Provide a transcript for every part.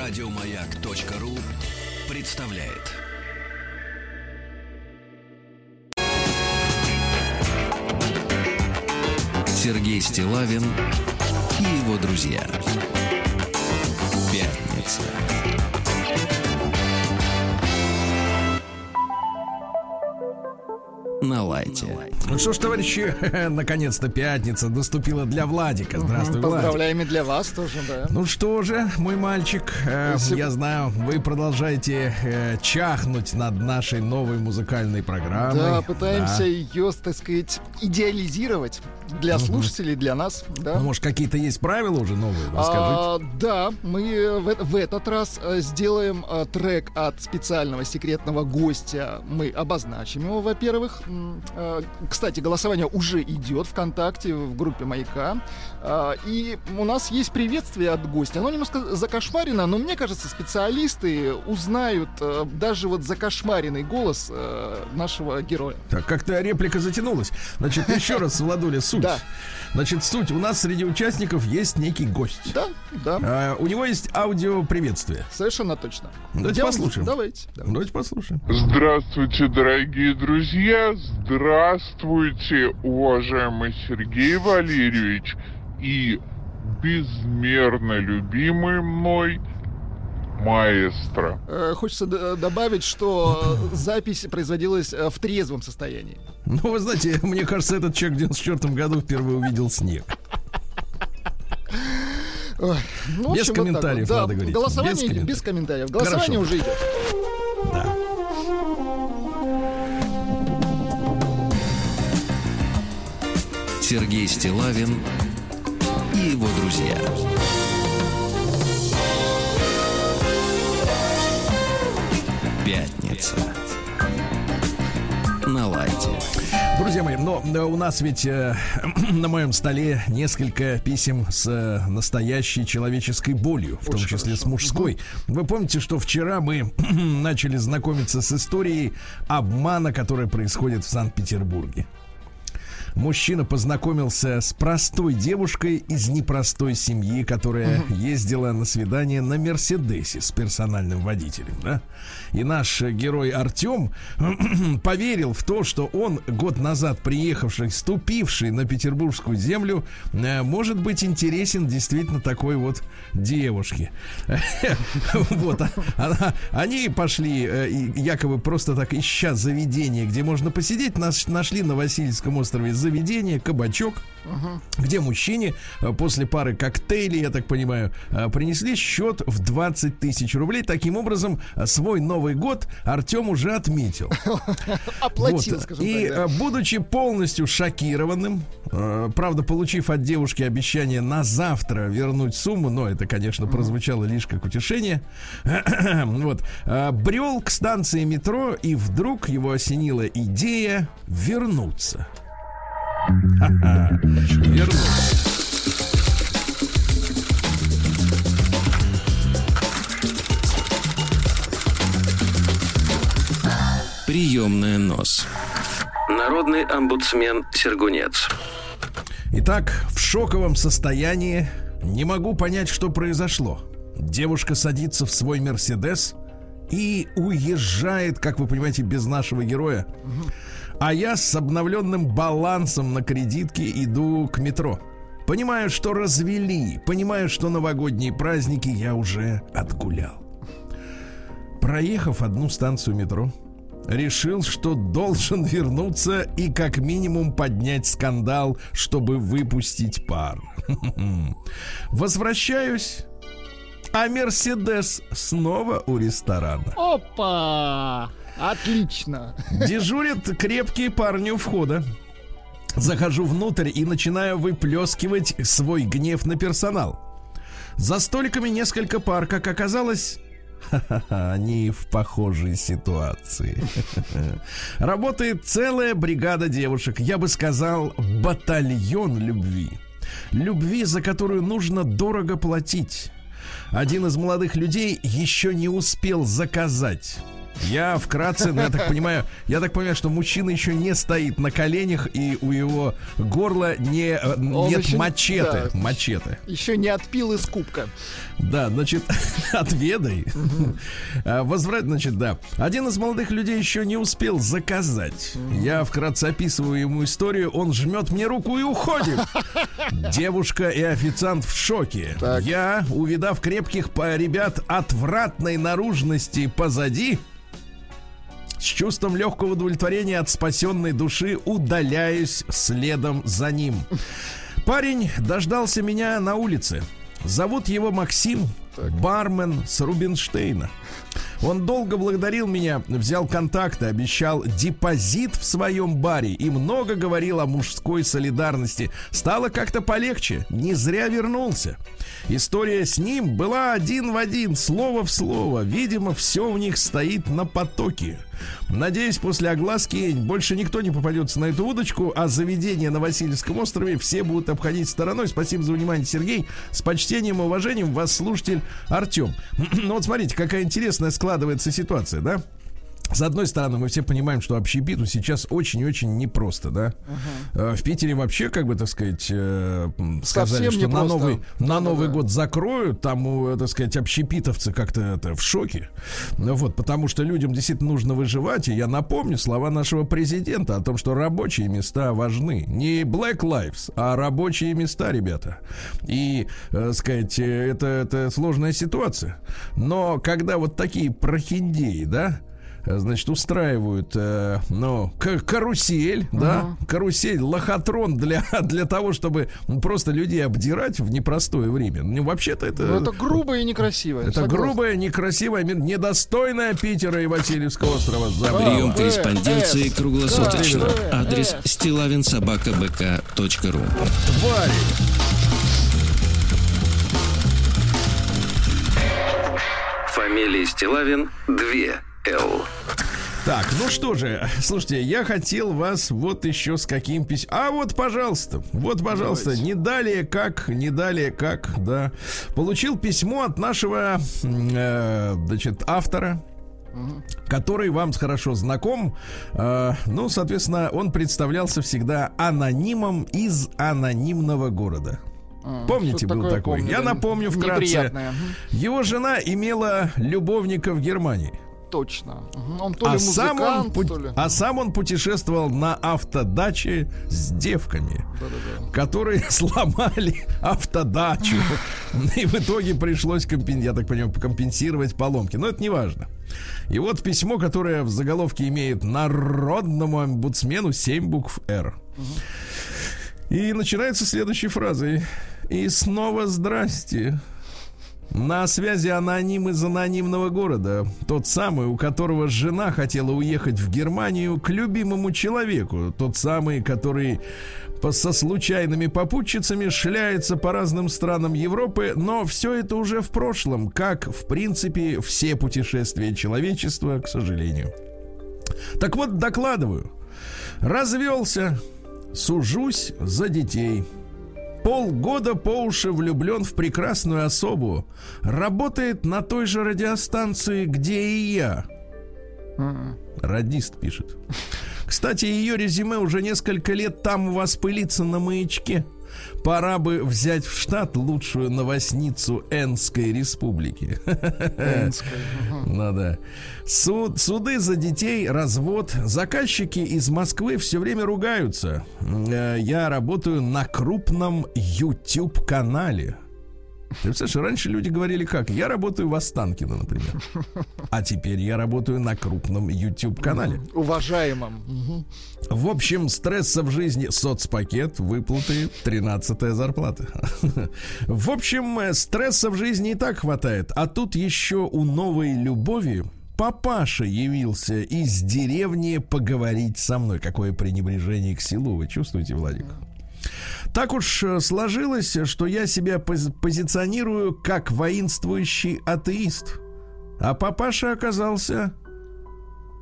Радиомаяк.ру представляет. Сергей Стилавин и его друзья. Пятница. на лайте. Ну что ж, товарищи, наконец-то пятница доступила для Владика. Здравствуй, Владик. Поздравляем и для вас тоже, да. Ну что же, мой мальчик, э, я знаю, вы продолжаете э, чахнуть над нашей новой музыкальной программой. Да, пытаемся Да. ее, так сказать, идеализировать для слушателей, для нас, да. Ну, может, какие-то есть правила уже новые? Расскажите. А, да, мы э, в, в этот раз э, сделаем э, трек от специального секретного гостя. Мы обозначим его, во-первых. Кстати, голосование уже идет ВКонтакте в группе Маяка. А, И у нас есть приветствие от гостя. Оно немножко закошмарено, но мне кажется, специалисты узнают даже вот закошмаренный голос нашего героя. Так, как-то реплика затянулась. Значит, еще раз, Владуля, суть. Да. Значит, суть. У нас среди участников есть некий гость. Да, да, А, у него есть аудиоприветствие. совершенно точно. Давайте Я- послушаем. Давайте. давайте. Давайте послушаем. Здравствуйте, дорогие друзья! Здравствуйте, уважаемый Сергей Валерьевич и безмерно любимый мной маэстро. Э, Хочется д- добавить, что запись производилась э, в трезвом состоянии. Ну, вы знаете, мне кажется, этот человек в 94 году впервые увидел снег. Ой, ну, Без общем, вот так комментариев вот. Да, надо говорить. Голосование Без без комментариев. комментариев. Голосование Хорошо. уже идет. Да. Сергей Стилавин и его друзья. Пятница. На лайте. Друзья мои, но у нас ведь э, на моем столе несколько писем с э, настоящей человеческой болью, в том числе с мужской. Вы помните, что вчера мы начали знакомиться с историей обмана, которая происходит в Санкт-Петербурге. Мужчина познакомился с простой девушкой из непростой семьи, которая ездила на свидание на Мерседесе с персональным водителем, да? И наш герой Артем поверил в то, что он год назад приехавший, ступивший на петербургскую землю, э, может быть интересен действительно такой вот девушке. Вот, а- они пошли э, якобы просто так ища заведение, где можно посидеть, нас нашли на Васильевском острове заведение, кабачок, где мужчине э, после пары коктейлей, я так понимаю, э, принесли счет в 20 тысяч рублей. Таким образом, э, свой Новый год Артем уже отметил. Оплатил, Вот. скажем И так. да. будучи полностью шокированным, правда, получив от девушки обещание на завтра вернуть сумму, но это, конечно, прозвучало лишь как утешение, вот, брел к станции метро, и вдруг его осенила идея вернуться. Ха-ха. Приемная нос. Народный омбудсмен Сергунец. Итак, в шоковом состоянии не могу понять, что произошло. Девушка садится в свой Мерседес и уезжает, как вы понимаете, без нашего героя. А я с обновленным балансом на кредитке иду к метро. Понимаю, что развели, понимаю, что новогодние праздники я уже отгулял. Проехав одну станцию метро, решил, что должен вернуться и как минимум поднять скандал, чтобы выпустить пар. Возвращаюсь, а Мерседес снова у ресторана. Опа! Отлично. Дежурят крепкие парни у входа. Захожу внутрь и начинаю выплескивать свой гнев на персонал. За столиками несколько пар, как оказалось, они в похожей ситуации. Работает целая бригада девушек, я бы сказал, батальон любви. Любви, за которую нужно дорого платить. Один из молодых людей еще не успел заказать Я вкратце, ну, я так понимаю, я так понимаю, что мужчина еще не стоит на коленях, и у его горла не, э, нет еще- мачете. да. Мачете. Еще не отпил из кубка. Да, значит, отведай. А, Возврат, значит, да. Один из молодых людей еще не успел заказать. Я вкратце описываю ему историю. Он жмет мне руку и уходит. Девушка и официант в шоке. Так. Я, увидав крепких ребят отвратной наружности позади, с чувством легкого удовлетворения от спасенной души удаляюсь следом за ним. Парень дождался меня на улице. Зовут его Максим, бармен с Рубинштейна. Он долго благодарил меня, взял контакты, обещал депозит в своем баре и много говорил о мужской солидарности. Стало как-то полегче, не зря вернулся. История с ним была один в один, слово в слово. Видимо, все у них стоит на потоке. Надеюсь, после огласки больше никто не попадется на эту удочку, а заведение на Васильевском острове все будут обходить стороной. Спасибо за внимание, Сергей. С почтением и уважением вас слушатель Артем. Ну вот смотрите, какая интересная складывается ситуация, да? С одной стороны, мы все понимаем, что общепиту сейчас очень-очень непросто, да? Э, В Питере вообще, как бы, так сказать, э, сказали, Совсем что на. Новый, на Да-да-да. Новый год закроют, там, у, так сказать, общепитовцы как-то это в шоке. Ну вот, потому что людям действительно нужно выживать. И я напомню слова нашего президента о том, что рабочие места важны. Не Black Lives, а рабочие места, ребята. И, э, сказать, э, это, это сложная ситуация. Но когда вот такие прохиндеи, да, э, значит, устраивают, э, ну, карусель, да, карусель, лохотрон для, для того, чтобы просто людей обдирать в непростое время. Ну, вообще-то это... Ну, это грубо и некрасиво. Это согласен. грубая, некрасивая, ми- недостойная Питера и Васильевского острова. Забавно. Прием Э, корреспонденции э, круглосуточно. э, Адрес э. стилавинсобакабк.ру Твари. Фамилия Стилавин 2 Л. Так, ну что же, слушайте, я хотел вас вот еще с каким письмом. А вот, пожалуйста, вот, пожалуйста, не далее как, не далее как, да. Получил письмо от нашего, э, значит, автора, который вам хорошо знаком. Э, ну, соответственно, он представлялся всегда анонимом из анонимного города. А, Помните, что-то был такое такой? помню, Я напомню вкратце. неприятное. Его жена имела любовника в Германии. Точно. Он то ли А сам, он, музыкант, пу- то ли... а сам он путешествовал на автодаче с девками, Да-да-да. которые сломали автодачу. И в итоге пришлось, компен- я так понимаю, компенсировать поломки. Но это не важно. И вот письмо, которое в заголовке имеет народному омбудсмену 7 букв «Р». И начинается следующей фразой. И снова здрасте. На связи аноним из анонимного города. Тот самый, у которого жена хотела уехать в Германию к любимому человеку. Тот самый, который со случайными попутчицами шляется по разным странам Европы, но все это уже в прошлом, как, в принципе, все путешествия человечества, к сожалению. Так вот, докладываю. Развелся, сужусь за детей. Полгода по уши влюблен в прекрасную особу. Работает на той же радиостанции, где и я. Мгм. Радист пишет. Кстати, ее резюме уже несколько лет там у вас пылится на маячке. Пора бы взять в штат лучшую новостницу Энской республики. Мгм. Ну да. Суд, суды за детей, развод. Заказчики из Москвы все время ругаются. Э, Я работаю на крупном YouTube канале. Ты представляешь, раньше люди говорили как? Я работаю в Останкино, например. А теперь я работаю на крупном YouTube канале. Уважаемым. Мгм. В общем, стресса в жизни соцпакет, выплаты, 13 зарплата. В общем, стресса в жизни и так хватает. А тут еще у новой любови папаша явился из деревни поговорить со мной. Какое пренебрежение к селу, вы чувствуете, Владик? Так уж э, сложилось, что я себя пози- позиционирую как воинствующий атеист. А папаша оказался...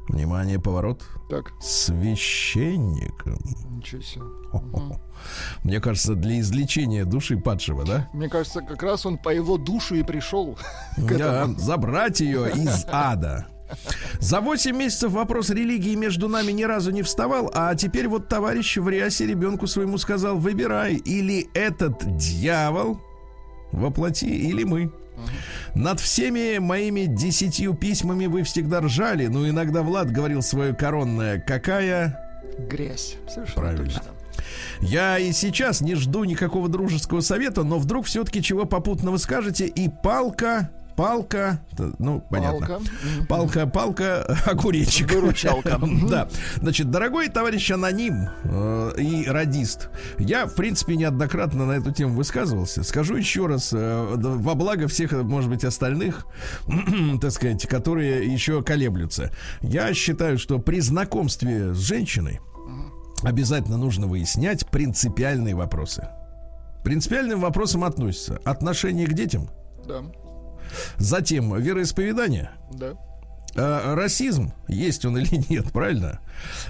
Внимание, поворот Так, священником. ничего себе. Мне кажется, для излечения души падшего, да? Мне кажется, как раз он по его душу и пришел. к Да, забрать ее из ада. За 8 месяцев вопрос религии между нами ни разу не вставал, а теперь вот товарищ в рясе ребенку своему сказал, выбирай, или этот дьявол воплоти, или мы. Над всеми моими десятью письмами вы всегда ржали, но иногда Влад говорил свое коронное «Какая?» Грязь. Совершенно Правильно. точно. Я и сейчас не жду никакого дружеского совета, но вдруг все-таки чего попутного скажете, и палка, палка, ну, понятно. Палка. Палка, палка, огуречек. Выручалка. Да. Значит, дорогой товарищ аноним э, и радист, я, в принципе, неоднократно на эту тему высказывался. Скажу еще раз, э, во благо всех, может быть, остальных, так сказать, которые еще колеблются. Я считаю, что при знакомстве с женщиной обязательно нужно выяснять принципиальные вопросы. Принципиальным вопросом относятся отношение к детям, Да, затем вероисповедание, да. э, расизм, есть он или нет, правильно?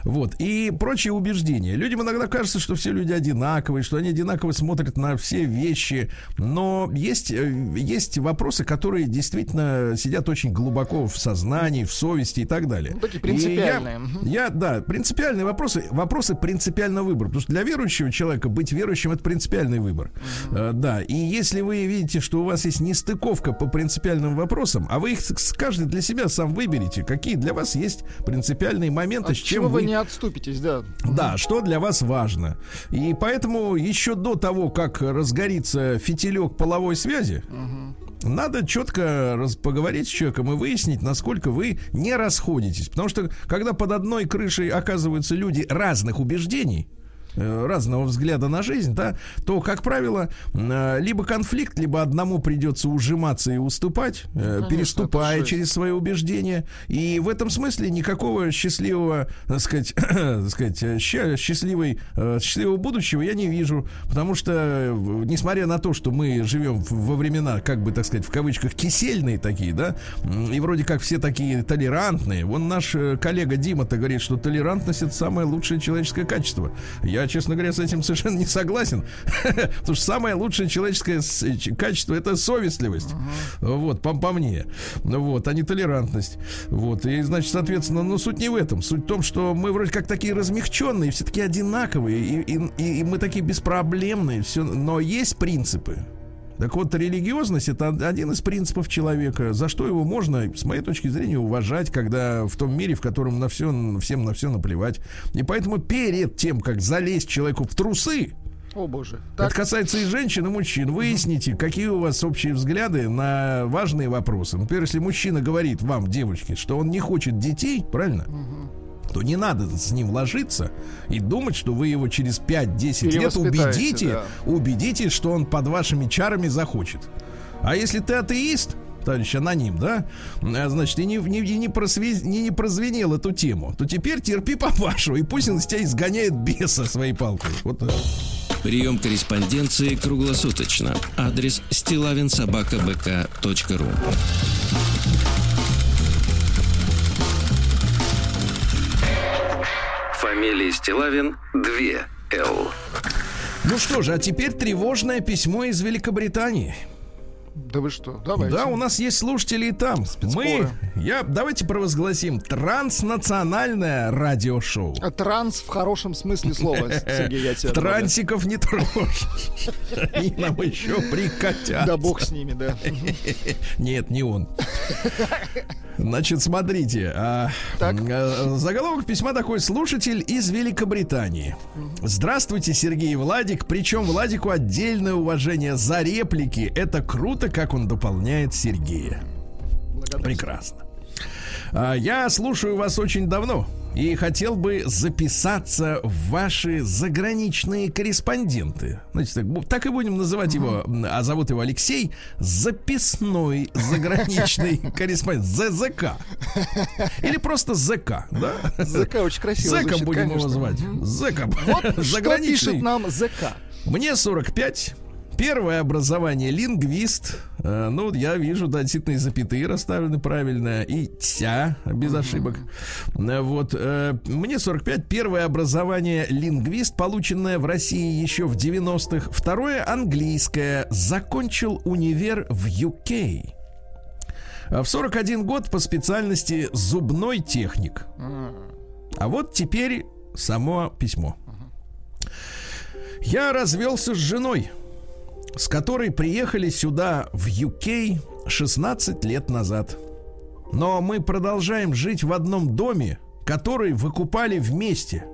Вот, и прочие убеждения. Людям иногда кажется, что все люди одинаковые, что они одинаково смотрят на все вещи, но есть, э, есть вопросы, которые действительно сидят очень глубоко в сознании, в совести и так далее. Ну, такие И я- принципиальные. Я, да, принципиальные вопросы, вопросы принципиального выбора. Потому что для верующего человека быть верующим это принципиальный выбор. Э, да, и если вы видите, что у вас есть нестыковка по принципиальным вопросам, а вы их каждый для себя сам выберете, какие для вас есть принципиальные моменты, От с чем чего вы вы не отступитесь, да. да, что для вас важно. И поэтому еще до того, как разгорится фитилек половой связи, надо четко раз- поговорить с человеком и выяснить, насколько вы не расходитесь. Потому что когда под одной крышей оказываются люди разных убеждений, разного взгляда на жизнь, да, то, как правило, э, либо конфликт, либо одному придется ужиматься и уступать, э, Конечно, переступая через свои убеждения. И в этом смысле никакого счастливого, так сказать, так сказать, э, счастливой, э, счастливого будущего я не вижу. Потому что, э, несмотря на то, что мы живем во времена, как бы, так сказать, в кавычках, кисельные такие, да, и вроде как все такие толерантные. Вон наш э, коллега Дима-то говорит, что толерантность это самое лучшее человеческое качество. Я, честно говоря, с этим совершенно не согласен. Потому что самое лучшее человеческое ч- качество это совестливость. Вот, по, по мне. Вот, а не толерантность. Вот. И, значит, соответственно, но суть не в этом. Суть в том, что мы вроде как такие размягченные, все такие одинаковые, и- и- и мы такие беспроблемные, все, но есть принципы. Так вот, религиозность это один из принципов человека, за что его можно, с моей точки зрения, уважать, когда в том мире, в котором на все, всем на все наплевать. И поэтому перед тем, как залезть человеку в трусы, О боже. это Так, касается и женщин, и мужчин. Выясните, какие у вас общие взгляды на важные вопросы. Например, если мужчина говорит вам, девочки, что он не хочет детей, правильно? То не надо с ним ложиться и думать, что вы его через 5-10 лет убедите, да. убедите, что он под вашими чарами захочет. А если ты атеист, товарищ аноним, да, а, значит, и не, не, и не, просве- не, не прозвенел эту тему, то теперь терпи папашу, и пусть он тебя изгоняет беса своей палкой. Вот так. Прием корреспонденции круглосуточно. Адрес стилавинсобакабк.ру Фамилия Стилавин 2 Л. Ну что же, а теперь тревожное письмо из Великобритании. да вы что, давайте. Да, у нас есть слушатели и там. Мы, я, давайте провозгласим транснациональное радиошоу. А Транс в хорошем смысле слова, Сергей, я тебя. Трансиков не трожь. Они нам еще прикатят. Да бог с ними, да. Нет, не он. Значит, смотрите. а, Так. э, заголовок письма такой. Слушатель из Великобритании. Здравствуйте, Сергей Владик. Причем Владику отдельное уважение за реплики. Это круто, как он дополняет Сергея. Прекрасно. А, Я слушаю вас очень давно и хотел бы записаться в ваши заграничные корреспонденты. Значит, так, так и будем называть его, а зовут его Алексей, записной заграничный корреспондент, ЗЗК. Или просто ЗК, да? ЗК очень красиво звучит, будем его конечно. звать. Мгм. Зэком. Вот что пишет Заграничный. нам ЗК. Мне 45. Первое образование лингвист. Э, ну, я вижу, да, действительно, и запятые расставлены правильно, и тя, без ошибок. Э, Вот. э, мне 45. Первое образование лингвист, полученное в России еще в 90-х. Второе английское. Закончил универ в UK. В 41 год по специальности зубной техник. А вот теперь само письмо. Я развелся с женой, с которой приехали сюда в UK 16 лет назад. Но мы продолжаем жить в одном доме, который выкупали вместе.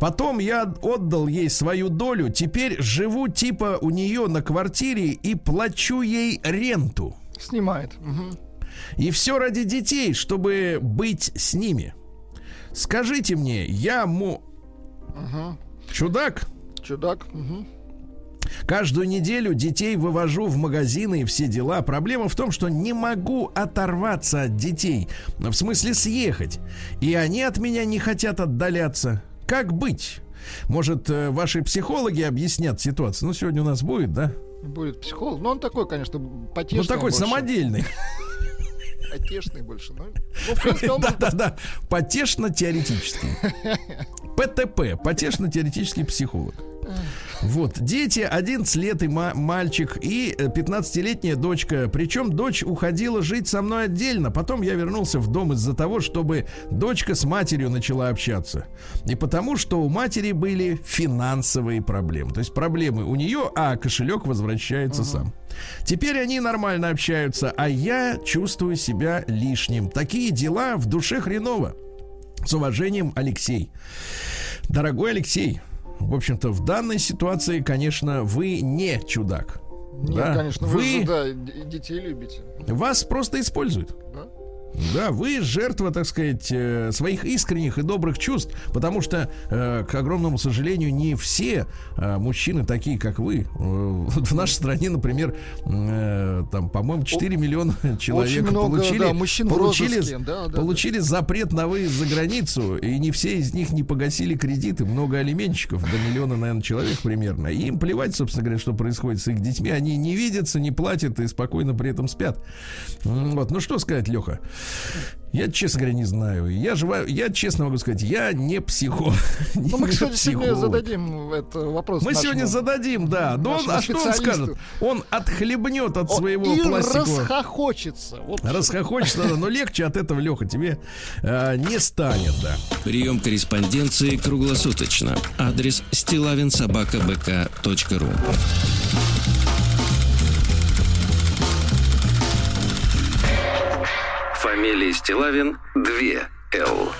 Потом я отдал ей свою долю, теперь живу типа у нее на квартире и плачу ей ренту. Снимает. Мгм. И все ради детей, чтобы быть с ними. Скажите мне, я му... Чудак? Чудак. Мгм. Каждую неделю детей вывожу в магазины и все дела. Проблема в том, что не могу оторваться от детей. В смысле съехать. И они от меня не хотят отдаляться. Как быть? Может, э, ваши психологи объяснят ситуацию? Ну, сегодня у нас будет, да? Будет психолог. Но он такой, конечно, потешный. Ну, такой больше. самодельный. Потешный больше. Ну, ну, в принципе, он может Да-да-да. Потешно-теоретический. ПТП. Потешно-теоретический психолог. Вот, дети 11 лет и ма- мальчик и э, 15-летняя дочка. Причем дочь уходила жить со мной отдельно. Потом я вернулся в дом из-за того, чтобы дочка с матерью начала общаться. И потому, что у матери были финансовые проблемы. То есть проблемы у нее, а кошелек возвращается сам. Теперь они нормально общаются, а я чувствую себя лишним. Такие дела в душе хреново. С уважением, Алексей. Дорогой Алексей, в общем-то, в данной ситуации, конечно, вы не чудак. Нет, Да. конечно, вы, Вы- же, да, детей любите. Вас просто используют. Да? Да, вы жертва, так сказать, э, своих искренних и добрых чувств, потому что, э, к огромному сожалению, не все э, мужчины такие, как вы. Вот в нашей стране, например, там, по-моему, 4 миллиона человек много, получили, да, мужчин получили, розыске, да, да, получили запрет на выезд за границу, и не все из них не погасили кредиты. Много алименщиков, до миллиона, наверное, человек примерно. И им плевать, собственно говоря, что происходит с их детьми. Они не видятся, не платят и спокойно при этом спят. Вот, ну что сказать, Леха? Я, честно говоря, не знаю. Я живу, я честно могу сказать, я не психолог. Ну, мы, кстати, сегодня зададим это вопрос. Мы нашему- сегодня зададим, да. Но он, а что он скажет? Он отхлебнет от своего и пластикового... расхохочется. Вот. Расхохочется, да, но легче от этого, Леха, тебе э, не станет, да. Прием корреспонденции круглосуточно. Адрес стилавинсобакабк.ру Фамилия Стилавин 2 Л.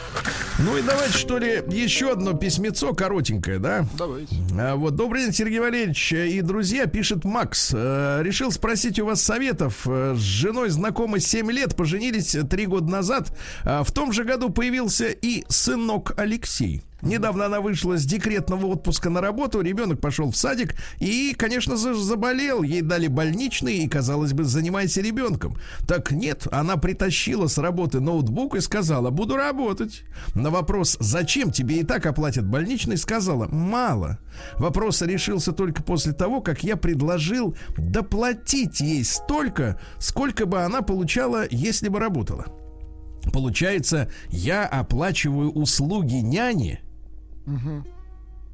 Ну и давайте, что ли, еще одно письмецо коротенькое, да? Давайте. А, Вот, добрый день, Сергей Валерьевич и друзья, пишет Макс. Э, решил спросить у вас советов. Э, С женой знакомы 7 лет, поженились 3 года назад. А В том же году появился и сынок Алексей. Недавно она вышла с декретного отпуска на работу, ребенок пошел в садик и, конечно, за- заболел. Ей дали больничный и, казалось бы, занимайся ребенком. Так нет, она притащила с работы ноутбук и сказала, буду работать. На вопрос, зачем тебе и так оплатят больничный, сказала, мало. Вопрос решился только после того, как я предложил доплатить ей столько, сколько бы она получала, если бы работала. Получается, я оплачиваю услуги няни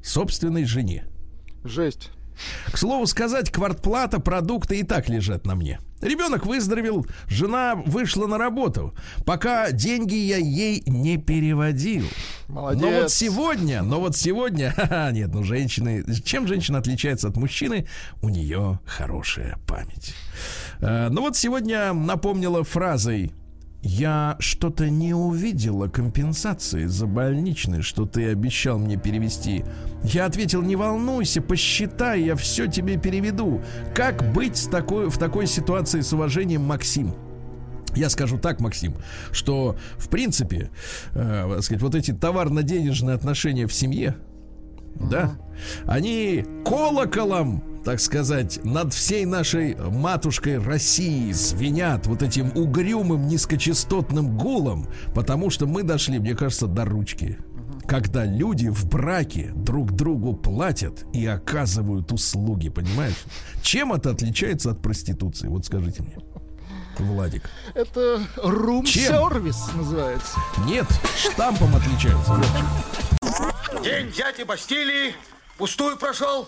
собственной жене. Жесть. К слову сказать, квартплата, продукты и так лежат на мне. Ребенок выздоровел, жена вышла на работу. Пока деньги я ей не переводил. Молодец. Но вот сегодня, но вот сегодня, ха-ха, нет, ну женщины, чем женщина отличается от мужчины? У нее хорошая память. Э, ну вот сегодня напомнила фразой я что-то не увидела компенсации за больничный, что ты обещал мне перевести. Я ответил, не волнуйся, посчитай, я все тебе переведу. Как быть с такой, в такой ситуации с уважением, Максим? Я скажу так, Максим, что в принципе, э, так сказать, вот эти товарно-денежные отношения в семье, да, они колоколом, так сказать, над всей нашей матушкой России звенят вот этим угрюмым низкочастотным гулом, потому что мы дошли, мне кажется, до ручки. Когда люди в браке друг другу платят и оказывают услуги, понимаешь? Чем это отличается от проституции? Вот скажите мне. Владик. Это рум-сервис называется. Нет, штампом отличается. День дяди Бастилии пустую прошел.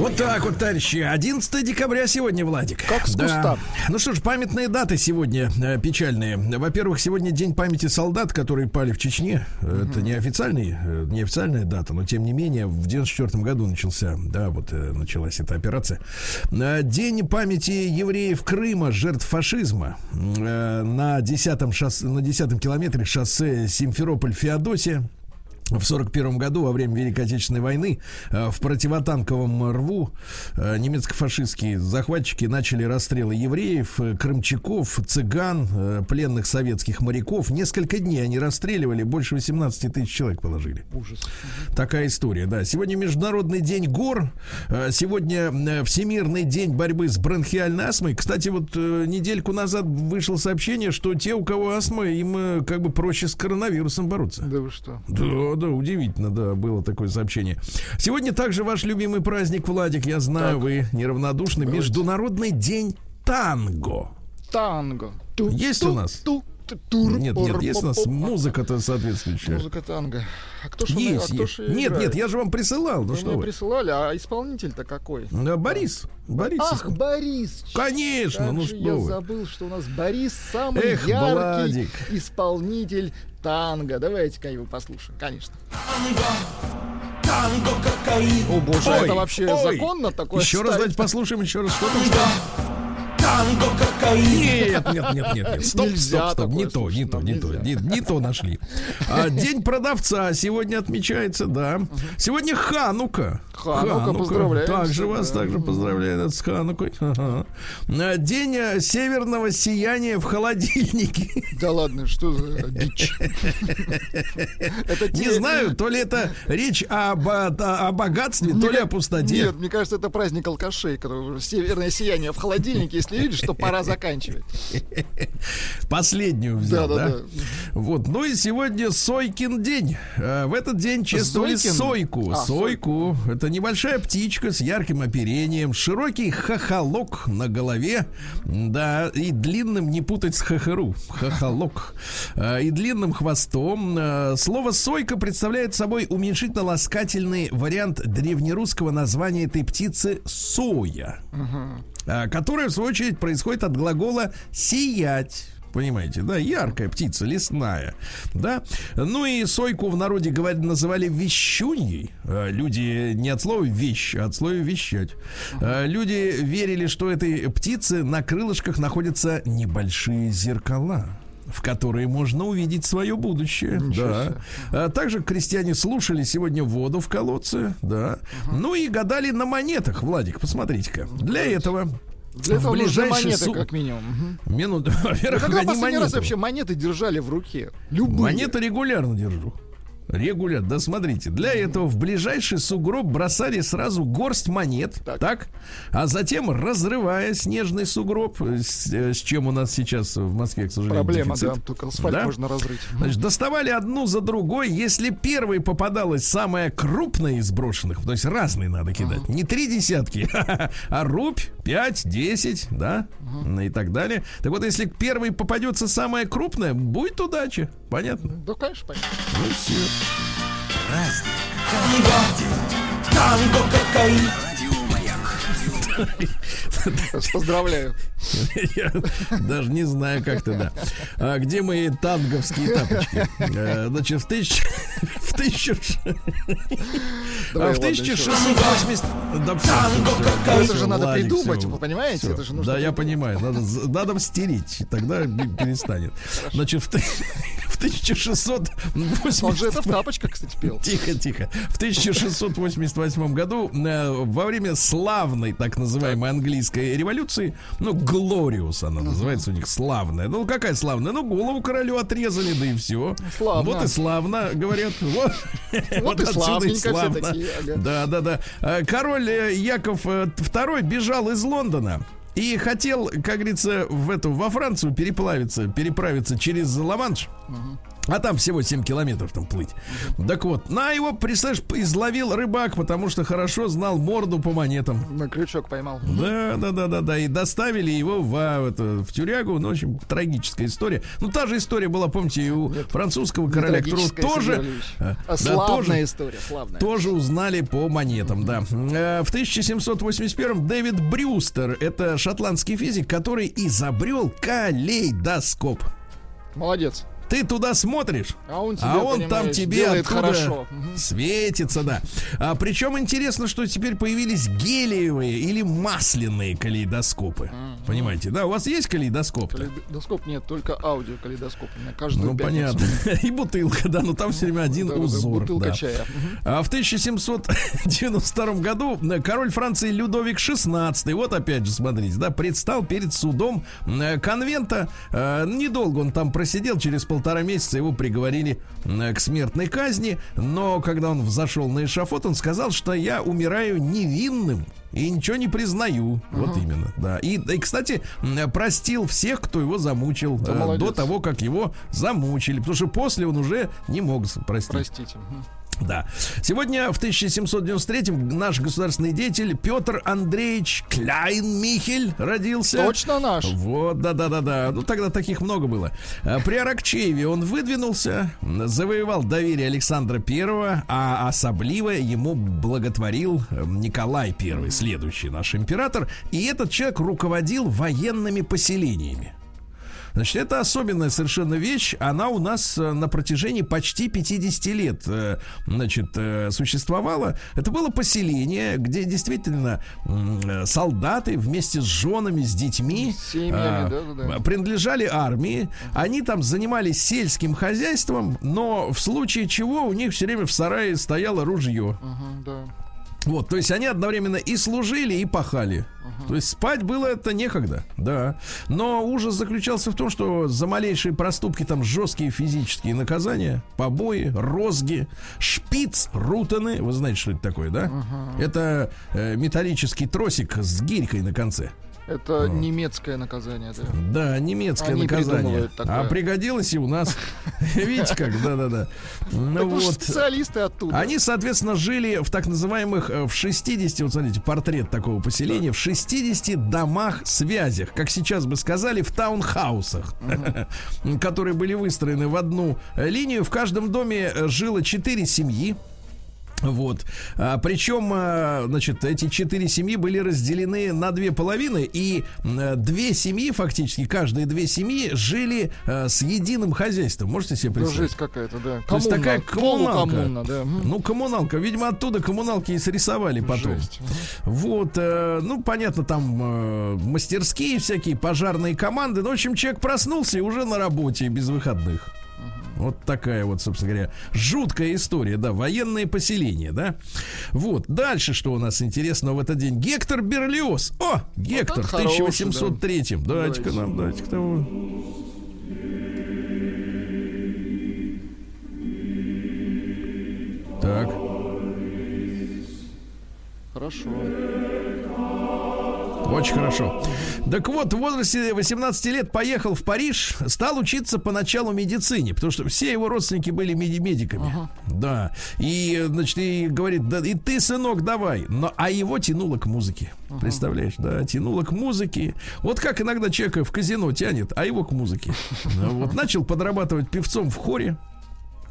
Вот так вот, товарищи. 11 декабря сегодня, Владик. Как с куста. Ну что ж, памятные даты сегодня э, печальные. Во-первых, сегодня день памяти солдат, которые пали в Чечне. Это не официальный, э, не официальная дата, но тем не менее в 94 году начался, да, вот э, началась эта операция. Э, День памяти евреев Крыма, жертв фашизма. Э, На 10 шоссе, на 10 километре шоссе Симферополь-Феодосия. В 41 году, во время Великой Отечественной войны, э, в противотанковом рву э, немецко-фашистские захватчики начали расстрелы евреев, э, крымчаков, цыган, пленных советских моряков. Несколько дней они расстреливали, больше 18 тысяч человек положили. Ужас. Такая история, да. Сегодня Международный день гор. Сегодня Всемирный день борьбы с бронхиальной астмой. Кстати, вот недельку назад вышло сообщение, что те, у кого астма, им как бы проще с коронавирусом бороться. Да вы что? Да, да, удивительно, да, было такое сообщение. Сегодня также ваш любимый праздник, Владик, я знаю, Так. вы неравнодушны. Давайте. Международный день танго. Танго. Ту- Есть ту- у нас? ту- ту- тур- Нет, нет, есть у нас музыка-то соответствующая. Музыка танго. А кто ж, она- а Есть, кто есть. Нет, играет? нет, я же вам присылал, ну Вы что вы. присылали, а исполнитель-то какой? Да, Борис, Борис. Ах, Борис! Конечно, Как ну же что я вы. забыл, что у нас Борис самый Эх, яркий Владик. исполнитель танго. Давайте-ка его послушаем, конечно. Танго, кокаин, О боже, Ой, это вообще ой. законно такое? Еще раз ставить? давайте послушаем, еще раз, что там? Танго, кокаин. Нет, нет, нет, нет, нет. Стоп, Нельзя стоп, стоп. Не то, не то, не то. Не, не то нашли. А, День продавца сегодня отмечается, да. Сегодня Ханука. Ханука, поздравляем Также всех, вас да. также поздравляют с Ханукой. Ага. А, День э, северного сияния в холодильнике. Да ладно, что за дичь? Не знаю, то ли это речь об, о, богатстве, то ли о пустоте. Нет, мне кажется, это праздник алкашей, северное сияние в холодильнике, если видишь, что пора заканчивать. Последнюю взял, да? Да-да-да. Вот, ну и сегодня Сойкин день. Э, В этот день чествовали Зойкин? сойку. А, сойку. Это небольшая птичка с ярким оперением, широкий хохолок на голове, да, и длинным, не путать с хохору, хохолок, Э, и длинным хвостом. Э, Слово сойка представляет собой уменьшительно-ласкательный вариант древнерусского названия этой птицы соя а, которое, в свою очередь, происходит от глагола «сиять». Понимаете, да, яркая птица, лесная, да. Ну и сойку в народе говорят, называли вещуньей. А, Люди не от слова вещь, а от слова вещать. А, Люди верили, что этой птицы на крылышках находятся небольшие зеркала в которые можно увидеть свое будущее. Ничего да. себе. А также крестьяне слушали сегодня воду в колодце, да. Ну и гадали на монетах, Владик, посмотрите-ка. Для этого Для этого нужны монеты, су- как минимум. Вы во-первых, когда последний раз монеты. вообще монеты держали в руке? Любые. Монеты регулярно держу. Регулярно, да смотрите, для этого в ближайший сугроб бросали сразу горсть монет, так, Так. а затем разрывая снежный сугроб, э, с, э, с чем у нас сейчас в Москве, к сожалению, Проблема, дефицит. да. Только асфальт Да? можно разрыть. Значит, доставали одну за другой. Если первой попадалась самая крупная из брошенных, то есть разные надо кидать, не три десятки, а рубь, пять, десять, да, ну и так далее. Так вот, если первой попадется самая крупная, будет удача. Понятно? Да, конечно, понятно. Ну все. Танго, кокаин. Радио Маяк. Поздравляю. Я даже не знаю, как то да. А где мои танговские тапочки? Э, Значит, в тысяч... В тысячу... Давай, А в ладно, еще. 1680... Да Танго, кокаин. всё, Это же надо Владик, придумать, вы понимаете? Это же нужно Да, я понимаю. Надо, надо стереть, тогда перестанет. Значит, ты- в 1680... Он же в тапочках, кстати, пел. Тихо, тихо. В 1688 году э, во время славной так называемой английской революции, ну, Глориус она называется у них, славная. Ну, какая славная? Ну, голову королю отрезали, да и все. Славно. Вот и славно, говорят. Вот, Вот и славненько славно. ага. Да, да, да. Э, Король э, Яков II бежал из Лондона. И хотел, как говорится, в эту, во Францию переплавиться, переправиться через Ла-Манш. А там всего 7 километров там плыть. Так вот, на его, представляешь, изловил рыбак, потому что хорошо знал морду по монетам. На крючок поймал. Да, да, да, да, да. И доставили его в, а, это, в тюрягу. Ну, в общем, трагическая история. Ну, та же история была, помните, и у французского Не короля, которого тоже, э, а да, славная тоже, история, славная. тоже узнали по монетам, да. Э, В 1781 Дэвид Брюстер, это шотландский физик, который изобрел калейдоскоп. Молодец. Ты туда смотришь, А он тебе, а он там тебе оттуда хорошо. Светится, да. А, причем интересно, что теперь появились гелиевые или масляные калейдоскопы. Понимаете, да? У вас есть калейдоскоп? Калейдоскоп нет, только аудио калейдоскоп. У меня каждую Ну, пятницу. понятно. И бутылка, да, но там все время один Да, узор. Бутылка да. чая. А в 1792 году король Франции Людовик XVI, вот опять же, смотрите, да, предстал перед судом э, конвента. Э, Недолго он там просидел, через полтора месяца его приговорили э, к смертной казни. Но когда он взошел на эшафот, он сказал, что я умираю невинным. И ничего не признаю. Вот именно, да. И, и, кстати, м, простил всех, кто его замучил Да э, до того, как его замучили. Потому что после он уже не мог простить. Простите. Да. Сегодня в 1793 наш государственный деятель Петр Андреевич Кляйн-Михель родился. Точно наш. Вот, да-да-да-да. Ну, тогда таких много было. А, При Аракчееве он выдвинулся, завоевал доверие Александра Первого, а особливо ему благотворил э, Николай Первый, следующий наш император. И этот человек руководил военными поселениями. Значит, это особенная совершенно вещь. Она у нас э, на протяжении почти 50 лет, э, значит, э, существовала. Это было поселение, где действительно солдаты вместе с женами, с детьми семьями, а, принадлежали армии. Они там занимались сельским хозяйством, но в случае чего у них все время в сарае стояло ружье. Мгм, да. Вот, то есть они одновременно и служили, и пахали. То есть спать было это некогда, да. Но ужас заключался в том, что за малейшие проступки там жесткие физические наказания, побои, розги, шпиц, рутаны. Вы знаете, что это такое, да? Это э, металлический тросик с гирькой на конце. Это немецкое наказание. Да. Да, немецкое Они наказание. А пригодилось и у нас. Видите как, да-да-да. Ну вот. специалисты оттуда. Они, соответственно, жили в так называемых э, в 60, вот смотрите, портрет такого поселения, в 60 домах-связях, как сейчас бы сказали, в таунхаусах, которые были выстроены в одну линию. В каждом доме э, жило 4 семьи. Вот. А, причем, а, значит, эти четыре семьи были разделены на две половины, и м, две семьи, фактически, каждые две семьи жили а, с единым хозяйством. Можете себе Ну, представить? жизнь какая-то, да. То есть Коммуна, такая коммуналка. полукоммуна, да. Ну, коммуналка. Видимо, оттуда коммуналки и срисовали потом. Жесть. Вот, э, ну, понятно, там э, мастерские всякие, пожарные команды. Ну, в общем, человек проснулся и уже на работе, без выходных. Вот такая вот, собственно говоря, жуткая история, да, военные поселения, да. Вот, дальше что у нас интересного в этот день? Гектор Берлиоз. О, Гектор в хороший, 1803. Давайте-ка Давайте. нам, давайте-ка того. Так. Хорошо. Очень хорошо. Так вот, в возрасте 18 лет поехал в Париж, стал учиться поначалу медицине, потому что все его родственники были меди- медиками. Да. И, значит, и говорит, да, и ты, сынок, давай. Но, а его тянуло к музыке. Представляешь, да, тянуло к музыке. Вот как иногда человека в казино тянет, а его к музыке. Вот начал подрабатывать певцом в хоре.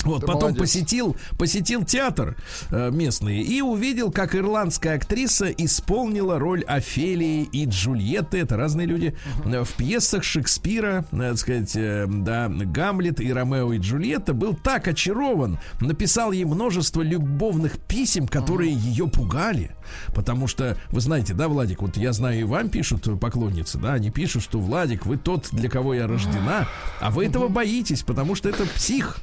Вот, Ты потом молодец. посетил, посетил театр э, местный и увидел, как ирландская актриса исполнила роль Офелии и Джульетты, это разные люди, э, в пьесах Шекспира, э, так сказать, э, да, Гамлет и Ромео и Джульетта, был так очарован, написал ей множество любовных писем, которые ее пугали, потому что, вы знаете, да, Владик, вот я знаю, и вам пишут э, поклонницы, да, они пишут, что, Владик, вы тот, для кого я рождена, а вы этого боитесь, потому что это псих.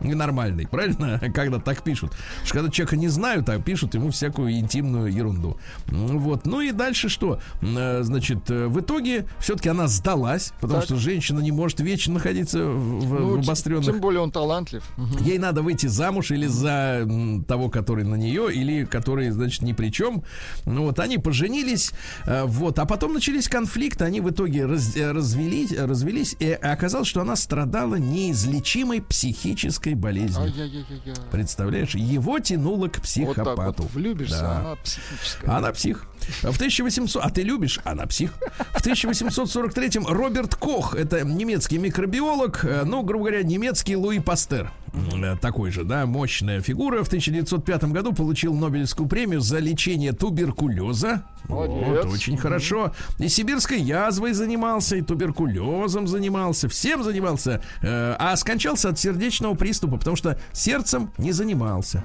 Нормальный, правильно? Когда так пишут. Потому что когда человека не знают, а пишут ему всякую интимную ерунду. Ну, Вот. Ну и дальше что? Э, Значит, э, в итоге все-таки она сдалась, потому Так. что женщина не может вечно находиться в, в Ну, т- обостренных Тем более он талантлив. Ей надо выйти замуж или за того, который на нее, или который, значит, ни при чем. Ну вот, они поженились, э, вот, а потом начались конфликты, они в итоге раз- развелись, развелись, и оказалось, что она страдала неизлечимой психической болезнью. Ай-яй-яй-яй. Представляешь, его тянуло к Вот так психопату. вот влюбишься, Да. она психическая. Она псих. В 1800... А ты любишь? Она псих. В 1843-м Роберт Кох, это немецкий микробиолог, э, ну, грубо говоря, немецкий Луи Пастер. Э, Такой же, да, мощная фигура. В 1905 году получил Нобелевскую премию за лечение туберкулеза. Молодец. Вот, очень хорошо. И сибирской язвой занимался, и туберкулезом занимался, всем занимался. Э, А скончался от сердечного приступа, потому что сердцем не занимался.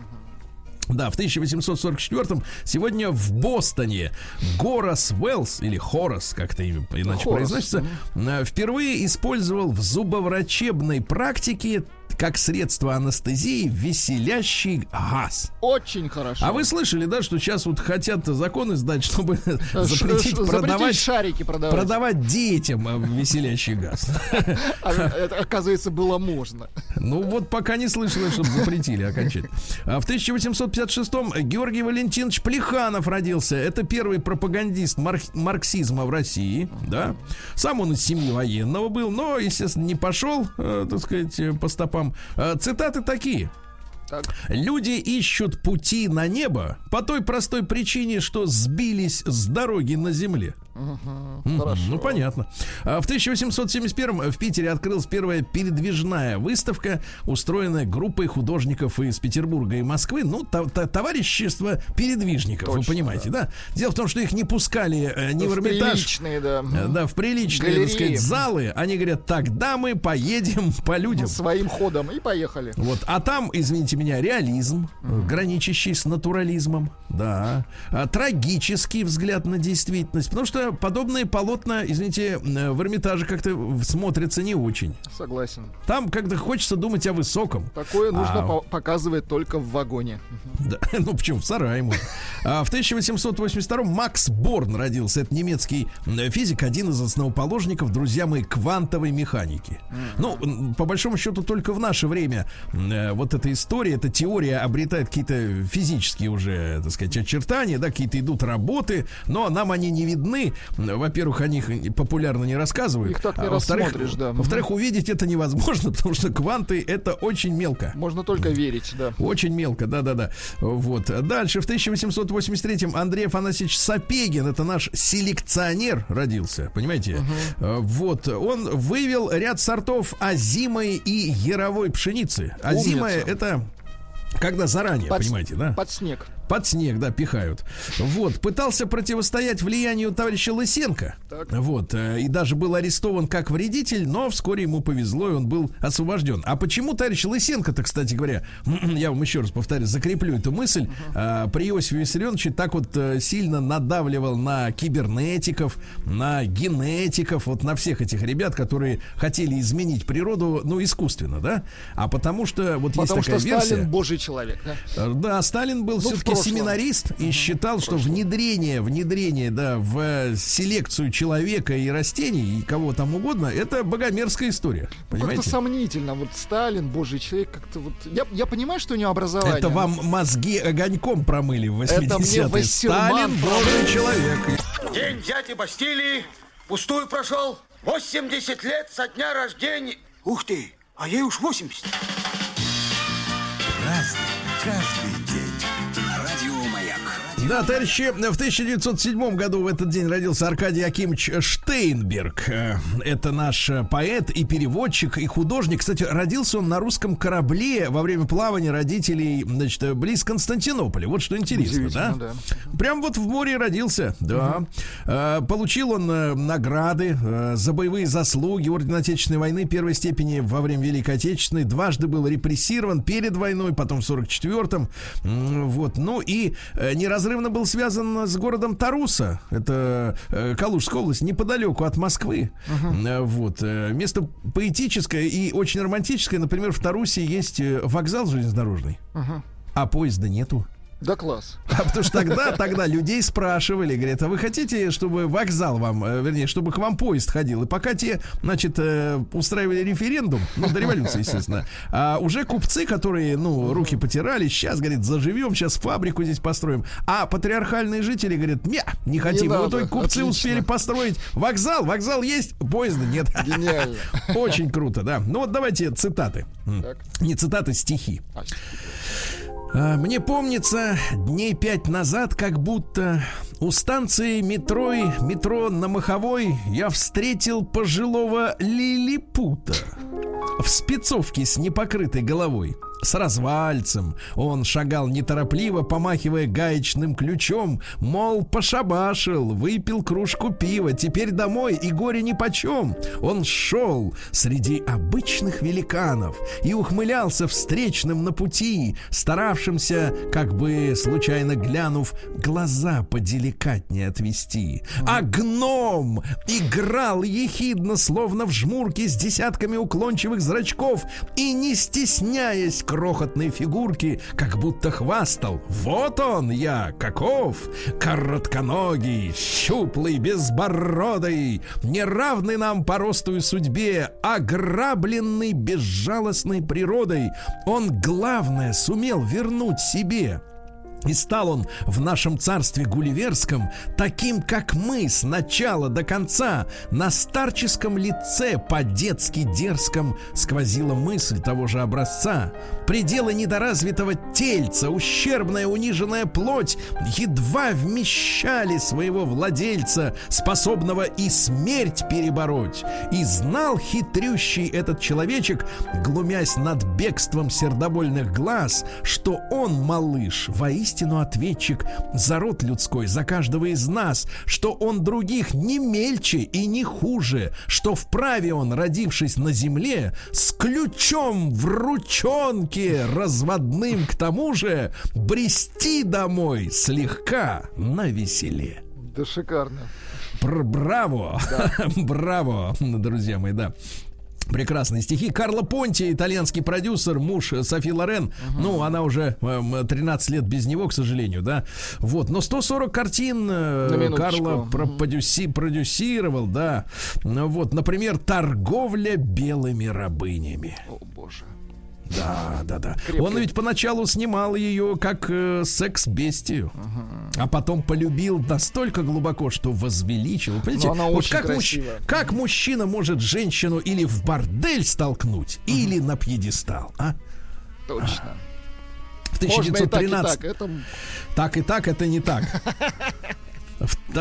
Да, в 1844-м сегодня в Бостоне Горас Уэллс, или Хорас, как это имя иначе Хорас, произносится, э, впервые использовал в зубоврачебной практике как средство анестезии веселящий газ. Очень хорошо. А вы слышали, да, что сейчас вот хотят законы сдать, чтобы запретить продавать, шарики продавать. продавать детям э, веселящий газ. А это, оказывается, было можно. Ну вот пока не слышала, чтобы запретили окончательно. А в 1856-м Георгий Валентинович Плеханов родился. Это первый пропагандист мар- марксизма в России, да. Сам он из семьи военного был, но, естественно, не пошел, э, так сказать, по стопам. Э, цитаты такие. Так. Люди ищут пути на небо по той простой причине, что сбились с дороги на земле. Хорошо. Ну, понятно. А В 1871 в Питере открылась первая передвижная выставка, устроенная группой художников из Петербурга и Москвы. Ну, та- та- товарищество передвижников, вы Точно, понимаете, да. Дело в том, что их не пускали э, ни в В Эрмитаж, приличные, да. э, да, в приличные, так сказать, залы. Они говорят, тогда мы поедем по людям. Своим ходом. И поехали. Вот, а там, извините меня, реализм, э, граничащий с натурализмом, да, а, трагический взгляд на действительность, потому что подобные полотна, извините, э, в Эрмитаже как-то смотрятся не очень. Согласен. Там как-то хочется думать о высоком. Такое нужно А. по- показывать только в вагоне. Да, ну почему, в сарае можно. А в 1882 Макс Борн родился. Это немецкий физик, один из основоположников, друзья мои, квантовой механики. Ну, по большому счету, только в наше время э, вот эта история, эта теория обретает какие-то физические уже, так сказать, очертания, да, какие-то идут работы, но нам они не видны. Во-первых, о них популярно не рассказывают. Их так не а во-вторых, да. Во-вторых, увидеть это невозможно, потому что кванты это очень мелко. Можно только верить, да. Очень мелко, да-да-да. Вот. Дальше, в 1883-м Андрей Афанасьевич Сапегин, это наш селекционер, родился, понимаете? Э, Вот. Он вывел ряд сортов озимой и яровой пшеницы. Умница. это когда заранее, Под- понимаете, да? Под снег. Под снег, да, пихают. Вот, пытался противостоять влиянию товарища Лысенко. Так. Вот, э, и даже был арестован как вредитель, но вскоре ему повезло, и он был освобожден. А почему товарищ Лысенко-то, кстати говоря, я вам еще раз повторю, закреплю эту мысль, э, при Иосифе Виссарионовиче так вот э, сильно надавливал на кибернетиков, на генетиков, вот на всех этих ребят, которые хотели изменить природу, ну, искусственно, да? А потому что вот Потому есть такая что версия... Сталин божий человек. да. Да, Сталин был Ну, все-таки прошлом. семинарист и считал, что внедрение, внедрение, да, в э, селекцию человека и растений, и кого там угодно, это богомерзкая история. Ну, Понимаете? Как-то сомнительно. Вот Сталин, божий человек, как-то вот... Я, я понимаю, что у него образование. Это вам мозги огоньком промыли в 80-е. Это мне Вассерман Сталин добрый человек. День дяди Бастилии пустую прошел. 80 лет со дня рождения. Ух ты, а ей уж 80. Разный, каждый. Да, товарищи, в 1907 году в этот день родился Аркадий Акимович Штейнберг. Э, Это наш э, поэт и переводчик, и художник. Кстати, родился он на русском корабле во время плавания родителей, значит, близ Константинополя. Вот что интересно, да? Удивительно, Прям вот в море родился, да. Э, Получил он награды за боевые заслуги Орден Отечественной войны первой степени во время Великой Отечественной. Дважды был репрессирован перед войной, потом в 44-м. М, Вот. Ну и э, неразрывно неразрывно был связан с городом Таруса. Это э, Калужская область, неподалеку от Москвы. Э, Вот. э, Место поэтическое и очень романтическое. Например, в Тарусе есть э, вокзал железнодорожный, а поезда нету. Да класс. А потому что тогда, тогда людей спрашивали, говорят, а вы хотите, чтобы вокзал вам, э, вернее, чтобы к вам поезд ходил? И пока те, значит, э, устраивали референдум, ну, до революции, естественно, а уже купцы, которые, ну, руки потирали, сейчас, говорит, заживем, сейчас фабрику здесь построим. А патриархальные жители говорят, не, не хотим. Не И в итоге купцы отлично. успели построить вокзал, вокзал есть, поезда нет. Гениально. Очень круто, да. Ну вот давайте цитаты. Так. Не цитаты, стихи. А, А, Мне помнится, дней пять назад, как будто у станции метро, метро на Маховой я встретил пожилого лилипута в спецовке с непокрытой головой. С развальцем он шагал неторопливо, помахивая гаечным ключом, мол, пошабашил, выпил кружку пива, теперь домой и горе нипочем. Он шел среди обычных великанов и ухмылялся встречным на пути, старавшимся, как бы случайно глянув, глаза поделикатнее отвести. А гном играл ехидно, словно в жмурке с десятками уклончивых зрачков и, не стесняясь крохотной фигурки, как будто хвастал. Вот он я, каков, коротконогий, щуплый, безбородый, неравный нам по росту и судьбе, ограбленный безжалостной природой. Он, главное, сумел вернуть себе. И стал он в нашем царстве гулливерском таким, как мы, с начала до конца. На старческом лице по-детски дерзком сквозила мысль того же образца. Пределы недоразвитого тельца, ущербная униженная плоть едва вмещали своего владельца, способного и смерть перебороть. И знал хитрющий этот человечек, глумясь над бегством сердобольных глаз, что он, малыш, воистину ответчик за род людской, за каждого из нас, что он других не мельче и не хуже, что вправе он, родившись на земле, с ключом в ручонке, разводным к тому же, брести домой слегка на веселе. Да шикарно. Браво! Браво, друзья мои, да. Прекрасные стихи. Карло Понти, итальянский продюсер, муж э, Софи Лорен. Ну, она уже эм, 13 лет без него, к сожалению, да. Вот. Но 140 картин э. Карло продюси- продюсировал, да. Ну, Вот, например, торговля белыми рабынями. О, боже. Да, да, да. Крепкий. Он ведь поначалу снимал ее как э, секс-бестию, а потом полюбил настолько глубоко, что возвеличил. Понимаете, Но она вот очень как, красивая. как мужчина может женщину или в бордель столкнуть, или на пьедестал, а? Точно. В Можно и так, и 1913 так. Это так и так это не так.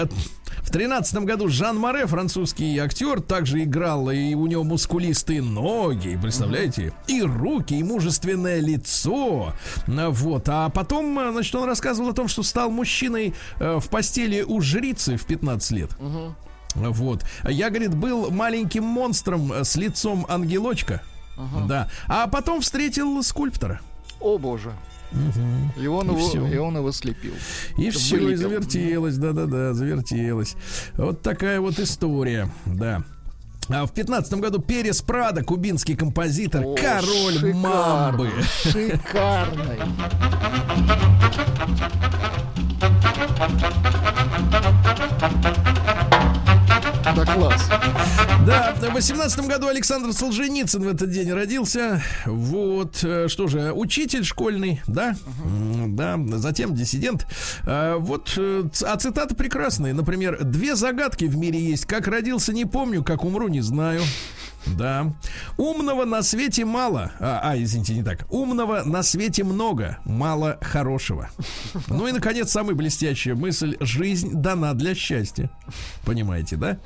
Тринадцатом году Жан Море, французский актер, также играл, и у него мускулистые ноги, представляете? И руки, и мужественное лицо. Вот. А потом, значит, он рассказывал о том, что стал мужчиной э, в постели у жрицы в 15 лет. Вот. Я, говорит, был маленьким монстром э, с лицом ангелочка. Да. А потом встретил скульптора. О боже. И он, И его, всё. и он его слепил. И все, и Вылепил. завертелось, да-да-да, завертелось. Вот такая вот история, да. А в пятнадцатом году Перес Прада, кубинский композитор, О, король шикарно, мамбы. Шикарный. Да класс. Да, в восемнадцатом году Александр Солженицын в этот день родился. Вот, э, что же, учитель школьный, да, М, да, затем диссидент. А, Вот, э, а цитаты прекрасные. Например, две загадки в мире есть. Как родился, не помню, как умру, не знаю. Да. Умного на свете мало. А, а, извините, не так. Умного на свете много, мало хорошего. Ну и, наконец, самая блестящая мысль. Жизнь дана для счастья. Понимаете, да?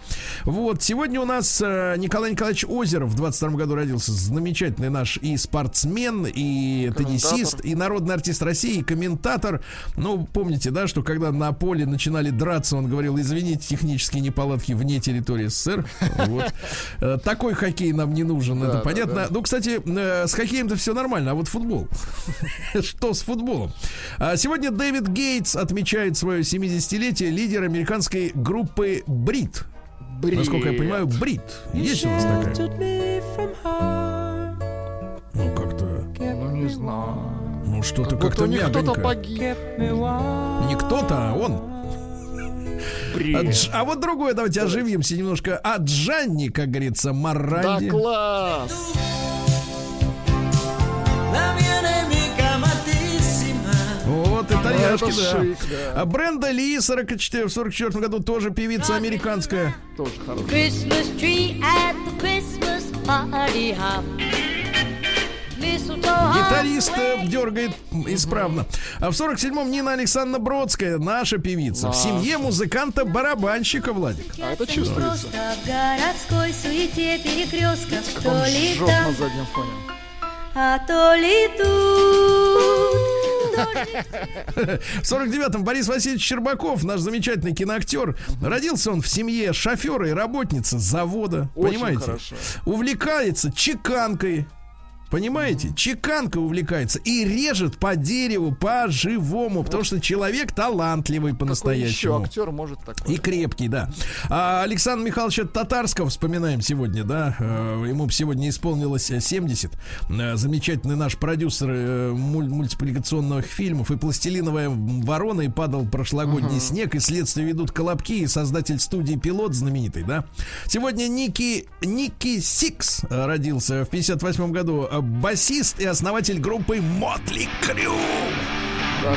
Вот, сегодня у нас э, Николай Николаевич Озеров в 22 году родился. Замечательный наш и спортсмен, и теннисист, и народный артист России, и комментатор. Ну, помните, да, что когда на поле начинали драться, он говорил, извините, технические неполадки вне территории СССР. Вот. Э, Такой хоккей нам не нужен, Да, это да, понятно. да. Ну, кстати, э, с хоккеем-то все нормально, а вот футбол. Что с футболом? А, Сегодня Дэвид Гейтс отмечает свое 70-летие, лидер американской группы Брит. Бред. Насколько я понимаю, Брит. Есть у нас такая? Ну, как-то... Ну, не знаю. Ну, что-то как-то кто-то мягонько. погиб. Не кто-то, а он. А, Бред. А вот другое, давайте оживимся немножко. А Джанни, как говорится, Да Маранди. класс. Вот, итальяшки, да. шик, да. А Бренда Ли 44, в 44 году тоже певица американская. Тоже хорошо. Гитарист э, дергает исправно. А в 47-м Нина Александровна Бродская, наша певица. В семье музыканта-барабанщика, Владик. А это чувствуется. В городской суете перекрестков То ли там, заднем фоне. а то ли тут В 49-м Борис Васильевич Щербаков, наш замечательный киноактер, родился он в семье шофера и работницы завода. Очень понимаете? хорошо. Увлекается чеканкой. Понимаете? Чеканкой увлекается и режет по дереву, по живому, потому что человек талантливый Какой еще по-настоящему. актер может такое? И крепкий, да. А Александр Михайловича Татарского вспоминаем сегодня, да. Э, Ему сегодня исполнилось э, 70. Э, Замечательный наш продюсер э, муль- мультипликационных фильмов и «Пластилиновая ворона», и «Падал прошлогодний снег», и «Следствие ведут колобки», и создатель студии «Пилот» знаменитый, да. Сегодня Ники, Ники Сикс родился в 58 году. Басист и основатель группы «Mötley Crüe». Да.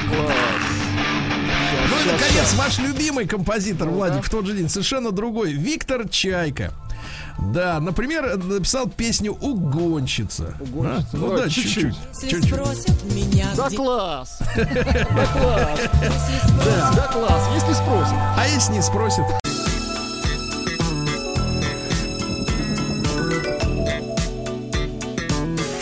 Ну и, наконец, ваш любимый композитор, Владик, в тот же день, совершенно другой, Виктор Чайка. Да, например, написал песню «Угонщица». Угонщица. А? Ну Давай, да, чуть-чуть. чуть-чуть. чуть-чуть. Да класс. Да класс. Да класс. Если спросят. А если не спросят?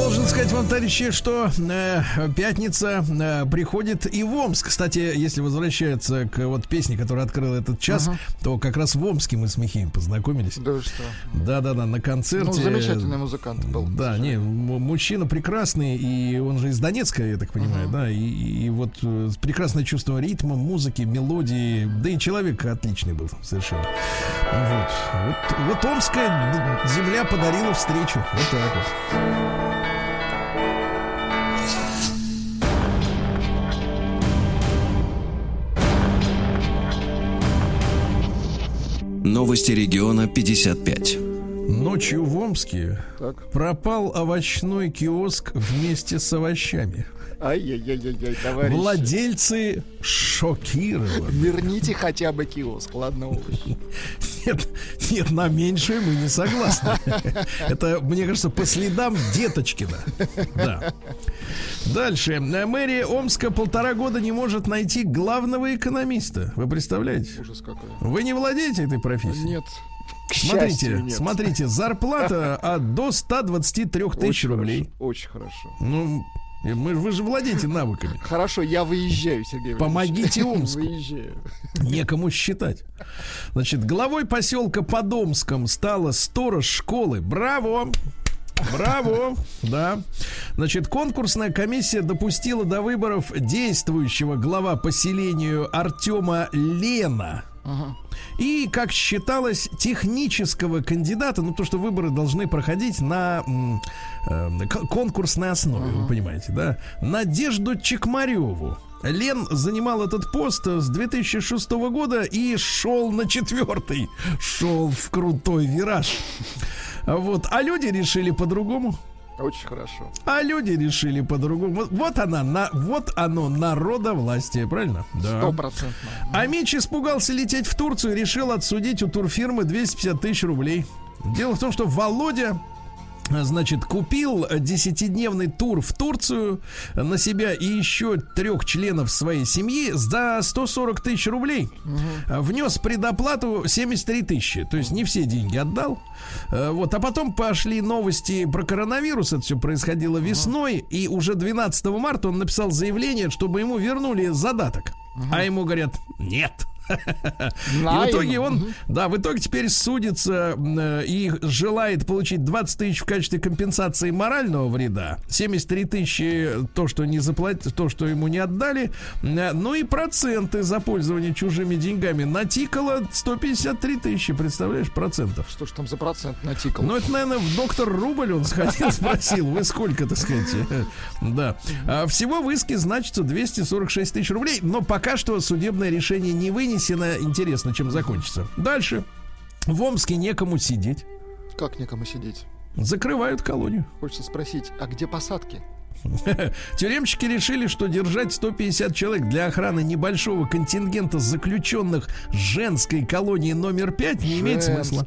Должен сказать вам, товарищи, что э, пятница э, приходит и в Омск. Кстати, если возвращаться к вот песне, которая открыла этот час, то как раз в Омске мы с Михеем познакомились. Да что? Да-да-да, на концерте. Ну, замечательный музыкант был. Да, не, мужчина прекрасный, и он же из Донецка, я так понимаю, да, и, и вот э, прекрасное чувство ритма, музыки, мелодии, да и человек отличный был совершенно. Вот, вот, вот Омская земля подарила встречу, вот так вот. Новости региона 55. Ночью в Омске Так. пропал овощной киоск вместе с овощами. Ай-яй-яй-яй, товарищи. Владельцы шокированы. Верните хотя бы киоск, ладно, овощи. Нет, нет, на меньшее мы не согласны. Это, мне кажется, по следам Деточкина. Да. Дальше. Мэрия Омска полтора года не может найти главного экономиста. Вы представляете? Ужас какой. Вы не владеете этой профессией? Нет. К Смотрите, смотрите, зарплата от до 123 тысяч Очень рублей. хорошо, Очень хорошо. Ну, мы, вы же владеете навыками. Хорошо, я выезжаю, Сергей. Помогите Омску. Выезжаю. Некому считать. Значит, главой поселка Подомском стала сторож школы. Браво! Браво! Да. Значит, конкурсная комиссия допустила до выборов действующего глава поселению Артема Лена. И, как считалось, технического кандидата, ну то, что выборы должны проходить на э, конкурсной основе, вы понимаете, да? Надежду Чекмареву. Лен занимал этот пост с 2006 года и шел на четвертый. Шел в крутой вираж. Вот. А люди решили по-другому. Очень хорошо. А люди решили по-другому. Вот, она, на, вот оно, народовластие, правильно? Стопроцентно. А Мич испугался лететь в Турцию и решил отсудить у турфирмы 250 тысяч рублей. Дело в том, что Володя Значит, купил 10-дневный тур в Турцию на себя и еще трех членов своей семьи за 140 тысяч рублей. Внес предоплату 73 тысячи. То есть не все деньги отдал. Э, Вот, а потом пошли новости про коронавирус. Это все происходило весной. И уже 12 марта он написал заявление, чтобы ему вернули задаток. А ему говорят, нет. И в итоге он, да, в итоге теперь судится э, и желает получить 20 тысяч в качестве компенсации морального вреда, 73 тысячи то, что не заплатили, то, что ему не отдали, э, ну и проценты за пользование чужими деньгами натикало 153 тысячи, представляешь, процентов. Что ж там за процент натикал? Ну, это, наверное, в доктор Рубль он сходил, спросил, вы сколько, так сказать, э, да. А всего в иске значится 246 тысяч рублей, но пока что судебное решение не вынесено. Интересно, чем закончится. Дальше. В Омске некому сидеть. Как некому сидеть? Закрывают колонию. Хочется спросить, а где посадки? Тюремщики решили, что держать 150 человек для охраны небольшого контингента заключенных женской колонии номер 5 не имеет смысла.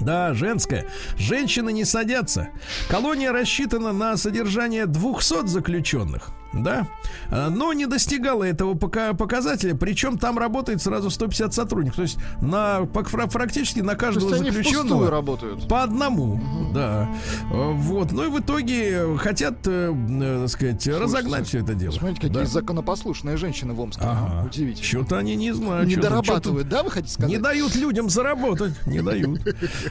Да, женская. Женщины не садятся. Колония рассчитана на содержание 200 заключенных. Да, А, но не достигала этого пока показателя, причем там работает сразу 150 сотрудников, то есть на практически на То каждого есть заключенного работают. по одному, да, Э, вот, ну и в итоге хотят, э, э, так сказать, разогнать все это дело. Смотрите, какие Да. законопослушные женщины в Омске. Ага. Удивительно. Что-то они не знают. Не дорабатывают, да, вы хотите сказать? не дают людям заработать. Не дают.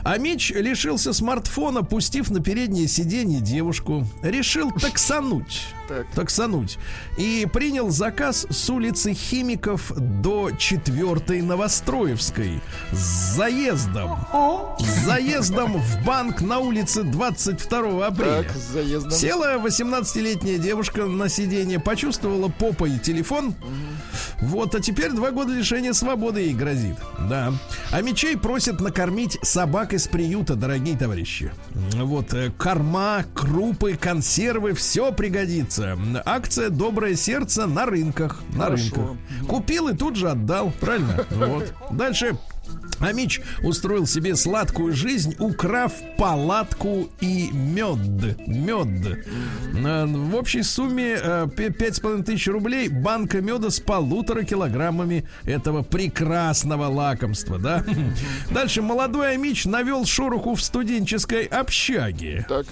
А Мич лишился смартфона, пустив на переднее сиденье девушку. Решил таксануть. Так. Таксануть. И принял заказ с улицы Химиков до 4 Новостроевской. С заездом. С заездом в банк на улице 22 апреля. Так, с заездом. Села 18-летняя девушка на сиденье, почувствовала попой телефон. Вот, а теперь два года лишения свободы ей грозит. Да. А мечей просят накормить собак из приюта, дорогие товарищи. Вот, э, корма, крупы, консервы, все пригодится. Акция «Доброе сердце» на рынках. На Хорошо. рынках. Купил и тут же отдал, правильно? Вот. Дальше. Амич устроил себе сладкую жизнь, украв палатку и мед. Мед. Э, В общей сумме э, пе- пять с половиной тысяч рублей банка меда с полутора килограммами этого прекрасного лакомства, да? Дальше молодой Амич навел шороху в студенческой общаге. Так.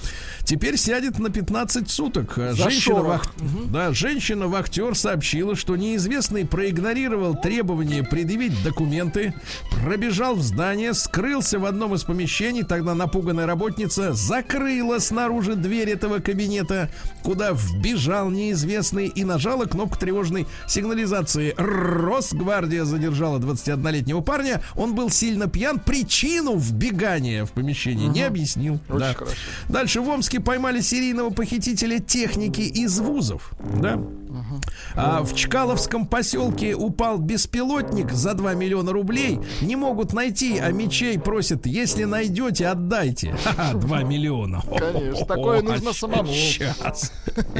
Теперь сядет на 15 суток. За Женщина, вах- да, женщина-вахтер сообщила, что неизвестный проигнорировал требование предъявить документы, пробежал в здание, скрылся в одном из помещений. Тогда напуганная работница закрыла снаружи дверь этого кабинета, куда вбежал неизвестный и нажала кнопку тревожной сигнализации. Росгвардия задержала 21-летнего парня. Он был сильно пьян. Причину вбегания в помещение не объяснил. Очень Да. хорошо. Дальше в Омске поймали серийного похитителя техники из вузов. Да? А в Чкаловском поселке упал беспилотник за 2 миллиона рублей. Не могут найти, а мечей просят, если найдете, отдайте. Ха-ха, 2 миллиона. Конечно, такое нужно самому. Сейчас.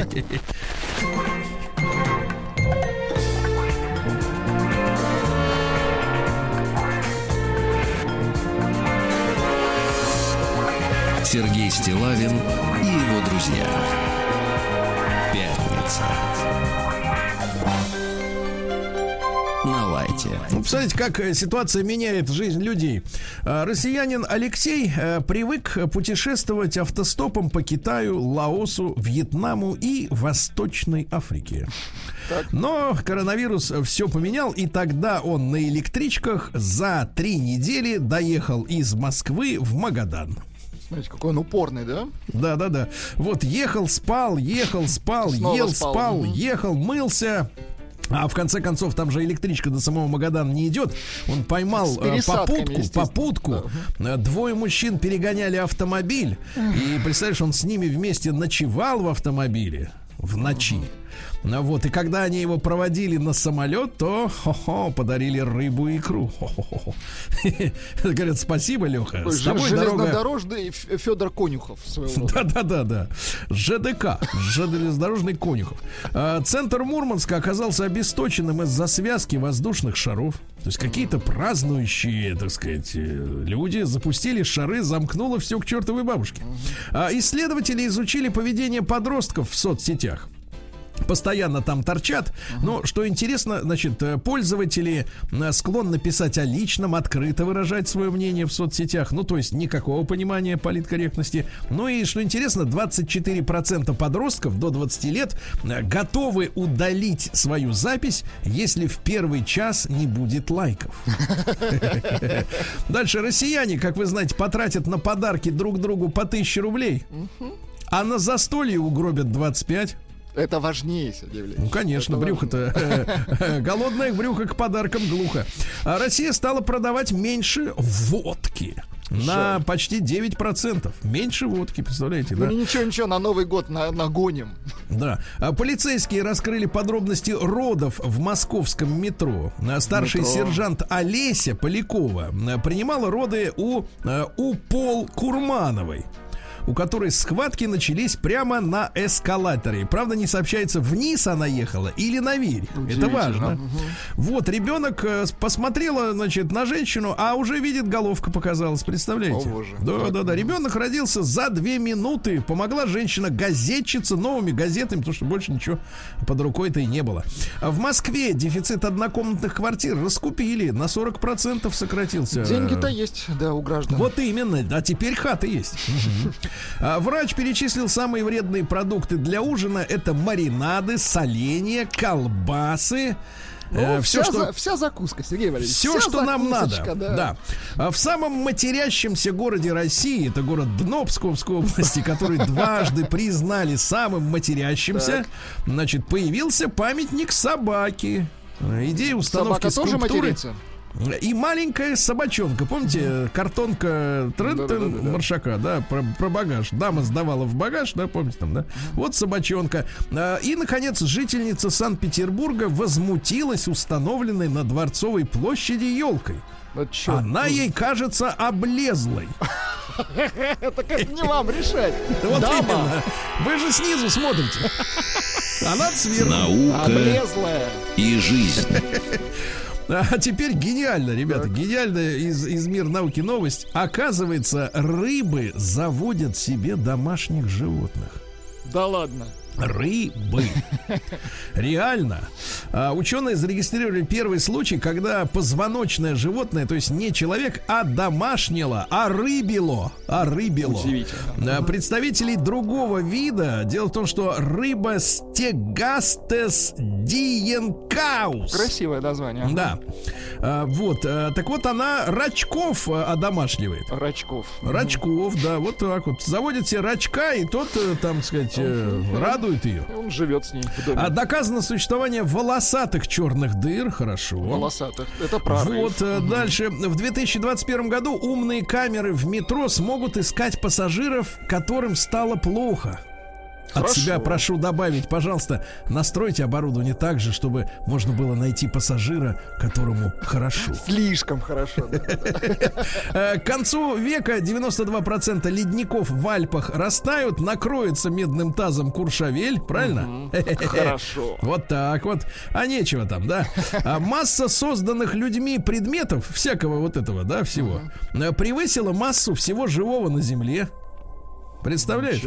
Сергей Стилавин и его друзья. Пятница. На лайте. Ну, Посмотрите, как э, ситуация меняет жизнь людей. А, Россиянин Алексей э, привык путешествовать автостопом по Китаю, Лаосу, Вьетнаму и Восточной Африке. Но коронавирус все поменял, и тогда он на электричках за три недели доехал из Москвы в Магадан. Смотрите, какой он упорный, да? Да, да, да. Вот ехал, спал, ехал, спал, Снова ел, спал. спал, Мгм. ехал, мылся. А в конце концов, там же электричка до самого Магадана не идет. Он поймал э, попутку, попутку. Э, Двое мужчин перегоняли автомобиль. И представляешь, он с ними вместе ночевал в автомобиле в ночи. Вот, и когда они его проводили на самолет, то хо-хо, подарили рыбу и икру. Хо-хо-хо. Говорят, спасибо, Леха. С тобой дорога... Железнодорожный Федор Конюхов. Да-да-да-да. ЖДК. Железнодорожный Конюхов. А, Центр Мурманска оказался обесточенным из-за связки воздушных шаров. То есть какие-то празднующие, так сказать, э, люди запустили шары, замкнуло все к чертовой бабушке. А Исследователи изучили поведение подростков в соцсетях постоянно там торчат. Но что интересно, значит, э, пользователи э, склонны писать о личном, открыто выражать свое мнение в соцсетях. Ну, то есть никакого понимания политкорректности. Ну и что интересно, 24% подростков до 20 лет э, готовы удалить свою запись, если в первый час не будет лайков. Дальше россияне, как вы знаете, потратят на подарки друг другу по 1000 рублей. А на застолье угробят 25. Это важнее, Сергей Ну, Валерьевич. конечно, Это брюхо-то э, э, голодное брюхо к подаркам глухо. А Россия стала продавать меньше водки. На почти 9%. Меньше водки, представляете, Ну да? ничего, ничего, на Новый год на- нагоним. Да. А Полицейские раскрыли подробности родов в московском метро. А Старший Метро. сержант Олеся Полякова а, принимала роды у, у Пол Курмановой у которой схватки начались прямо на эскалаторе. Правда, не сообщается, вниз она ехала или наверх. Это важно. Вот, ребенок э, посмотрела, значит, на женщину, а уже видит, головка показалась. Представляете? О, боже. Да, да, да. Ребенок родился за две минуты. Помогла женщина газетчица новыми газетами, потому что больше ничего под рукой-то и не было. В Москве дефицит однокомнатных квартир раскупили. На 40% сократился. Деньги-то есть, да, у граждан. Вот именно, а теперь хаты есть. А, Врач перечислил самые вредные продукты для ужина. Это маринады, соленья, колбасы. Ну, Э, вся, все, что за- вся закуска, Сергей Валерьевич. все, вся что нам надо. закусочка, Да. А В самом матерящемся городе России, это город Дно Псковской области, который дважды признали самым матерящимся, значит, появился памятник собаке. Э, Идея установки Собака тоже скульптуры. матерится? И маленькая собачонка, помните, картонка Трентон. Маршака, да, про, про багаж. Дама сдавала в багаж, да, помните там, да? Вот собачонка. А, И, наконец, жительница Санкт-Петербурга возмутилась установленной на Дворцовой площади елкой. Она ей кажется облезлой. это как не вам решать. Вот именно. Вы же снизу смотрите. Она сверху. Наука облезлая. и жизнь. А теперь гениально, ребята, гениальная из, из мира науки новость. Оказывается, рыбы заводят себе домашних животных. Да ладно. Рыбы. Реально. А, ученые зарегистрировали первый случай, когда позвоночное животное, то есть не человек, а домашнело, а рыбило. А рыбило. Удивительно. А, Представителей другого вида. Дело в том, что рыба стегастес диенкаус. Красивое название. Да. А, вот. а, так вот, она рачков а, одомашливает. Рачков. Рачков, да, вот так вот. Заводит себе рачка, и тот, э, там, сказать, э, радует ее. Он живет с ней. А доказано существование волосатых черных дыр, хорошо. Волосатых. Это прорыв. Вот э, дальше. В 2021 году умные камеры в метро смогут искать пассажиров, которым стало плохо. От Хорошо. себя прошу добавить, пожалуйста, настройте оборудование так же, чтобы можно было найти пассажира, которому хорошо. Слишком хорошо. Э, К концу века 92% ледников в Альпах растают, накроется медным тазом Куршавель, правильно? Хорошо. Вот так вот. А нечего там, да? А масса созданных людьми предметов, всякого вот этого, да, всего, э, превысила массу всего живого на Земле. Представляешь?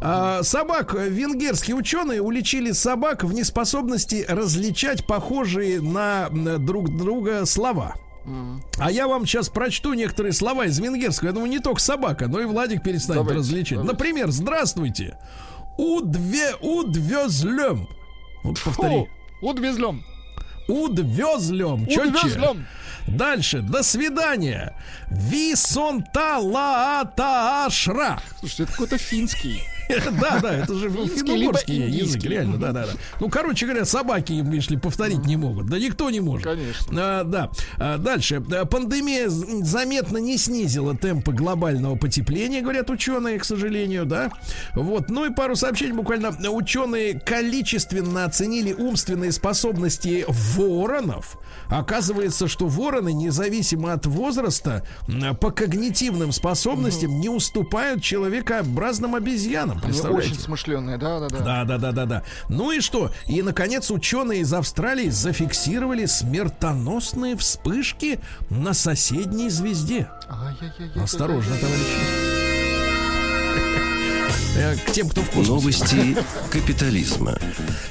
А, собак э, венгерские ученые уличили собак в неспособности различать похожие на м, друг друга слова. А я вам сейчас прочту некоторые слова из венгерского. Я думаю, не только собака, но и Владик перестанет Давайте, различать. давайте. Например, здравствуйте. Удве удвезлем. Вот повтори. Удвезлем. Удвезлем. Удвезлем. Дальше. До свидания. Висонталаатаашра. Слушайте, это какой-то финский. Да, да, это же финно-угорский язык, реально, да, да, да. Ну, короче говоря, собаки, видишь ли, повторить не могут. Да никто не может. Конечно. А, да. А, дальше. Пандемия заметно не снизила темпы глобального потепления, говорят ученые, к сожалению, да. Вот. Ну и пару сообщений буквально. Ученые количественно оценили умственные способности воронов. Оказывается, что вороны, независимо от возраста, по когнитивным способностям не уступают человекообразным обезьянам. Представляете? очень смышленные, да, да, да. Да, да, да, да, да. Ну и что? И, наконец, ученые из Австралии зафиксировали смертоносные вспышки на соседней звезде. Осторожно, товарищи. Э, К тем, кто в космосе. Новости капитализма.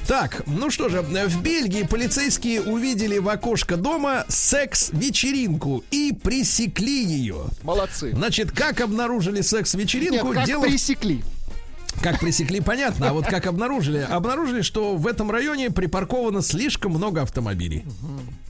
Так, ну что же, в Бельгии полицейские увидели в окошко дома секс-вечеринку и пресекли ее. Молодцы. Значит, как обнаружили Нет, секс-вечеринку? как Дело пресекли. Как пресекли, понятно. А вот как обнаружили? Обнаружили, что в этом районе припарковано слишком много автомобилей.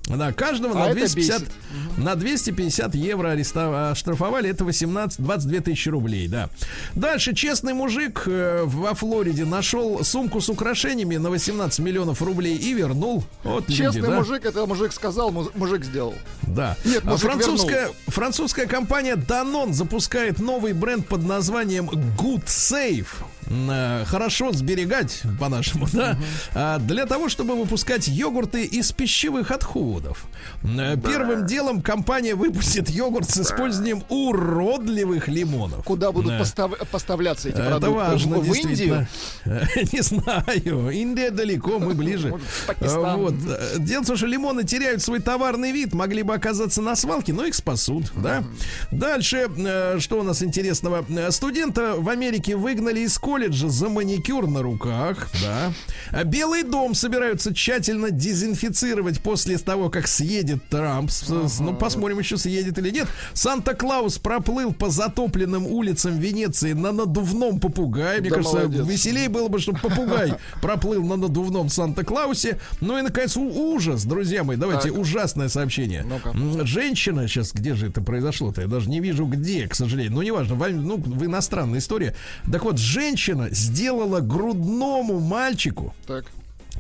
Да, каждого А на это 250, бесит. на 250 евро арестов- оштрафовали. Это 18, 22 тысячи рублей, да. Дальше честный мужик э, во Флориде нашел сумку с украшениями на 18 миллионов рублей и вернул. Вот люди, Честный да. мужик, это мужик сказал, мужик сделал. Да. Нет, мужик французская, французская компания Danone запускает новый бренд под названием Good Safe. Э, Хорошо сберегать, по-нашему, да, А, для того, чтобы выпускать йогурты из пищевых отходов. Э, Первым делом компания выпустит йогурт с использованием уродливых лимонов. Куда будут Да. постав- поставляться эти Это продукты? важно, В Индию? действительно. Не знаю. Индия далеко, мы ближе. Пакистан. Вот. Дело в том, что лимоны теряют свой товарный вид, могли бы оказаться на свалке, но их спасут, да. Дальше, э, что у нас интересного? Э, Студента в Америке выгнали из колледжа за маникюр на руках, да. А Белый дом собираются тщательно дезинфицировать после того, как съедет Трамп. Ну, посмотрим, еще съедет или нет. Санта-Клаус проплыл по затопленным улицам Венеции на надувном попугае. Мне Да кажется, молодец. веселее было бы, чтобы попугай проплыл на надувном Санта-Клаусе. Ну и, наконец, ужас, друзья мои. Давайте Так. ужасное сообщение. М, Женщина, сейчас где же это произошло-то? Я даже не вижу где, к сожалению. Ну, неважно, в, ну, в иностранной истории. Так вот, женщина сделала грудному мальчику Так,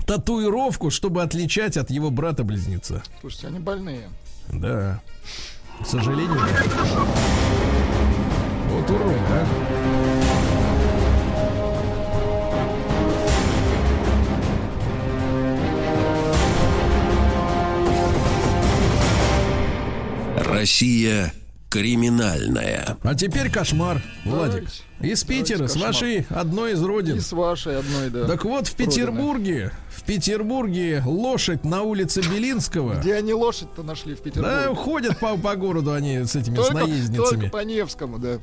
татуировку, чтобы отличать от его брата-близнеца. слушайте, они больные. Да. К сожалению, да. Вот урод, а. Россия криминальная. А теперь кошмар, Владик. Давайте. Из Питера, с вашей одной из родин. И с вашей одной, да. Так вот, в Родины. Петербурге, в Петербурге лошадь на улице Белинского. Где они лошадь-то нашли в Да, Петербурге? ходят по, по городу они с этими с только, наездницами. только по Невскому, да.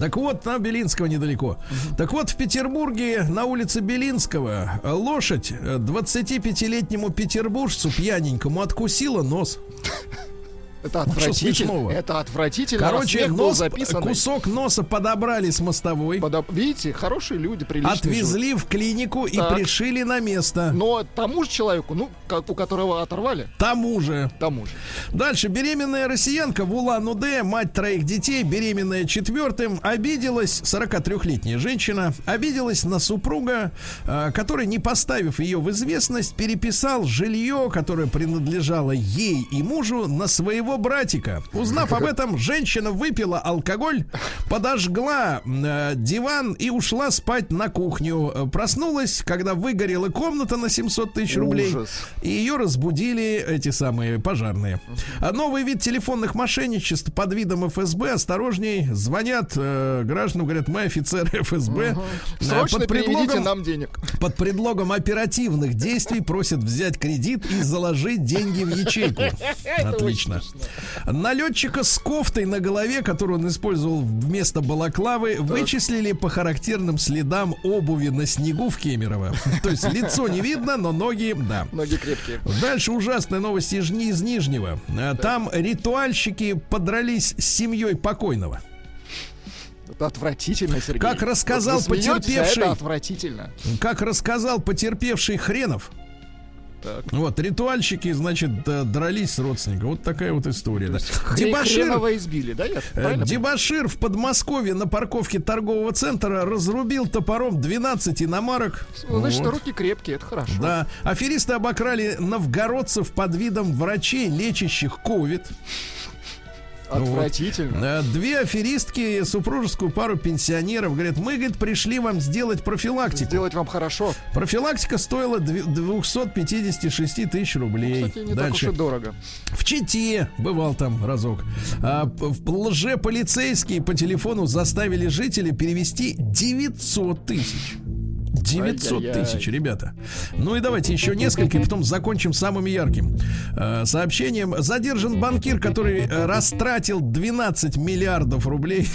Так вот, на Белинского недалеко. Так вот, в Петербурге на улице Белинского лошадь э, 25-летнему петербуржцу пьяненькому откусила нос. Это Ну, отвратительно. смешного? Это отвратительно. Короче, нос, записанный. кусок носа подобрали с мостовой, Подо- Видите, хорошие люди, приличные. живут. отвезли в клинику и Так. пришили на место. Но тому же человеку, ну, как, у которого оторвали, Тому же. тому же. Дальше. Беременная россиянка в Улан-Удэ, мать троих детей, беременная четвертым, обиделась, 43-летняя женщина, обиделась на супруга, э, который, не поставив ее в известность, переписал жилье, которое принадлежало ей и мужу, на своего братика. Узнав об этом, женщина выпила алкоголь, подожгла э, диван и ушла спать на кухню. Проснулась, когда выгорела комната на 700 тысяч рублей. Ужас. И ее разбудили эти самые пожарные. А новый вид телефонных мошенничеств под видом ФСБ. Осторожней. Звонят э, гражданам, говорят, мы офицеры ФСБ. Э, Срочно под предлогом, нам денег. под предлогом оперативных действий просят взять кредит и заложить деньги в ячейку. Отлично. Налетчика с кофтой на голове, которую он использовал вместо балаклавы, вычислили по характерным следам обуви на снегу в Кемерово. То есть лицо не видно, но ноги, да. Ноги крепкие. Дальше ужасная новость из, Ни- из Нижнего. Э, Там ритуальщики подрались с семьей покойного. Это отвратительно, Сергей. Как рассказал Вот смеетесь, а потерпевший- это отвратительно. Как рассказал потерпевший Хренов, Вот, ритуальщики, значит, д- дрались с родственником. Вот такая вот история. Да. Хре- Дебошир, Хреново избили, да? Я э, дебошир в Подмосковье на парковке торгового центра разрубил топором 12 иномарок. Значит, Вот. руки крепкие, это хорошо. Да, аферисты обокрали новгородцев под видом врачей, лечащих ковид. Отвратительно. Э, Две аферистки, супружескую пару пенсионеров, говорят, мы, говорит, пришли вам сделать профилактику. Сделать вам хорошо. Профилактика стоила две- 256 тысяч рублей. Кстати, не Дальше. так уж и дорого. В Чите, бывал там разок, а, лжеполицейские по телефону заставили жителей перевести 900 тысяч. 900 Ай-яй-яй. тысяч, ребята. Ну и давайте еще несколько, и потом закончим самым ярким э, сообщением. Задержан банкир, который э, растратил 12 миллиардов рублей.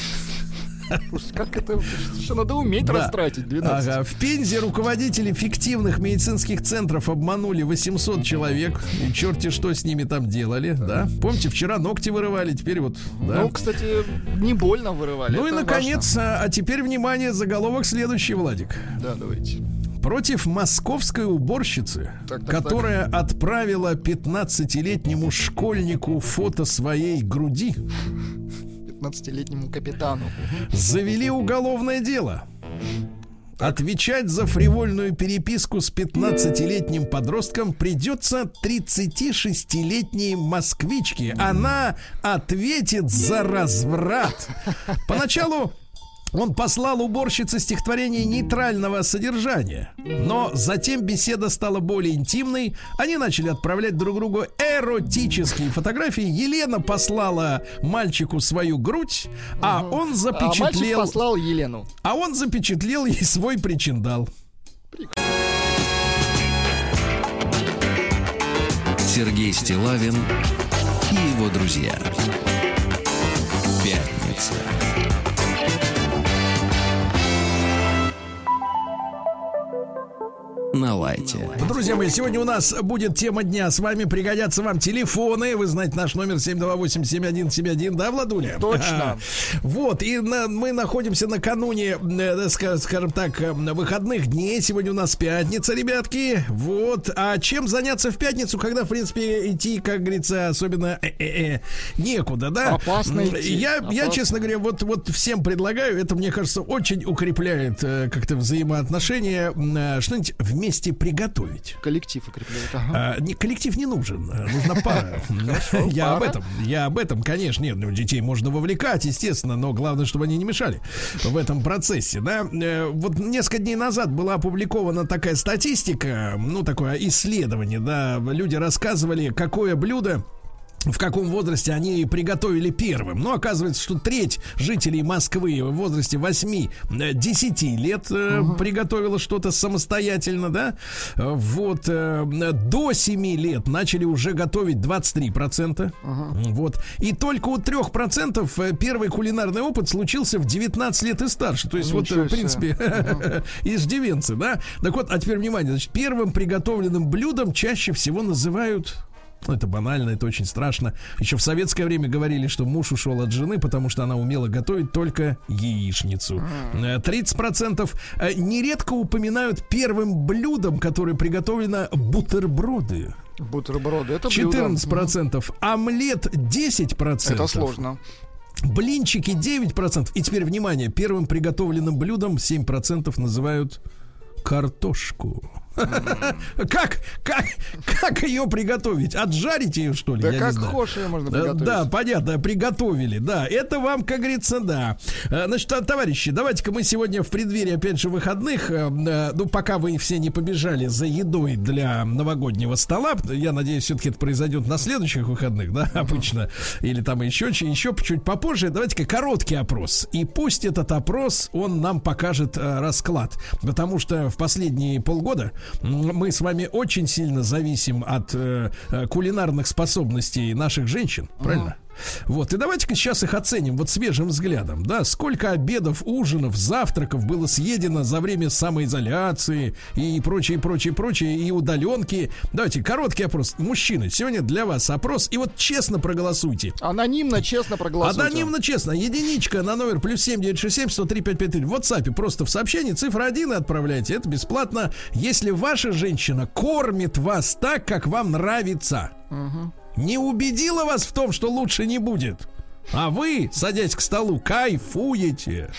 Слушай, как это? Что надо уметь Да. растратить 12. Ага. В Пензе руководители фиктивных медицинских центров обманули 800 человек. И черти что с ними там делали, да? Помните, вчера ногти вырывали, теперь вот, да? Ну, кстати, не больно вырывали. Ну и, наконец, а, а теперь, внимание, заголовок следующий, Владик. важно. Да, давайте. Против московской уборщицы, Так, так, которая отправила 15-летнему школьнику фото своей груди, 15-летнему капитану. завели уголовное дело. Отвечать за фривольную переписку с 15-летним подростком придется 36-летней москвичке. Она ответит за разврат. Поначалу он послал уборщице стихотворение нейтрального содержания. Но затем беседа стала более интимной. Они начали отправлять друг другу эротические фотографии. Елена послала мальчику свою грудь, а он А мальчик запечатлел... послал Елену. А он запечатлел ей свой причиндал. Сергей Стилавин и его друзья. Пятница. На лайте. Друзья мои, сегодня у нас будет тема дня. С вами пригодятся вам телефоны. Вы знаете наш номер 728-7171, да, Владуля? Точно. А, Вот, и на- мы находимся накануне, э, ска- скажем так, э, выходных дней. Сегодня у нас пятница, ребятки. Вот. А чем заняться в пятницу, когда, в принципе, идти, как говорится, особенно э-э-э, некуда, да? Опасно идти. Я, я, Опасно. честно говоря, вот, вот всем предлагаю, это, мне кажется, очень укрепляет э, как-то взаимоотношения, э, что-нибудь вместе приготовить. Коллектив укрепляет. Ага. А, не, коллектив не нужен, нужна пара. Я об этом, я об этом, конечно, нет, ну, детей можно вовлекать, естественно, но главное, чтобы они не мешали в этом процессе, да. Э, Вот несколько дней назад была опубликована такая статистика, ну, такое исследование, да, люди рассказывали, какое блюдо в каком возрасте они приготовили первым. Ну, оказывается, что треть жителей Москвы в возрасте 8-10 лет э, приготовила что-то самостоятельно, да? Э, Вот. э, до 7 лет начали уже готовить 23%. Вот. И только у 3% э, первый кулинарный опыт случился в 19 лет и старше. То есть, вот, э, Ничего в принципе, иждивенцы, да? Так вот, а теперь внимание, значит, первым приготовленным блюдом чаще всего называют ну, это банально, это очень страшно. Еще в советское время говорили, что муж ушел от жены, потому что она умела готовить только яичницу. Э, 30% э, нередко упоминают первым блюдом, которое приготовлено бутерброды. Бутерброды. Это блюдо. 14%. Омлет 10%. Это сложно. Блинчики 9%. И теперь, внимание, первым приготовленным блюдом 7% называют картошку. Как, как, как ее приготовить? Отжарить ее, что ли? Да Я как хошь ее можно Да, приготовить. Да, понятно, приготовили, да. Это вам, как говорится, да. Э, Значит, а, товарищи, давайте-ка мы сегодня в преддверии, опять же, выходных, э, э, ну, пока вы все не побежали за едой для новогоднего стола, я надеюсь, все-таки это произойдет на следующих выходных, да, обычно, или там еще, еще чуть попозже, давайте-ка короткий опрос. И пусть этот опрос, он нам покажет э, расклад, потому что в последние полгода мы с вами очень сильно зависим от э, э, кулинарных способностей наших женщин, правильно? Вот, и давайте-ка сейчас их оценим вот свежим взглядом, да, сколько обедов, ужинов, завтраков было съедено за время самоизоляции и прочее, прочее, прочее, и удаленки. Давайте, короткий опрос. Мужчины, сегодня для вас опрос, и вот честно проголосуйте. Анонимно, честно проголосуйте. Анонимно, честно. Единичка на номер плюс семь девять шесть семь сто три пять пять три. В WhatsApp просто в сообщении цифра один и отправляйте. Это бесплатно. Если ваша женщина кормит вас так, как вам нравится, не убедила вас в том, что лучше не будет, а вы, садясь к столу, кайфуете.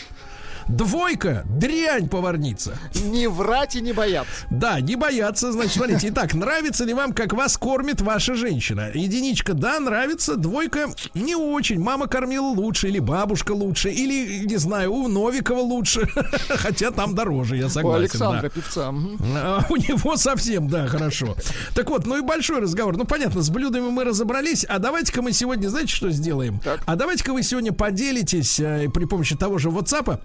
Двойка, дрянь поварница. Не врать и не бояться. Да, не бояться, значит, смотрите. Итак, нравится ли вам, как вас кормит ваша женщина? Единичка, да, нравится. Двойка, не очень. Мама кормила лучше, или бабушка лучше, или, не знаю, у Новикова лучше. Хотя там дороже, я У согласен. Александра да. певца. А у него совсем, да, хорошо. Так вот, ну и большой разговор. Ну, понятно, с блюдами мы разобрались. А давайте-ка мы сегодня, знаете, что сделаем? Так. А давайте-ка вы сегодня поделитесь э, при помощи того же WhatsApp.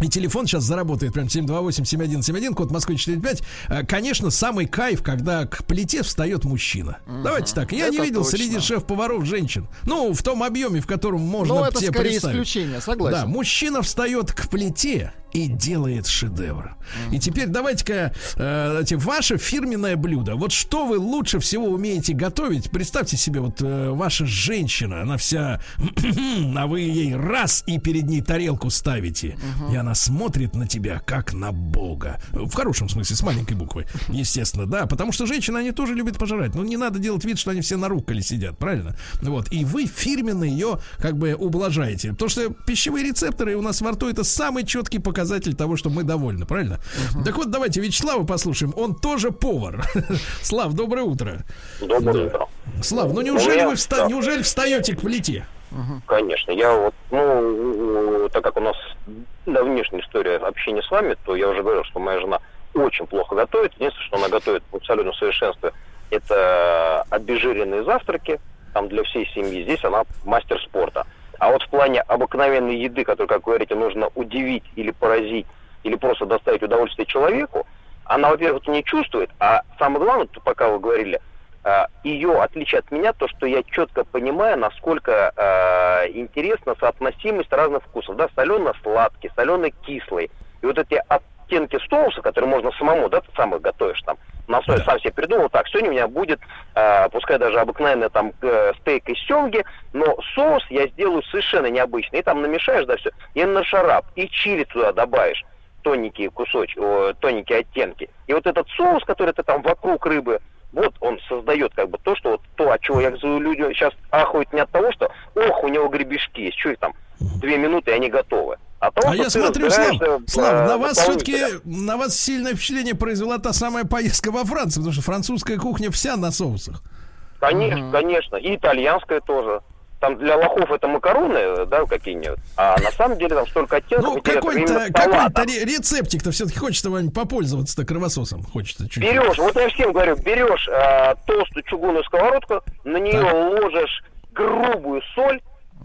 И телефон сейчас заработает прям 728-7171, код Москвы 45. Э, Конечно, самый кайф, когда к плите встает мужчина. Давайте так. Я не Это видел точно. среди шеф-поваров женщин. Ну, в том объеме, в котором можно Ну, это себе скорее представить. исключение, Да, согласен. мужчина встает к плите и делает шедевр. И теперь давайте-ка э, ваше фирменное блюдо. Вот что вы лучше всего умеете готовить? Представьте себе, вот э, ваша женщина, она вся, а вы ей раз и перед ней тарелку ставите, и она смотрит на тебя как на бога. В хорошем смысле, с маленькой буквы, естественно, да, потому что женщины они тоже любят пожрать. Ну не надо делать вид, что они все на рукколе сидят, правильно? Вот и вы фирменно ее как бы ублажаете, потому что пищевые рецепторы у нас во рту это самый четкий показатель того, что мы довольны, правильно? Так вот, давайте Вячеслава послушаем. Он тоже повар. Слав, доброе утро. Доброе Да. утро. Слав, ну неужели я- вы вста- да. неужели встаете к плите? Конечно. Я вот, ну, так как у нас давнишняя история общения с вами, то я уже говорил, что моя жена очень плохо готовит. Единственное, что она готовит в абсолютном совершенстве, это обезжиренные завтраки, там для всей семьи. Здесь она мастер спорта. А вот в плане обыкновенной еды, которую, как вы говорите, нужно удивить или поразить, или просто доставить удовольствие человеку, она, во-первых, не чувствует, а самое главное, пока вы говорили, а, ее отличие от меня, то, что я четко понимаю, насколько а, интересна соотносимость разных вкусов, да, солено-сладкий, солено-кислый. И вот эти оттенки соуса, которые можно самому, да, ты сам их готовишь там, на основе сам себе придумал, так, сегодня у меня будет, а, пускай даже обыкновенный там э, стейк из семги, но соус я сделаю совершенно необычный. И там намешаешь, да, все, и на шарап, и чили туда добавишь тоненькие кусочки, о, тоненькие оттенки. И вот этот соус, который ты там вокруг рыбы, вот он создает как бы то, что вот то, от чего я говорю, люди сейчас ахуют не от того, что ох, у него гребешки есть, что их там, две минуты, и они готовы. А, того, А я смотрю, Слав, Слав, э, на вас все-таки на вас сильное впечатление произвела та самая поездка во Францию, потому что французская кухня вся на соусах. Конечно, конечно. И итальянская тоже. Там для лохов это макароны, да, какие-нибудь. А на самом деле там столько оттенков. Ну, какой-то именно какой салата. рецептик-то все-таки хочется вам попользоваться-то кровососом. Хочется чуть-чуть. Берешь, вот я всем говорю, берешь э, толстую чугунную сковородку, на нее Так. ложишь грубую соль,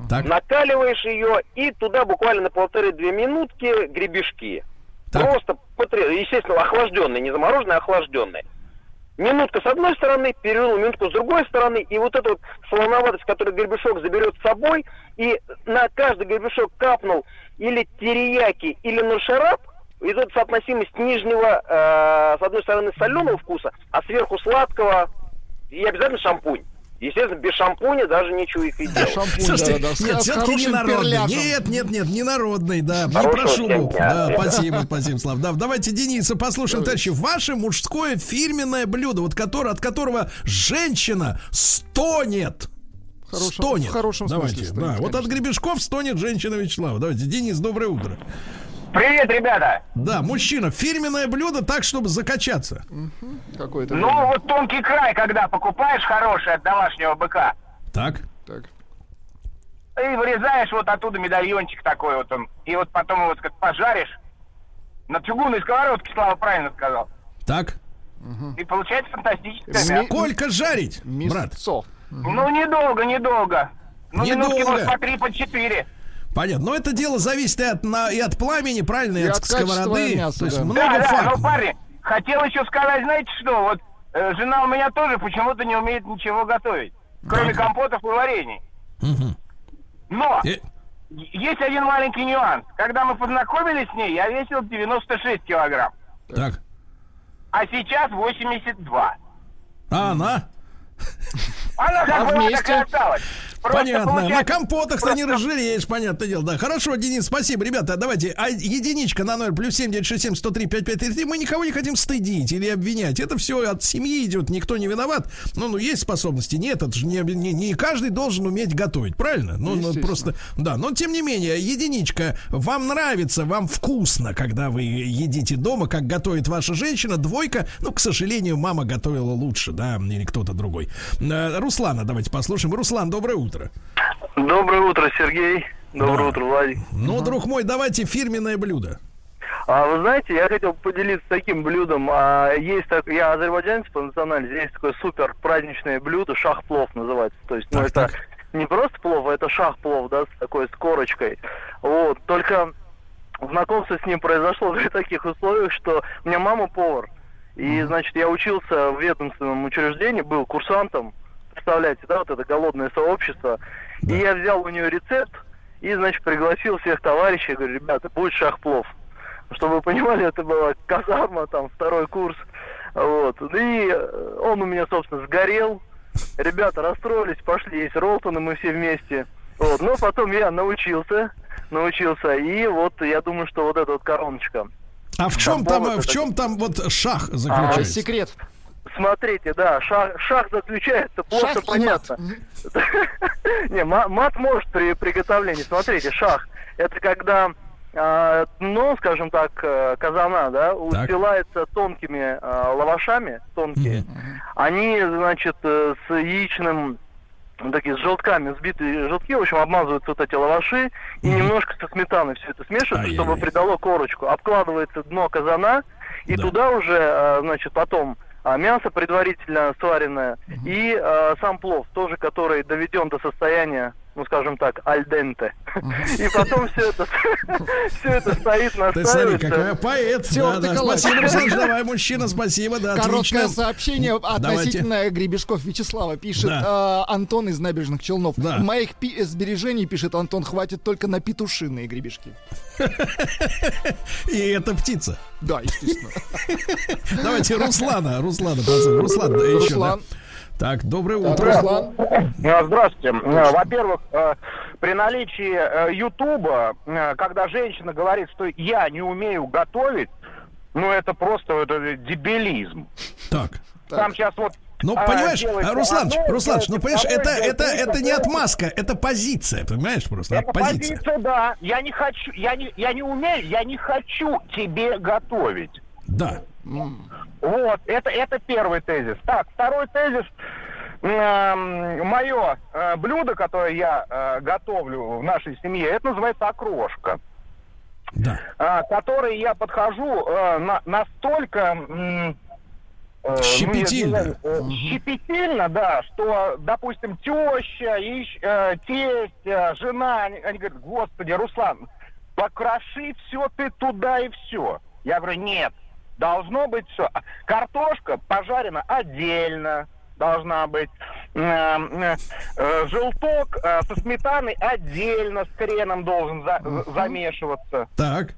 Так, накаливаешь ее и туда буквально на полторы-две минутки гребешки. Так. Просто, естественно, охлажденные, не замороженные, а охлажденные. Минутка с одной стороны, перевернул минутку с другой стороны, и вот эта вот солоноватость, которую гребешок заберет с собой, и на каждый гребешок капнул или терияки, или ношарап, и тут соотносимость нижнего, э, с одной стороны, соленого вкуса, а сверху сладкого, и обязательно шампунь. Естественно, без шампуня даже нечего их и делать. Шампунь, Слушайте, да, да, нет, все-таки не хорошим народный. перляжем. Нет, нет, нет, не народный, да. Не прошу. всем дня. Да, спасибо, спасибо, Слав. Да, давайте Дениса послушаем, товарищи. Ваше мужское фирменное блюдо, вот которое, от которого женщина стонет. В хорошем- стонет. в хорошем смысле Давайте, стонет, да. Вот от конечно. гребешков стонет женщина Вячеслава. Давайте, Денис, доброе утро. Привет, ребята! Да, мужчина, фирменное блюдо так, чтобы закачаться. Какой-то. Ну, вот тонкий край, когда покупаешь хороший от домашнего быка, Так. Так. и вырезаешь вот оттуда медальончик такой вот он, и вот потом его вот как пожаришь, на чугунной сковородке, Слава правильно сказал, Так. и получается фантастическое Ми- мясо. Сколько жарить, брат? Мясцо. Ну, недолго, недолго. Ну, минутки, Недолго. может, по три, по четыре. Понятно. Но это дело зависит и от, на, и от пламени, правильно, и, И от, от сковороды. мяса, То есть да. много Да, да, факторов. ну, парни, хотел еще сказать, знаете что, вот э, жена у меня тоже почему-то не умеет ничего готовить, кроме компотов и варений. Мгм. Но Э, есть один маленький нюанс. Когда мы познакомились с ней, я весил 96 килограмм, Так. а сейчас 82. А она? Она как А была, вместе? так и осталась. Просто Понятно. На получается- компотах-то не разжиреешь, понятное дело. Да, хорошо, Денис, спасибо. Ребята, давайте. А единичка на 0 плюс 7 967 103 5533. Мы никого не хотим стыдить или обвинять. Это все от семьи идет, никто не виноват. Ну, ну, есть способности. Нет, это же не, не, не каждый должен уметь готовить, правильно? Ну, ну, просто, да. Но, тем не менее, единичка, вам нравится, вам вкусно, когда вы едите дома, как готовит ваша женщина. Двойка, ну, к сожалению, мама готовила лучше, да, или кто-то другой. Э, Руслана, давайте послушаем. Руслан, доброе утро. Доброе утро, Сергей. Доброе Да. утро, Владик. Ну, друг мой, давайте фирменное блюдо. А вы знаете, я хотел поделиться таким блюдом. А, есть так, я азербайджанец по национальности, есть такое супер праздничное блюдо, шах-плов называется. То есть, ну Так, это не просто плов, а это шах-плов, да, с такой с корочкой. Вот. Только знакомство с ним произошло при таких условиях, что у меня мама повар. И, значит, я учился в ведомственном учреждении, был курсантом. Представляете, да, вот это голодное сообщество. И я взял у нее рецепт и, значит, пригласил всех товарищей, говорю, ребята, будет шахплов. Чтобы вы понимали, это была казарма, там, второй курс. Вот. И э, он у меня, собственно, сгорел. Ребята расстроились, пошли есть Ролтоны, мы все вместе. Вот. Но потом я научился, научился. И вот я думаю, что вот эта вот короночка. А в чем там, это в чем там вот шах А, заключается? секрет. Смотрите, да, шаг, шаг заключается плохо Шах понятно. Не, ма- мат может при приготовлении. Смотрите, шах это когда а, дно, скажем так, э, казана, да, устилается тонкими а, лавашами, тонкие. Они, значит, э, с яичным такие с желтками, сбитые желтки, в общем, обмазываются вот эти лаваши и немножко со сметаной все это смешивается, чтобы придало корочку. Обкладывается дно казана, и Да. туда уже, э, значит, потом а, мясо предварительно сваренное и э, сам плов, тоже который доведен до состояния, ну, скажем так, альденте. И потом все это, все это стоит, Ты смотри, какой настраивается. поэт. Да, да, спасибо, Руслан, давай, мужчина, спасибо, да, Короткое отлично. сообщение Давайте. относительно гребешков Вячеслава. Пишет Да. э, Антон из набережных Челнов. Да. Моих пи- сбережений, пишет Антон, хватит только на петушиные гребешки. И это птица. Да, естественно. Давайте Руслана, Руслана, Руслан, да, еще, да. Так, доброе Так, утро. Руслан. Э, Здравствуйте. Э, Во-первых, э, при наличии Ютуба, когда женщина говорит, что я не умею готовить, ну это просто это дебилизм. Так. Там сейчас вот... Ну, а, понимаешь, Руслан, Руслан, ну, понимаешь, это, это, это не отмазка, это позиция, понимаешь, просто Это позиция. позиция, да. Я не хочу, я не, я не умею, я не хочу тебе готовить. Да. Вот, это, это первый тезис. Так, второй тезис. Мое блюдо, которое я э, готовлю в нашей семье, это называется окрошка. Да. а, которой я подхожу э, на- настолько э, ну, Щепетильно. я э, щепетильно, да, что, допустим, теща, и, э, тесть, э, жена, они, они говорят, господи, Руслан, покроши все ты туда и все. Я говорю, нет, должно быть все. Картошка пожарена отдельно, должна быть. Э, э, Желток э, со сметаной отдельно с хреном должен за- за- замешиваться. Так.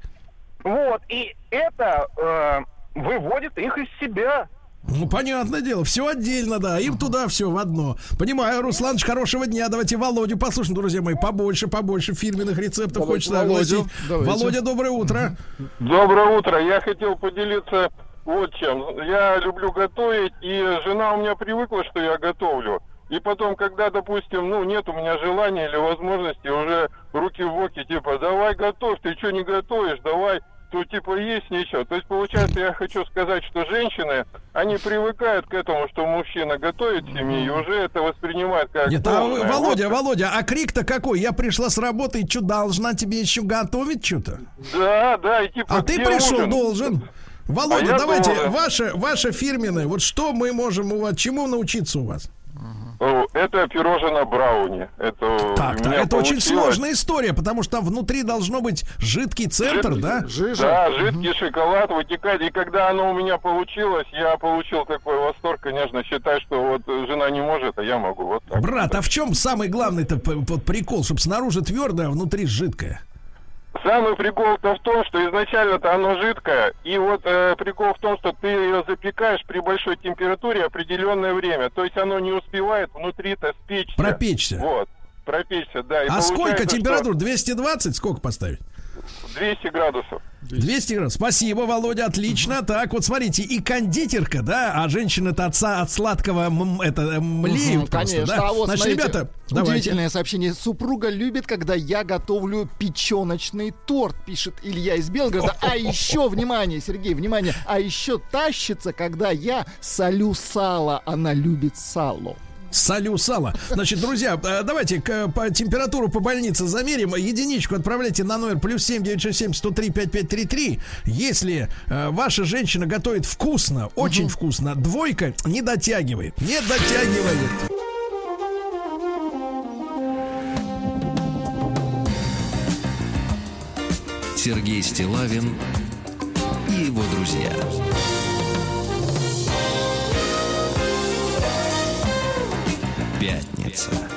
Вот, и это э, выводит их из себя. Ну, понятное дело, все отдельно, да, им туда все в одно. Понимаю, Русланыч, хорошего дня. Давайте Володю послушаем, друзья мои, побольше, побольше фирменных рецептов Давайте хочется Володю. огласить. Давайте. Володя, доброе утро. Доброе утро. Я хотел поделиться вот чем. Я люблю готовить, и жена у меня привыкла, что я готовлю. И потом, когда, допустим, ну, нет у меня желания или возможности, уже руки в боки, типа, давай готовь, ты что не готовишь, давай, то типа есть ничего. То есть, получается, я хочу сказать, что женщины, они привыкают к этому, что мужчина готовит в семье, и уже это воспринимают как... Нет, а должное. Володя, Вот. Володя, а крик-то какой? Я пришла с работы, и что, должна тебе еще готовить что-то? Да, да, и типа... А ты пришел, ужин? должен. Володя, А давайте, должен. ваше, ваше фирменное, вот что мы можем у вас, чему научиться у вас? Э, это пирожное брауни. Это Так, так, это очень получилось. сложная история, потому что там внутри должно быть жидкий центр, да? Да, жидкий шоколад вытекает. И когда оно у меня получилось, я получил такой восторг, конечно, считай, что вот жена не может, а я могу. Вот так. Брат, а в чем самый главный-то прикол, чтобы снаружи твердое, а внутри жидкое? Самый прикол-то в том, что изначально-то оно жидкое, и вот э, прикол в том, что ты ее запекаешь при большой температуре определенное время, то есть оно не успевает внутри-то спечься. Пропечься. Вот, пропечься, да. А сколько получается, что температур? 220? Сколько поставить? 200 градусов. 200 градусов. Спасибо, Володя, отлично. Так, вот смотрите, и кондитерка, да, а женщины-то отца от сладкого м- это э, млеют Мгм, просто, Конечно. да? А вот, Значит, смотрите, ребята, давайте. удивительное сообщение. Супруга любит, когда я готовлю печеночный торт, пишет Илья из Белгорода. А еще, внимание, Сергей, внимание, а еще тащится, когда я солю сало. Она любит сало. Солю сало. Значит, друзья, э, давайте к- по температуру по больнице замерим. Единичку отправляйте на номер плюс семь девять шесть семь сто три пять пять три три. Если э, ваша женщина готовит вкусно, очень вкусно, двойка не дотягивает. Не дотягивает. Сергей Стилавин и его друзья. Пятница.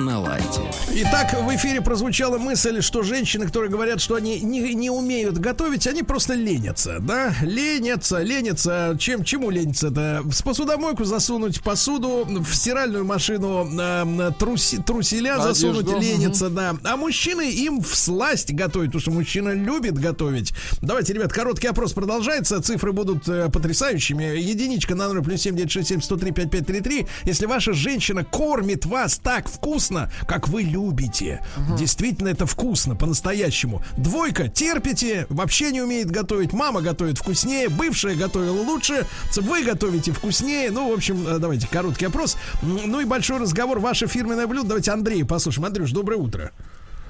На лайте. Итак, в эфире прозвучала мысль, что женщины, которые говорят, что они не, не умеют готовить, они просто ленятся, да? Ленятся, ленятся. Чем, чему ленятся? Это в посудомойку засунуть посуду, в стиральную машину э, труси- труселя Одежду, засунуть, ленятся, да. А мужчины им в сласть готовят, потому что мужчина любит готовить. Давайте, ребят, короткий опрос продолжается. Цифры будут э, потрясающими. Единичка на номер плюс семь девять шесть семь сто три пять пять три три. Если ваша женщина кормит вас так вкусно, как вы любите, действительно это вкусно, по-настоящему. Двойка, терпите, вообще не умеет готовить. Мама готовит вкуснее, бывшая готовила лучше, вы готовите вкуснее. Ну, в общем, э, давайте короткий опрос. Ну и большой разговор. Ваше фирменное блюдо. Давайте Андрея послушаем. Андрюш, доброе утро.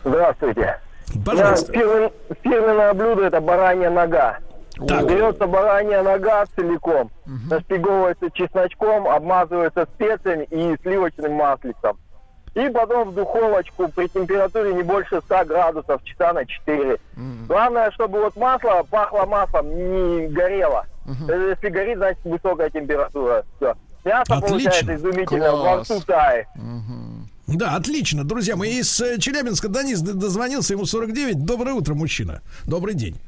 Здравствуйте. Пожалуйста. Фирмен- фирменное блюдо это баранья нога. Так. Берется баранья нога целиком, нашпиговывается чесночком, обмазывается специями и сливочным маслицем. И потом в духовочку при температуре не больше 100 градусов, часа на 4. Главное, чтобы вот масло пахло маслом, не горело. Э, Если горит, значит высокая температура. Все. Мясо Отлично. получается изумительно, во рту тает. Да, отлично, друзья. Мы из э, Челябинска Денис дозвонился, ему 49. Доброе утро, мужчина. Добрый день.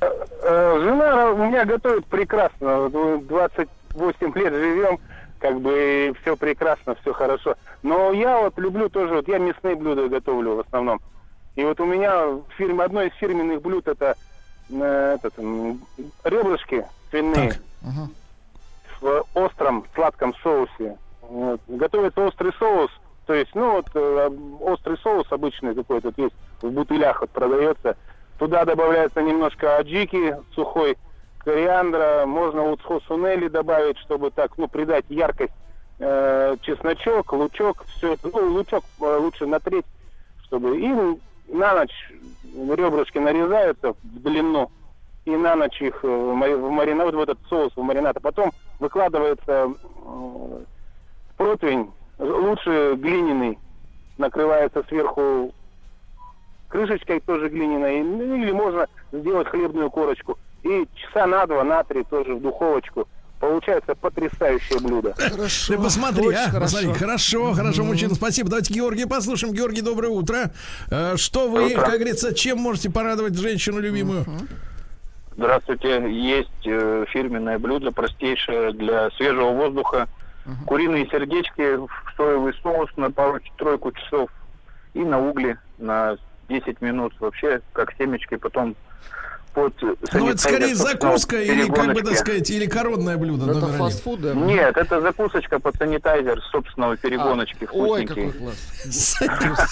Э, Жена у меня готовит прекрасно. Вот мы 28 лет живем, как бы все прекрасно, все хорошо. Но я вот люблю тоже, вот я мясные блюда готовлю в основном. И вот у меня в фирме, одно из фирменных блюд это э, этот, ребрышки свиные в остром сладком соусе. Вот. Готовится острый соус, то есть, ну вот э, острый соус обычный какой-то вот есть в бутылях вот продается. Туда добавляется немножко аджики сухой, кориандра, можно вот сунели добавить, чтобы так, ну, придать яркость. Э, чесночок, лучок, все это, ну, лучок э, лучше на треть, чтобы и на ночь ребрышки нарезаются в длину, и на ночь их э, в мари- в маринад, в этот соус, в маринад, а потом выкладывается э, противень, лучше глиняный, накрывается сверху крышечкой тоже глиняной, ну, или можно сделать хлебную корочку. И часа на два, на три тоже в духовочку. Получается потрясающее блюдо. Ты посмотри, очень а, хорошо. посмотри, хорошо, хорошо, мужчина, спасибо. Давайте Георгия послушаем. Георгий, доброе утро. Э, Что вы, Утро. как говорится, чем можете порадовать женщину любимую? Здравствуйте. Есть э, фирменное блюдо, простейшее для свежего воздуха. Куриные сердечки в соевый соус на пару-тройку часов и на угли на 10 минут вообще, как семечки, потом под Ну, это скорее закуска или, как бы, так сказать, или коронное блюдо Это номер один. фастфуд, да? Нет, это закусочка под санитайзер собственного перегоночки Ой, вкусненький. какой класс.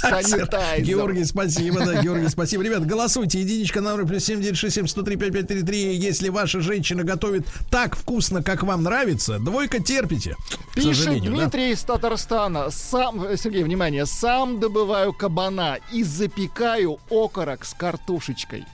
Санитайзер. Георгий, спасибо, да, Георгий, спасибо. Ребят, голосуйте. Единичка на номер плюс 7967 103 5533. Если ваша женщина готовит так вкусно, как вам нравится, двойка терпите. Пишет сожалению, да. Дмитрий из Татарстана. Сам, Сергей, внимание, сам добываю кабана и запекаю окорок с картошечкой.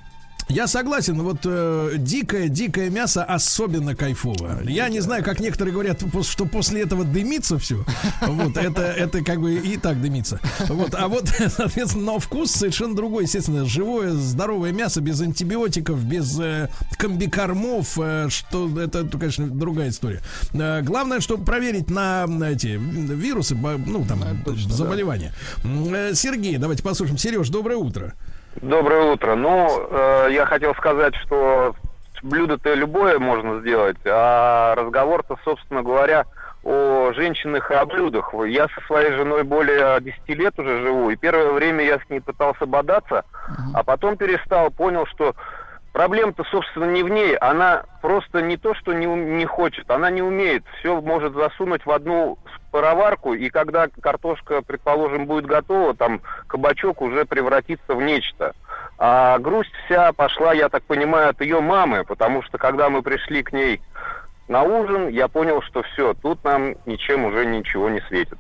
Я согласен, вот э, дикое, дикое мясо особенно кайфово. Я не знаю, как некоторые говорят, что после этого дымится все. Вот, это, это как бы и так дымится. Вот, а вот, соответственно, но вкус совершенно другой. Естественно, живое, здоровое мясо без антибиотиков, без э, комбикормов, э, что это, конечно, другая история. Э, главное, чтобы проверить на на эти вирусы, ну, там, заболевания. М, э, Сергей, давайте послушаем. Сереж, доброе утро. Доброе утро. Ну, э, я хотел сказать, что блюдо-то любое можно сделать, а разговор-то, собственно говоря, о женщинах и о блюдах. Я со своей женой более 10 лет уже живу, и первое время я с ней пытался бодаться, а потом перестал, понял, что проблема-то, собственно, не в ней. Она просто не то, что не, не хочет, она не умеет. Все может засунуть в одну пароварку, и когда картошка, предположим, будет готова, там кабачок уже превратится в нечто. А грусть вся пошла, я так понимаю, от ее мамы, потому что когда мы пришли к ней на ужин, я понял, что все, тут нам ничем уже ничего не светит.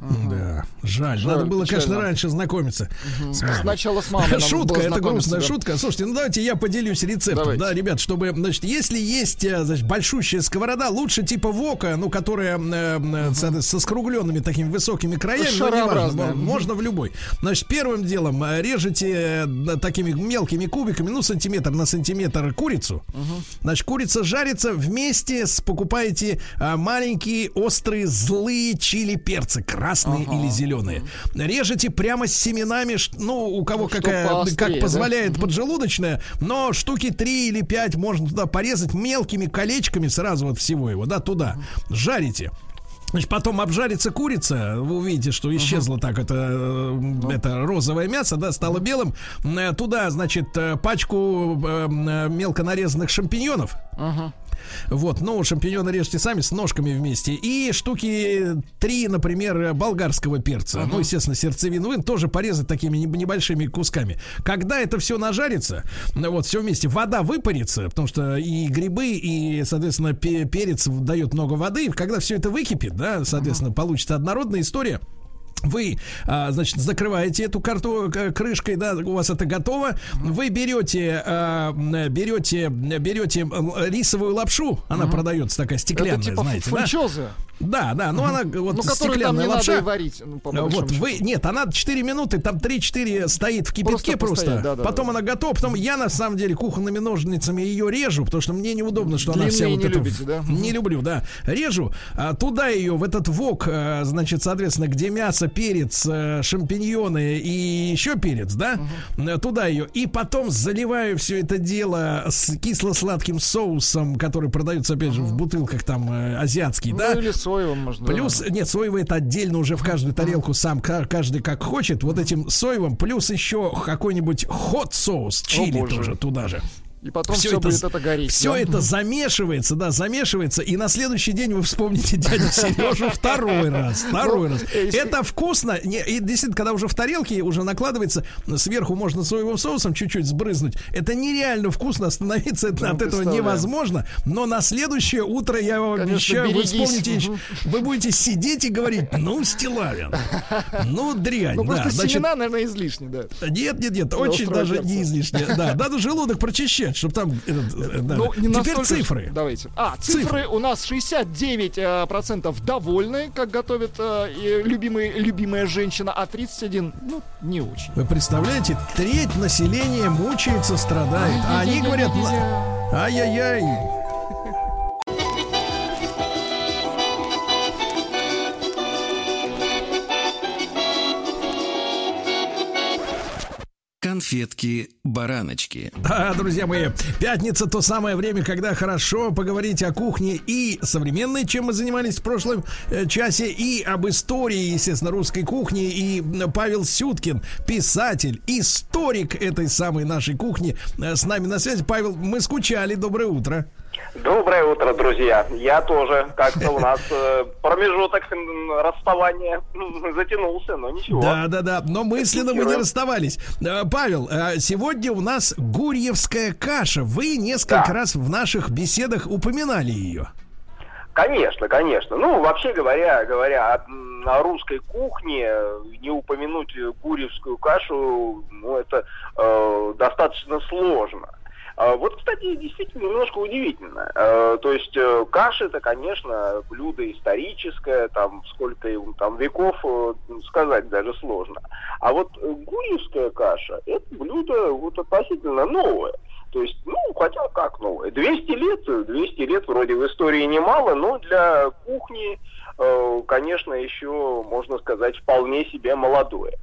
Да, жаль. Жаль, Надо было, конечно, печально. раньше знакомиться. с мамой. Сначала с мамой Шутка, это грустная да. шутка. Слушайте, ну давайте я поделюсь рецептом. Давайте. Да, ребят, чтобы, значит, если есть, э, значит, большущая сковорода, лучше типа вока, ну, которая э, э, со, со скругленными такими высокими краями, ну, неважно, можно в любой. Значит, первым делом режете такими мелкими кубиками, ну, сантиметр на сантиметр курицу. Значит, курица жарится вместе с покупаете а, маленькие острые злые чили перцы, красные или зеленые. Режете прямо с семенами, ну, у кого какая, поострее, как да? позволяет поджелудочная, но штуки 3 или 5 можно туда порезать мелкими колечками сразу вот всего его, да, туда. Жарите. Значит, потом обжарится курица, вы увидите, что исчезло так это, это розовое мясо, да, стало белым. Э, Туда, значит, э, пачку э, мелко нарезанных шампиньонов. Вот, ну, шампиньоны режьте сами с ножками вместе. И штуки три, например, болгарского перца. Ну, естественно, сердцевину вы тоже порезать такими неб- небольшими кусками. Когда это все нажарится, ну, вот, все вместе, вода выпарится, потому что и грибы, и, соответственно, пе- перец дает много воды. Когда все это выкипит, да, соответственно, получится однородная история. Вы, а, значит, закрываете эту карту к- крышкой, да, у вас это готово. Вы берете, а, берете, берете рисовую лапшу, она продается такая стеклянная, Это типа знаете, да? Да, да, но она вот Ну, там стеклянная не лапша. надо варить. ну, Вот, счету. вы, нет, она 4 минуты, там 3-4 стоит в кипятке Просто просто. постоять, да, да, потом да. она готова. Потом я, на самом деле, кухонными ножницами ее режу, потому что мне неудобно, что она вся Длинные вот не любите, да? Не люблю, да. Режу. а, туда ее, в этот вок, а, значит, соответственно, где мясо, перец, а, шампиньоны и еще перец, да? А, Туда ее. И потом заливаю все это дело с кисло-сладким соусом, который продается, опять же, в бутылках там азиатский, Ну, да? или соевым можно. Плюс, нет, соевый это отдельно уже в каждую тарелку сам ка- каждый как хочет. Вот этим соевым, плюс еще какой-нибудь хот соус, чили тоже туда же. И потом все будет это гореть. Все да? это замешивается, да, замешивается, и на следующий день вы вспомните дядю Сережу второй раз, второй Ну, раз. э, Это вкусно, не, и действительно, когда уже в тарелке уже накладывается, сверху можно соевым соусом чуть-чуть сбрызнуть. Это нереально вкусно, остановиться это- Ну, от этого невозможно. Но на следующее утро я вам Конечно, обещаю, вы вспомните, вы будете сидеть и говорить, ну, Стилавин, ну, дрянь, Ну, да. просто Значит, семена, наверное, излишни, да. нет, нет, нет, очень даже не излишне. Да, надо желудок прочищать, чтобы там... этот, э, да. Ну, не Теперь настолько цифры. Давайте. А, цифры, у нас 69% э, процентов довольны, как готовит э, любимый, любимая женщина, а 31, ну, не очень. Вы представляете, треть населения мучается, страдает. А они говорят, «На- ай-яй-яй. Конфетки-бараночки. Да, друзья мои, пятница то самое время, когда хорошо поговорить о кухне и современной, чем мы занимались в прошлом э, часе, и об истории, естественно, русской кухни. И Павел Сюткин, писатель, историк этой самой нашей кухни, э, с нами на связи. Павел, мы скучали. Доброе утро. Доброе утро, друзья. Я тоже. Как-то у нас э, промежуток расставания затянулся, но ничего. Да, да, да. Но мысленно мы не расставались. Э, Павел, э, сегодня у нас гурьевская каша. Вы несколько Да. раз в наших беседах упоминали ее. Конечно, конечно. Ну, вообще говоря, говоря о, о русской кухне, не упомянуть гурьевскую кашу, ну, это э, достаточно сложно. А Вот, кстати, действительно немножко удивительно. Э, То есть э, каша это, конечно, блюдо историческое, там сколько ему там веков э, сказать даже сложно. А вот э, гурьевская каша это блюдо вот относительно новое. То есть, ну, хотя как новое? 200 лет, 200 лет вроде в истории немало, но для кухни, конечно, еще, можно сказать, вполне себе молодое.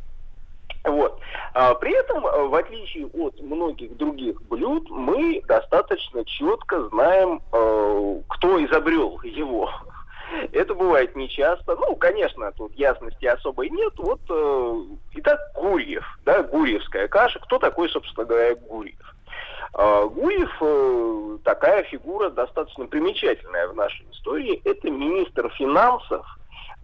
Вот. А, при этом, э, в отличие от многих других блюд, мы достаточно четко знаем, э, кто изобрел его. Это бывает нечасто. Ну, конечно, тут ясности особой нет. Вот, э, итак, Гурьев, да, гурьевская каша. Кто такой, собственно говоря, Гурьев? А, Гурьев э, такая фигура достаточно примечательная в нашей истории. Это министр финансов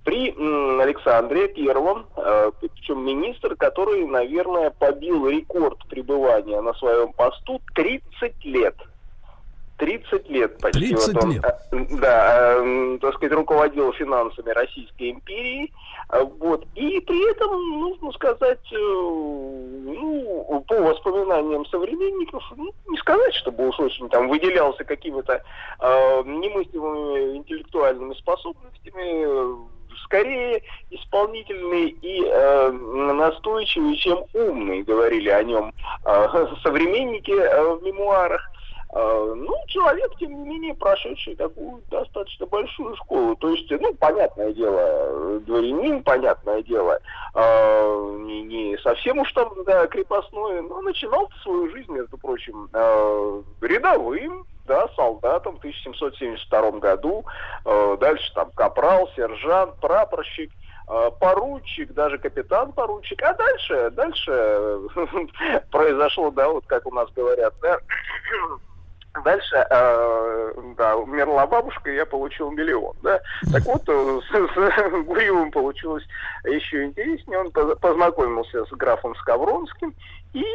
при Александре Первом, э, причем министр, который, наверное, побил рекорд пребывания на своем посту 30 лет. 30 лет почти. 30 вот он, лет. э, Да, э, так сказать, руководил финансами Российской империи. Вот. И при этом, нужно сказать, ну, по воспоминаниям современников, ну, не сказать, чтобы уж очень там выделялся какими-то э, немыслимыми интеллектуальными способностями, скорее исполнительный и э, настойчивый, чем умный, говорили о нем э, современники э, в мемуарах. Э, Ну, человек, тем не менее, прошедший такую достаточно большую школу. То есть, ну, понятное дело, дворянин, понятное дело, э, не, не совсем уж там, да, крепостной, но начинал свою жизнь, между прочим, э, рядовым, да, солдатом в 1772 году, э, дальше там капрал, сержант, прапорщик, э, поручик, даже капитан-поручик, а дальше, дальше э, произошло, да, вот как у нас говорят, да, Дальше, э, да, умерла бабушка, и я получил миллион, да. Так вот, э, с, с Гурьевым получилось еще интереснее. Он поз- познакомился с графом Скавронским и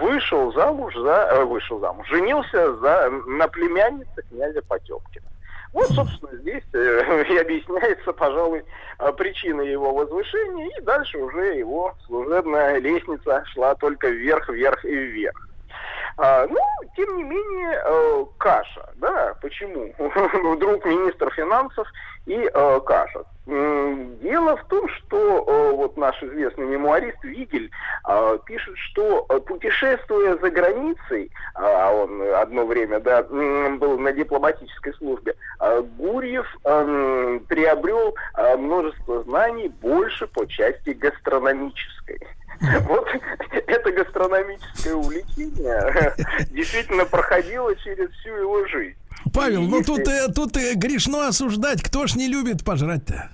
вышел замуж за... э, вышел замуж, женился за, на племяннице князя Потемкина. Вот, собственно, здесь э, и объясняется, пожалуй, э, причина его возвышения, и дальше уже его служебная лестница шла только вверх, вверх и вверх. А, ну, тем не менее, э, каша, да, почему? Вдруг министр финансов и э, каша. Дело в том, что э, вот наш известный мемуарист Вигель пишет, что путешествуя за границей, а он одно время, да, был на дипломатической службе, э, Гурьев приобрел множество знаний больше по части гастрономической. Вот это гастрономическое увлечение действительно проходило через всю его жизнь. Павел, ну тут, э, тут э, грешно осуждать, кто ж не любит пожрать-то?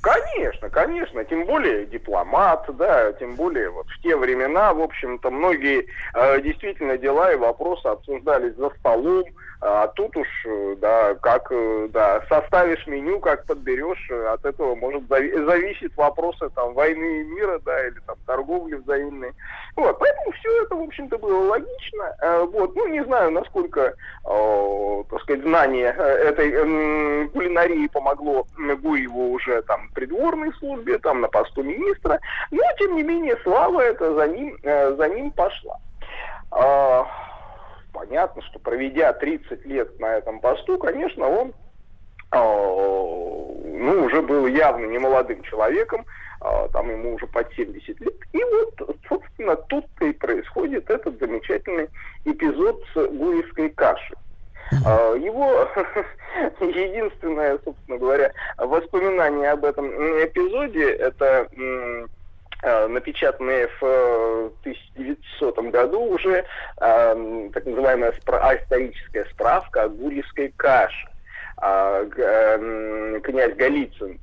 Конечно, конечно, тем более дипломат, да, тем более вот в те времена, в общем-то, многие э, действительно дела и вопросы обсуждались за столом, а тут уж, э, да, как, э, да, составишь меню, как подберешь, э, от этого может зави- зависеть вопросы там войны и мира, да, или там торговли взаимной. Вот, поэтому все это, в общем-то, было логично. Э, вот, ну, не знаю, насколько, э, так сказать, знание э, этой м, кулинарии помогло Гуеву уже там придворной службе, там на посту министра, но, тем не менее, слава это за ним, э, за ним пошла. Понятно, что проведя 30 лет на этом посту, конечно, он а, ну, уже был явно не молодым человеком, а, там ему уже под 70 лет. И вот, собственно, тут-то и происходит этот замечательный эпизод с гуевской кашей. А, Его единственное, собственно говоря, воспоминание об этом эпизоде это напечатанные в э, 1900 году уже э, так называемая спра- историческая справка о гурьевской каше. А, эм, князь Голицын,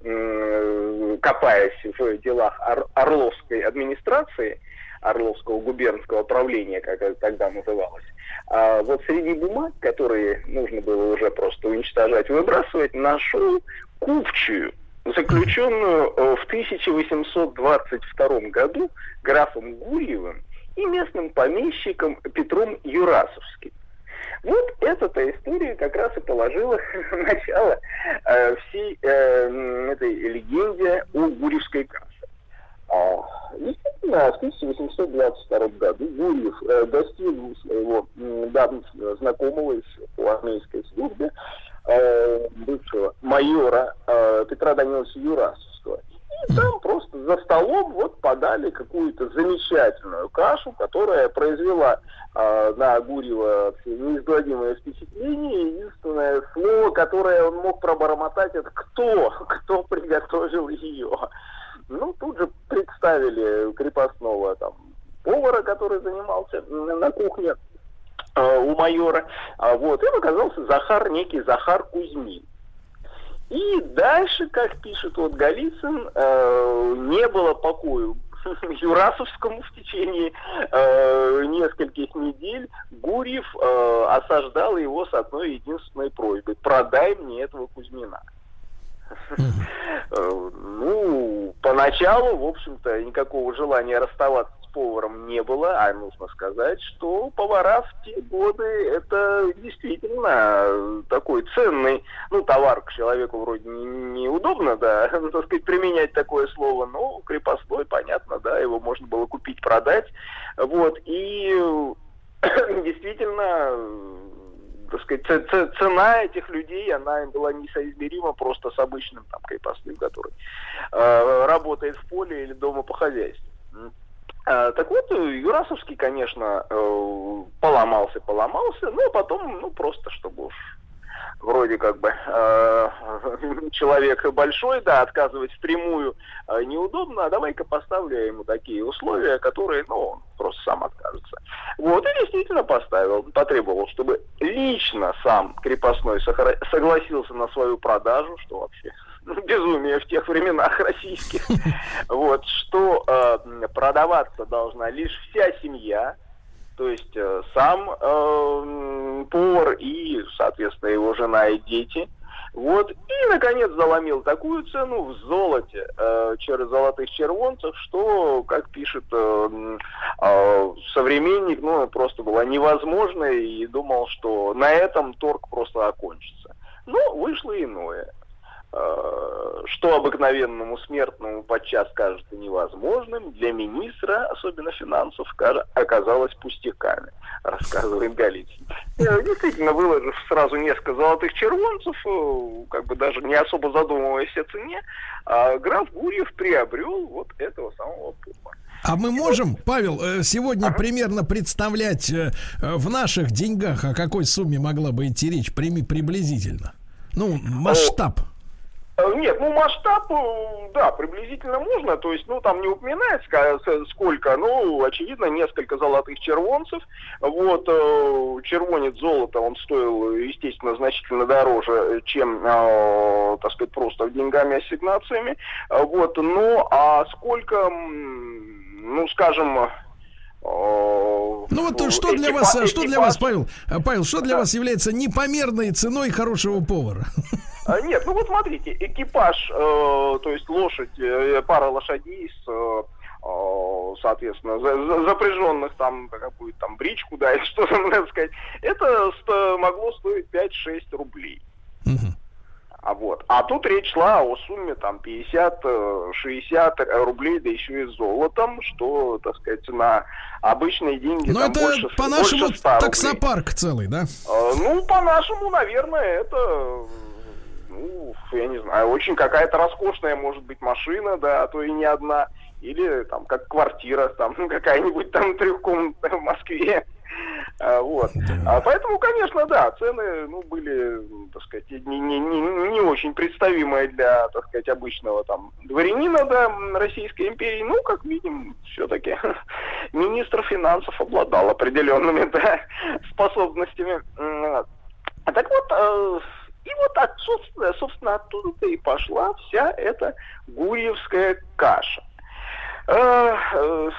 копаясь в делах Ор- Орловской администрации, Орловского губернского правления, как это тогда называлось, а, вот среди бумаг, которые нужно было уже просто уничтожать, выбрасывать, нашел купчую, заключенную э, в 1822 году графом Гурьевым и местным помещиком Петром Юрасовским. Вот эта-то история как раз и положила начало э, всей э, этой легенде о Гурьевской каше. А, Действительно, в 1822 году Гурьев э, достиг своего давнего знакомого еще по армейской службе, э, бывшего майора э, Петра Даниловича Юрасовского. И там просто за столом вот подали какую-то замечательную кашу, которая произвела э, на Гурьева неизгладимое впечатление. Единственное слово, которое он мог пробормотать, это «кто?», кто приготовил ее. Ну, тут же представили крепостного там повара, который занимался на кухне у майора. А вот, им оказался Захар, некий Захар Кузьмин. И дальше, как пишет вот Голицын, э, не было покою Юрасовскому в течение э, нескольких недель. Гурьев э, осаждал его с одной единственной просьбой. Продай мне этого Кузьмина. Э, Ну, поначалу, в общем-то, никакого желания расставаться поваром не было, а нужно сказать, что повара в те годы это действительно такой ценный, ну, товар к человеку вроде не- неудобно, да, ну, так сказать, применять такое слово, но крепостной, понятно, да, его можно было купить, продать, вот, и действительно так сказать, цена этих людей, она была несоизмерима просто с обычным там крепостным, который э, работает в поле или дома по хозяйству. А, так вот, э, Юрасовский, конечно, э, поломался, поломался, но потом, ну, просто чтобы уж вроде как бы э, человек большой, да, отказывать впрямую э, неудобно, а давай-ка поставлю я ему такие условия, которые, ну, он просто сам откажется. Вот, и действительно поставил, потребовал, чтобы лично сам крепостной согласился на свою продажу, что вообще безумие в тех временах российских. Вот, что э, продаваться должна лишь вся семья, то есть э, сам э, повар и, соответственно, его жена и дети. Вот. И, наконец, заломил такую цену в золоте э, через золотых червонцев, что, как пишет э, э, современник, ну, просто было невозможно и думал, что на этом торг просто окончится. Но вышло иное что обыкновенному смертному подчас кажется невозможным, для министра, особенно финансов, ка- оказалось пустяками, рассказывает Голицын. Э, Действительно, выложив сразу несколько золотых червонцев, э, как бы даже не особо задумываясь о цене, а граф Гурьев приобрел вот этого самого повара. А мы можем, Павел, э, сегодня примерно представлять в наших деньгах, о какой сумме могла бы идти речь, прими приблизительно? Ну, масштаб. Э, Нет, ну масштаб, э, да, приблизительно можно, то есть, ну, там не упоминается с- сколько, ну, очевидно, несколько золотых червонцев, вот, э, червонец золота, он стоил, естественно, значительно дороже, э, чем, э, так сказать, просто деньгами, ассигнациями, Э, вот, ну, а сколько, ну, скажем, э, Ну вот что для вас, э, что для вас, Павел, э, Павел, что для вас является непомерной ценой хорошего повара? А, Нет, ну вот смотрите, экипаж, э, то есть лошадь, э, пара лошадей с, э, э, соответственно, за- за- запряженных там какую-то там бричку, да, или что там, надо сказать, это могло стоить 5-6 рублей. А вот. А тут речь шла о сумме там 50-60 рублей, да еще и золотом, что, так сказать, на обычные деньги Ну там это больше, по-нашему больше 100 рублей. таксопарк целый, да? Э, Ну, по-нашему, наверное, это, ну, я не знаю, очень какая-то роскошная, может быть, машина, да, а то и не одна. Или там как квартира, там ну, какая-нибудь там трехкомнатная в Москве. А, Вот. А поэтому, конечно, да, цены, ну, были, так сказать, не, не, не, не очень представимые для, так сказать, обычного там дворянина, да, Российской империи. Ну, как видим, все-таки министр финансов обладал определенными, да, способностями. А Так вот, э, и вот отсутствие, собственно, оттуда-то и пошла вся эта гурьевская каша. Э, э,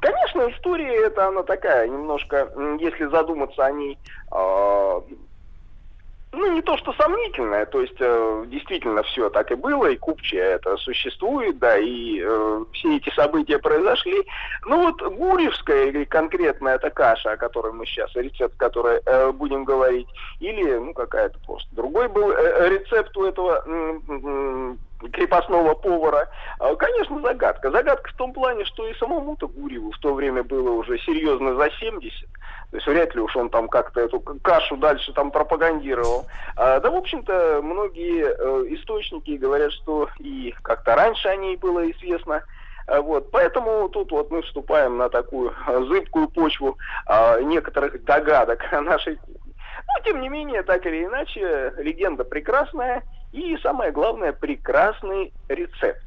Конечно, история эта, она такая, немножко, если задуматься о ней, э, ну, не то что сомнительное, то есть э, действительно все так и было, и купчая это существует, да, и э, все эти события произошли. Ну вот гурьевская или конкретная эта каша, о которой мы сейчас, рецепт, который э, будем говорить, или, ну, какая-то просто другой был э, рецепт у этого м, крепостного повара, э, конечно, загадка. Загадка в том плане, что и самому-то Гурьеву в то время было уже серьезно за 70, то есть вряд ли уж он там как-то эту кашу дальше там пропагандировал. А, да, в общем-то, многие э, источники говорят, что и как-то раньше о ней было известно. А, Вот, поэтому тут вот мы вступаем на такую э, зыбкую почву а, некоторых догадок о нашей. Но, тем не менее, так или иначе, легенда прекрасная и, самое главное, прекрасный рецепт.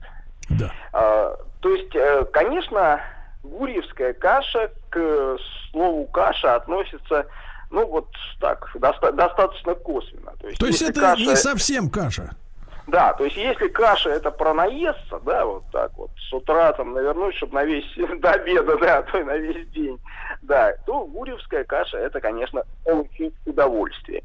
А, то есть, э, конечно, гурьевская каша к слову каша относится, ну вот так, доста- достаточно косвенно. То есть, То есть это каша- не совсем каша. Да, то есть если каша это про наесться, да, вот так вот, с утра там навернуть, чтобы на весь, до обеда, да, а то и на весь день, да, то гурьевская каша это, конечно, получить удовольствие.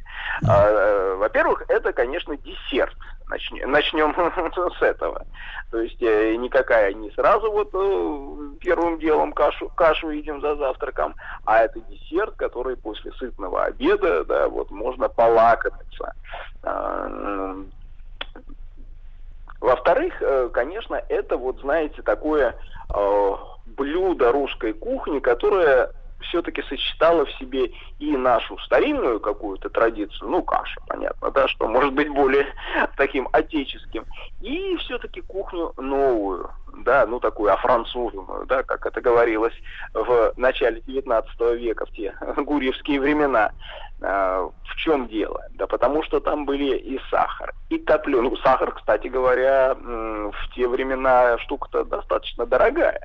А, э, во-первых, это, конечно, десерт. Начнем, начнем с этого. То есть э, никакая не сразу вот э, первым делом кашу, кашу едим за завтраком, а это десерт, который после сытного обеда, да, вот можно полакомиться. Во-вторых, э, конечно, это вот, знаете, такое э, блюдо русской кухни, которое все-таки сочетало в себе и нашу старинную какую-то традицию, ну, каша, понятно, да, что может быть более таким отеческим, и все-таки кухню новую, да, ну, такую офранцуженную, да, как это говорилось в начале 19 века, в те гурьевские времена. А, в чем дело? Да потому что там были и сахар, и топленый. Ну, сахар, кстати говоря, в те времена штука-то достаточно дорогая.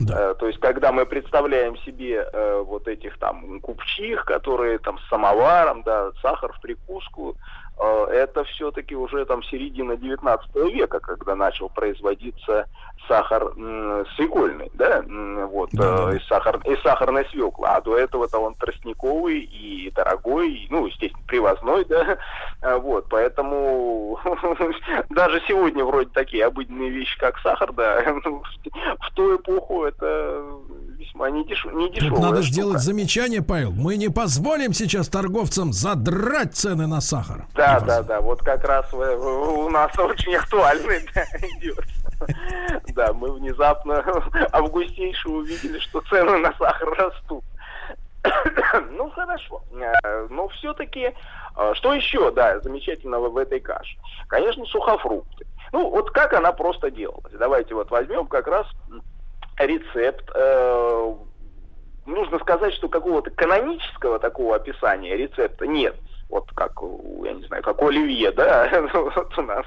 Э, То есть, когда мы представляем себе э, вот этих там купчих, которые там с самоваром, да, сахар в прикуску, э, это все-таки уже там середина 19 века, когда начал производиться сахар свекольный, да, вот, э, из, сахар, из сахарной свеклы. А до этого-то он тростниковый и дорогой, и, ну, естественно, привозной, да, А, вот, поэтому даже сегодня вроде такие обыденные вещи, как сахар, да, ну, в ту эпоху это весьма не, деш... не Тут надо сделать замечание, Павел. Мы не позволим сейчас торговцам задрать цены на сахар. Да, да, да, вот как раз в- у нас очень актуальный да, идет. Да, мы внезапно августейшие увидели, что цены на сахар растут. Ну, хорошо. Э, Но все-таки, что еще, да, замечательного в этой каше? Конечно, сухофрукты. Ну, вот как она просто делалась? Давайте вот возьмем как раз рецепт. э, Нужно сказать, что какого-то канонического такого описания рецепта нет. Вот как, я не знаю, как оливье, да, Ну, вот у нас,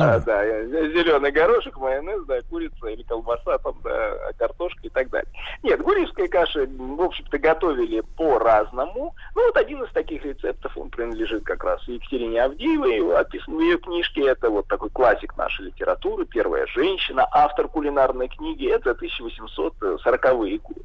а, да, зеленый горошек, майонез, да, курица или колбаса, там, да, картошка и так далее. Нет, гурьевская каша, в общем-то, готовили по-разному. Ну, вот один из таких рецептов, он принадлежит как раз Екатерине Авдеевой, описан в ее книжке, это вот такой классик нашей литературы, первая женщина, автор кулинарной книги, это 1840-е годы.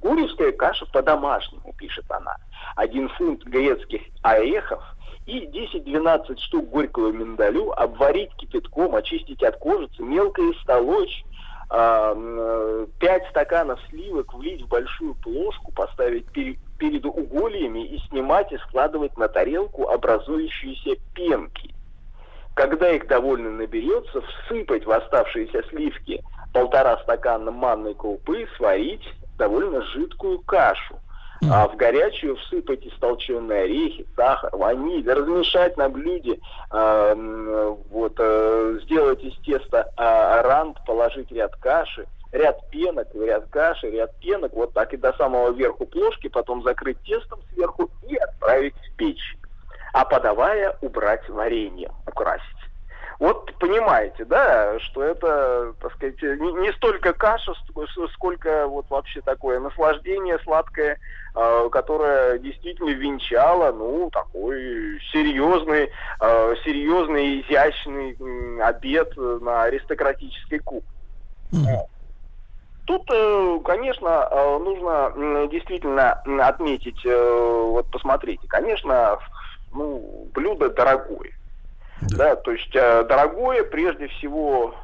Гурьевская каша по-домашнему, пишет она. Один фунт грецких орехов и 10-12 штук горького миндалю обварить кипятком, очистить от кожицы, мелко истолочь, а, м, пять стаканов сливок влить в большую плошку, поставить пере- перед угольями и снимать и складывать на тарелку образующиеся пенки. Когда их довольно наберется, всыпать в оставшиеся сливки полтора стакана манной крупы, сварить довольно жидкую кашу. А в горячую всыпать истолченные орехи, сахар, ваниль, размешать на блюде, м, вот, э, сделать из теста а, рант, положить ряд каши, ряд пенок, ряд каши, ряд пенок, вот так и до самого верху плошки, потом закрыть тестом сверху и отправить в печь. А подавая, убрать варенье, украсить. Вот понимаете, да, что это, так сказать, не, не столько каша, ск- сколько вот вообще такое наслаждение сладкое, э, которое действительно венчало, ну, такой серьезный, э, серьезный, изящный обед на аристократической кухне. Тут, э, конечно, э, нужно действительно отметить, э, вот посмотрите, конечно, ну, блюдо дорогое. Да, то есть э, дорогое прежде всего,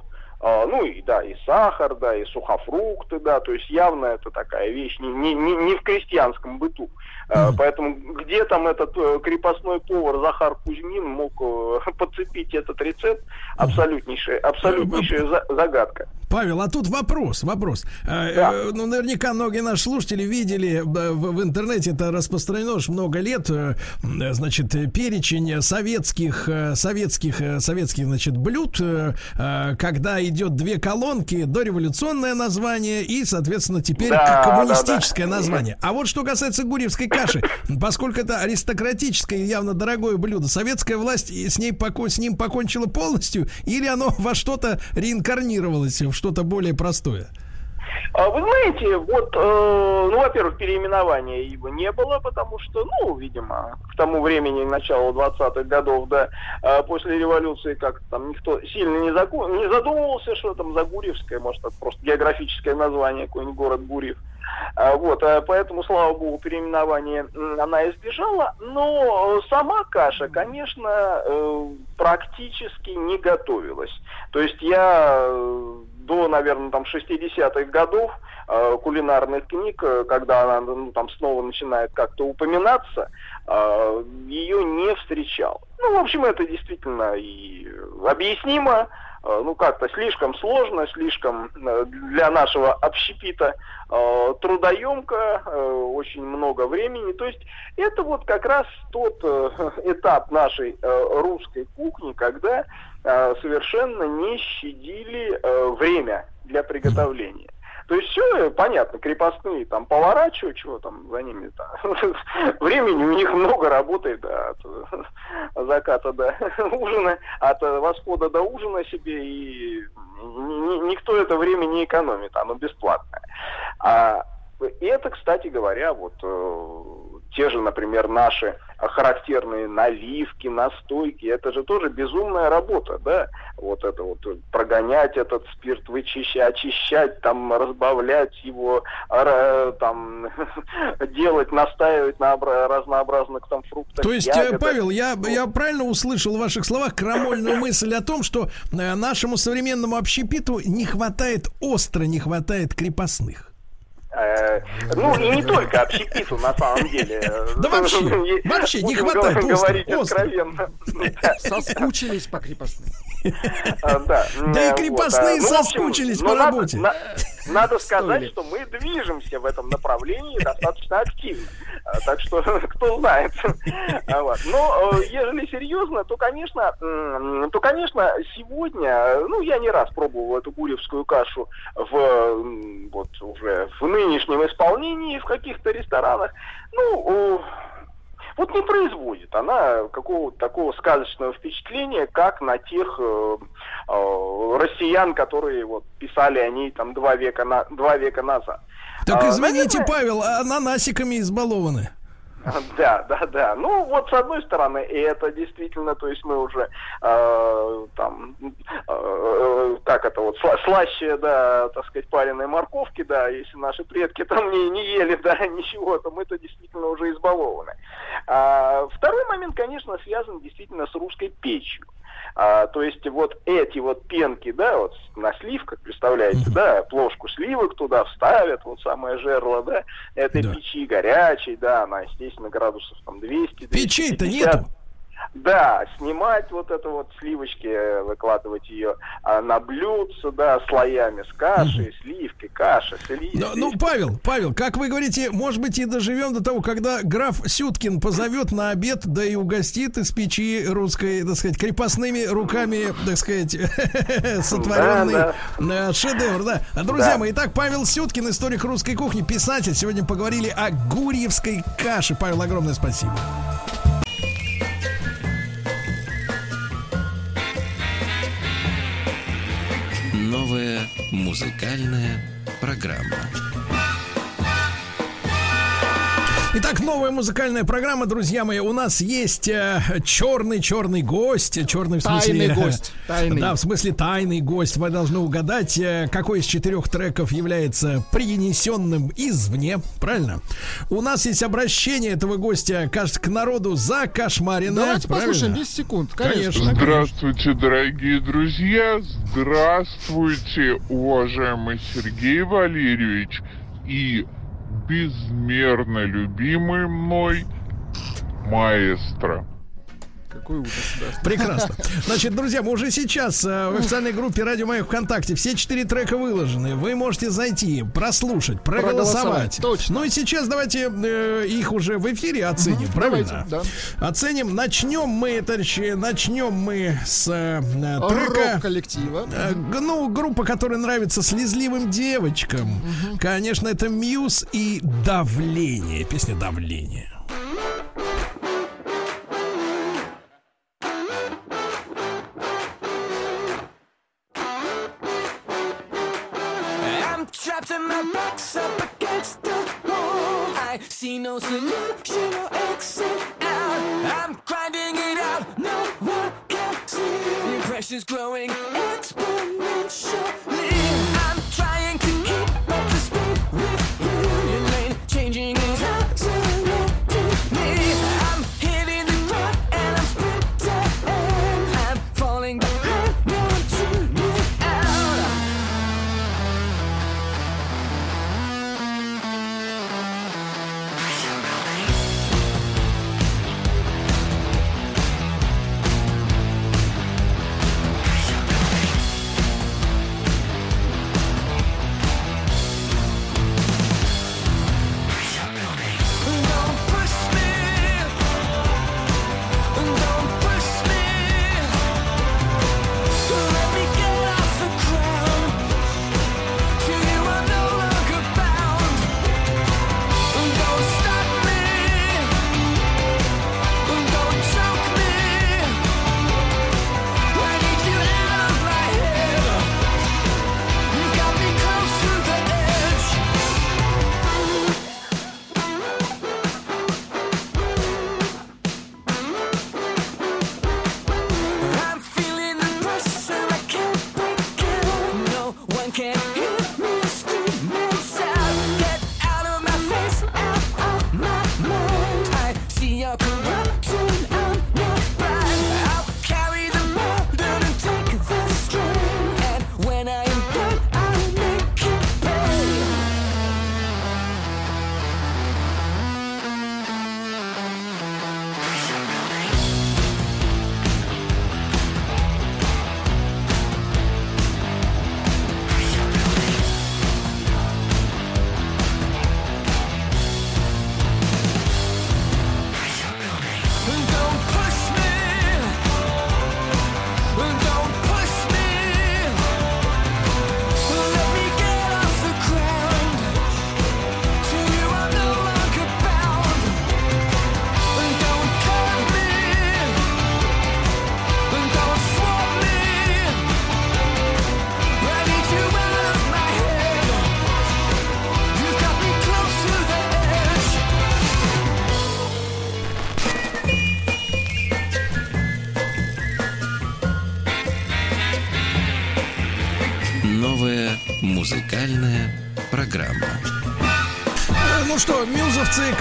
ну и да, и сахар, да, и сухофрукты, да, то есть явно это такая вещь не, не, не, не в крестьянском быту. Э, Поэтому где там этот э, крепостной повар Захар Кузьмин мог э, подцепить этот рецепт, абсолютнейшая, абсолютнейшая за- загадка. Павел, а тут вопрос, вопрос. Э, Ну, наверняка многие наши слушатели видели, в, в интернете это распространено уж много лет, значит, перечень советских, советских, советских, значит, блюд, когда идет две колонки, дореволюционное название и, соответственно, теперь Да, коммунистическое да, да. название. А вот что касается гурьевской каши, поскольку это аристократическое и явно дорогое блюдо, советская власть с, ней поко- с ним покончила полностью, или оно во что-то реинкарнировалось, в что-то более простое? А Вы знаете, вот, э, ну, во-первых, переименования его не было, потому что, ну, видимо, к тому времени, начала 20-х годов, да, э, после революции как там никто сильно не, заку- не задумывался, что там за Гурьевское, может, это просто географическое название, какой-нибудь город Гурьев. А, Вот, а поэтому, слава богу, переименования м, она избежала, но э, сама каша, конечно, э, практически не готовилась. То есть я э, до, наверное, там 60-х годов э, кулинарных книг, э, когда она ну, там снова начинает как-то упоминаться, э, ее не встречал. Ну, в общем, это действительно и объяснимо, э, ну, как-то слишком сложно, слишком э, для нашего общепита э, трудоемко, э, очень много времени. То есть это вот как раз тот э, этап нашей э, русской кухни, когда совершенно не щадили э, время для приготовления. То есть все понятно, крепостные там повара, чего, там за ними там. Времени у них много работает от э, заката до ужина, от э, восхода до ужина себе, и ни- ни- никто это время не экономит, оно бесплатное. А и это, кстати говоря, вот э, те же, например, наши характерные наливки, настойки, это же тоже безумная работа, да, вот это вот э, прогонять этот спирт, вычищать, очищать, там, разбавлять его, ра- там, делать, настаивать на обра- разнообразных там фруктах. То есть, э, ягодах. Павел, я, я правильно услышал в ваших словах крамольную мысль о том, что э, нашему современному общепиту не хватает, остро не хватает крепостных. Э, Ну, и не только общепиту, на самом деле. Да вообще, вообще не хватает Говорить откровенно. Соскучились по крепостным. А, Да, Да и Э, вот, крепостные а, ну, в общем, соскучились ну, по надо- работе. на- Надо сказать, что мы движемся в этом направлении достаточно активно. А, Так что кто знает. А. Но э, ежели серьезно, то, конечно, то, конечно, сегодня, ну, я не раз пробовал эту гурьевскую кашу в вот уже в нынешнем исполнении в каких-то ресторанах. Ну, вот не производит она какого-то такого сказочного впечатления, как на тех э, э, россиян, которые вот писали о ней там два века, на, два века назад. Так А, извините, наверное, Павел, ананасиками избалованы. Да, да, да. Ну, вот с одной стороны, и это действительно, то есть мы уже э, там, э, как это вот, сла- слаще, да, так сказать, пареной морковки, да, если наши предки там не, не ели, да, ничего, то мы-то действительно уже избалованы. А, второй момент, конечно, связан действительно с русской печью. А, то есть вот эти вот пенки, да, вот на сливках, представляете, да, плошку сливок туда вставят, вот самое жерло, да, этой печи горячей, да, она, естественно, градусов там 200 Печей-то 250. нету. Да, снимать вот это вот сливочки, э, выкладывать ее а, на блюдце, да, слоями с кашей, сливки, каша, сливки. Ну, ну, Павел, Павел, как вы говорите, может быть, и доживем до того, когда граф Сюткин позовет на обед, да и угостит из печи русской, так сказать, крепостными руками, так сказать, сотворенный Да, э, шедевр, да. Друзья Да. мои, итак, Павел Сюткин, историк русской кухни, писатель. Сегодня поговорили о гурьевской каше. Павел, огромное спасибо. Новая музыкальная программа. Итак, новая музыкальная программа, друзья мои. У нас есть э, черный черный гость, черный в смысле Тайный гость, тайный. Да, в смысле тайный гость. Вы должны угадать, э, какой из четырех треков является принесенным извне. Правильно? У нас есть обращение этого гостя, кажется, к народу за кошмарина. Давайте послушаем 10 секунд. Конечно. Здравствуйте, дорогие друзья. Здравствуйте, уважаемый Сергей Валерьевич и безмерно любимый мной маэстро. Какой ужас, да. Прекрасно. Значит, друзья, мы уже сейчас э, в официальной группе Радио Маяк ВКонтакте все четыре трека выложены. Вы можете зайти, прослушать, проголосовать. Проголосовать, точно. Ну и сейчас давайте э, их уже в эфире оценим, правильно? давайте, Оценим. Начнем мы, товарищи, начнем мы с э, э, трека. Рок-коллектива. Э, г- Ну, группа, которая нравится слезливым девочкам. Конечно, это Мьюз и Давление. Песня Давление. See no solution or exit out. I'm grinding it out, no one can see. The pressure's growing exponentially. I'm trying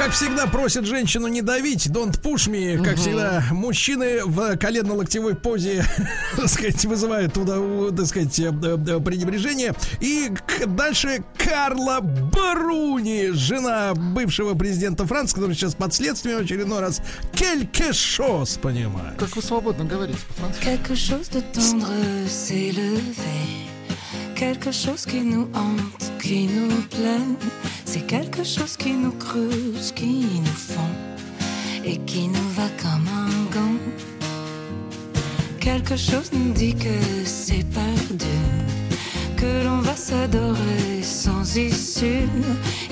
как всегда, просят женщину не давить, don't push me. Как всегда, мужчины в колено-локтевой позе, так сказать, вызывают туда, так сказать, э, э, пренебрежение. И дальше Карла Баруни, жена бывшего президента Франции, который сейчас под следствием в очередной раз. Quelque chose, понимаю. Как вы свободно говорите по-французски. Quelque chose de tendre s'est levé. Quelque chose qui nous hante, qui nous plaît. C'est quelque chose qui nous creuse, qui nous fond et qui nous va comme un gant. Quelque chose nous dit que c'est perdu, que l'on va s'adorer sans issue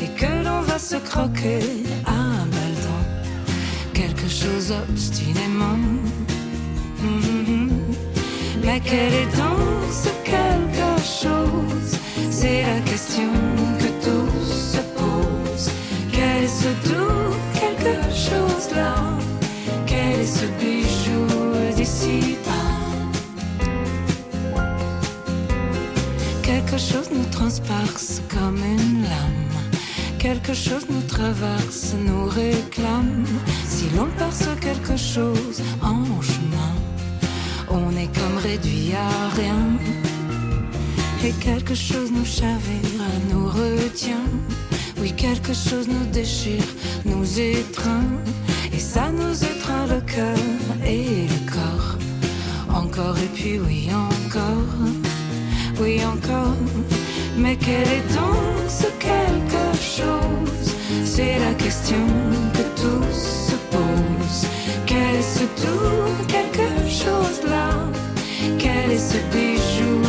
et que l'on va se croquer à Baldon. Quelque chose obstinément. Mhm. Mais quel est donc ce quelque c'est la question que tous se posent. Quel est ce doux quelque chose là Quel est ce bijou d'ici bas Quelque chose nous transperce comme une lame. Quelque chose nous traverse, nous réclame. Si l'on perce quelque chose en chemin, on est comme réduit à rien. Et quelque chose nous chavira, nous retient. Oui, quelque chose nous déchire, nous étreint. Et ça nous étreint le cœur et le corps. Encore et puis oui, encore. Oui, encore. Mais quel est donc ce quelque chose? C'est la question que tous se posent. Quel est ce tout quelque chose là Quel est ce bijou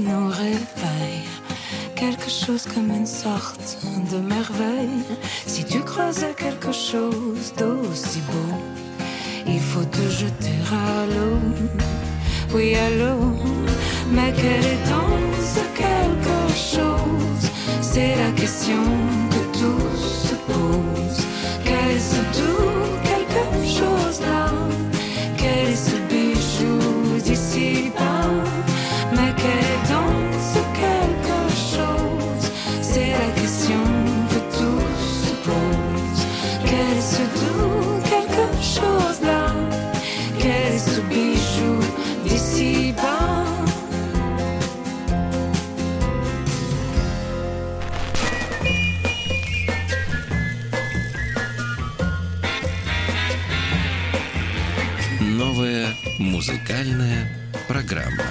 nous réveille. Quelque chose comme une sorte de merveille. Si tu creusais quelque chose d'aussi beau, il faut te jeter à l'eau. Oui, à l'eau. Mais quelle est donc ce quelque chose? C'est la question que tous se posent. Quel est ce doux Музыкальная программа.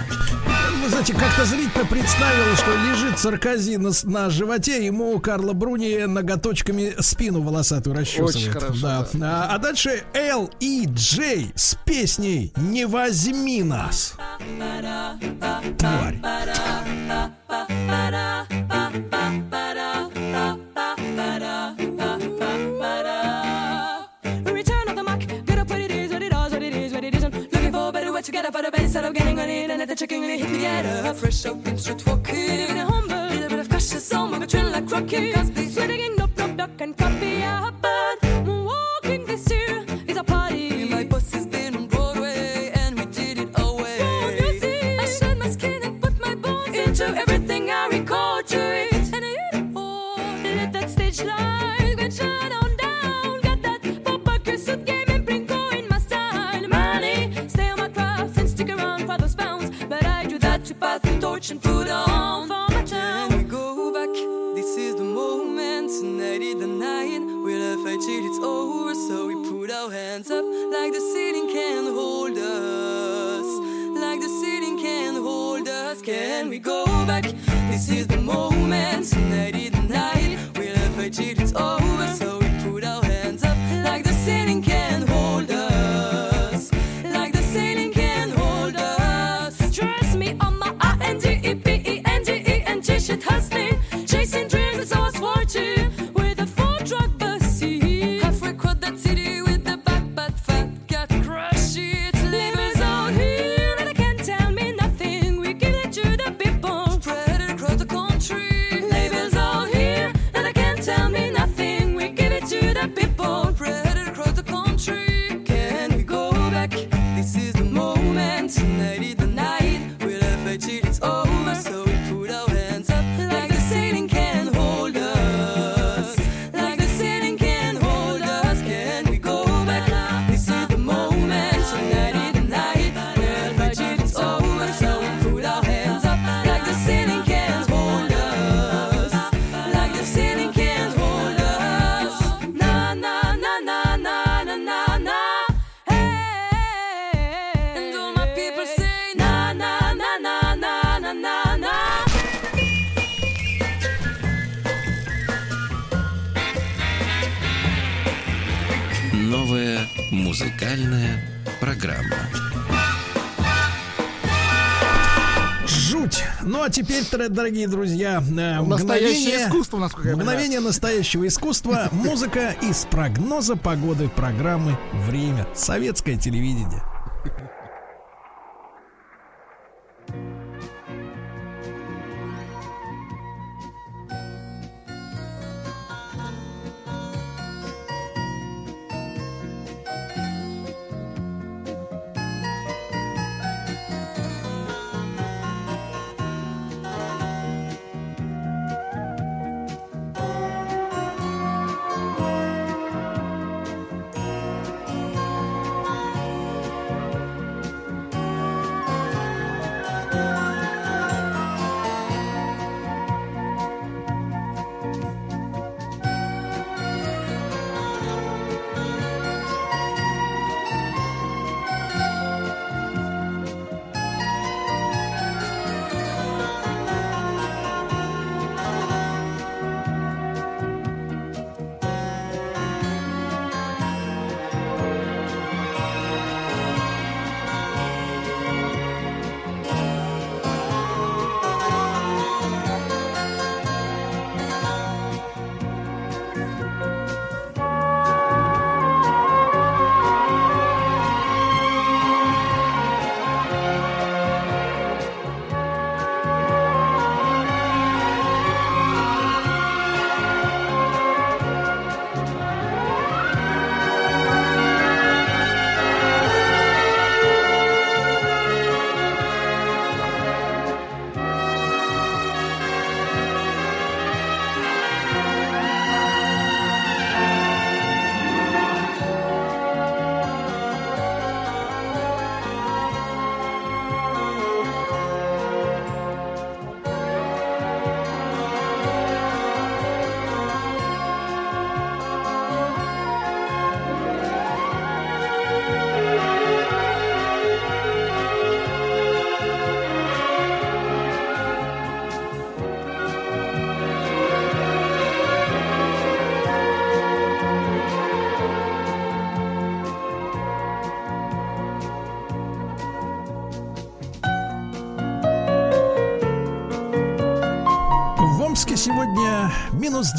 Вы знаете, как-то зрительно представил, что лежит Саркози на, на животе, ему Карла Бруни ноготочками спину волосатую расчесывает. Очень хорошо, да. Да. А, а дальше Л и Джей с песней «Не возьми нас». Тварь. A fresh up street walk. Little bit of humble, little bit of cash, cautious, so much chill like rocky. Cause be sweating in no block, and copy a bird. дорогие друзья, э, настоящее искусство, насколько я Мгновение настоящего искусства, музыка из прогноза погоды программы «Время». Советское телевидение.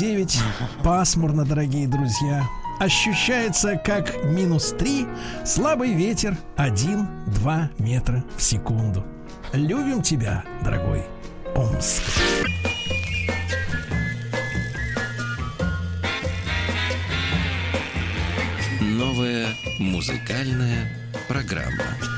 9. Пасмурно, дорогие друзья. Ощущается как минус 3. Слабый ветер 1-2 метра в секунду. Любим тебя, дорогой Омск. Новая музыкальная программа.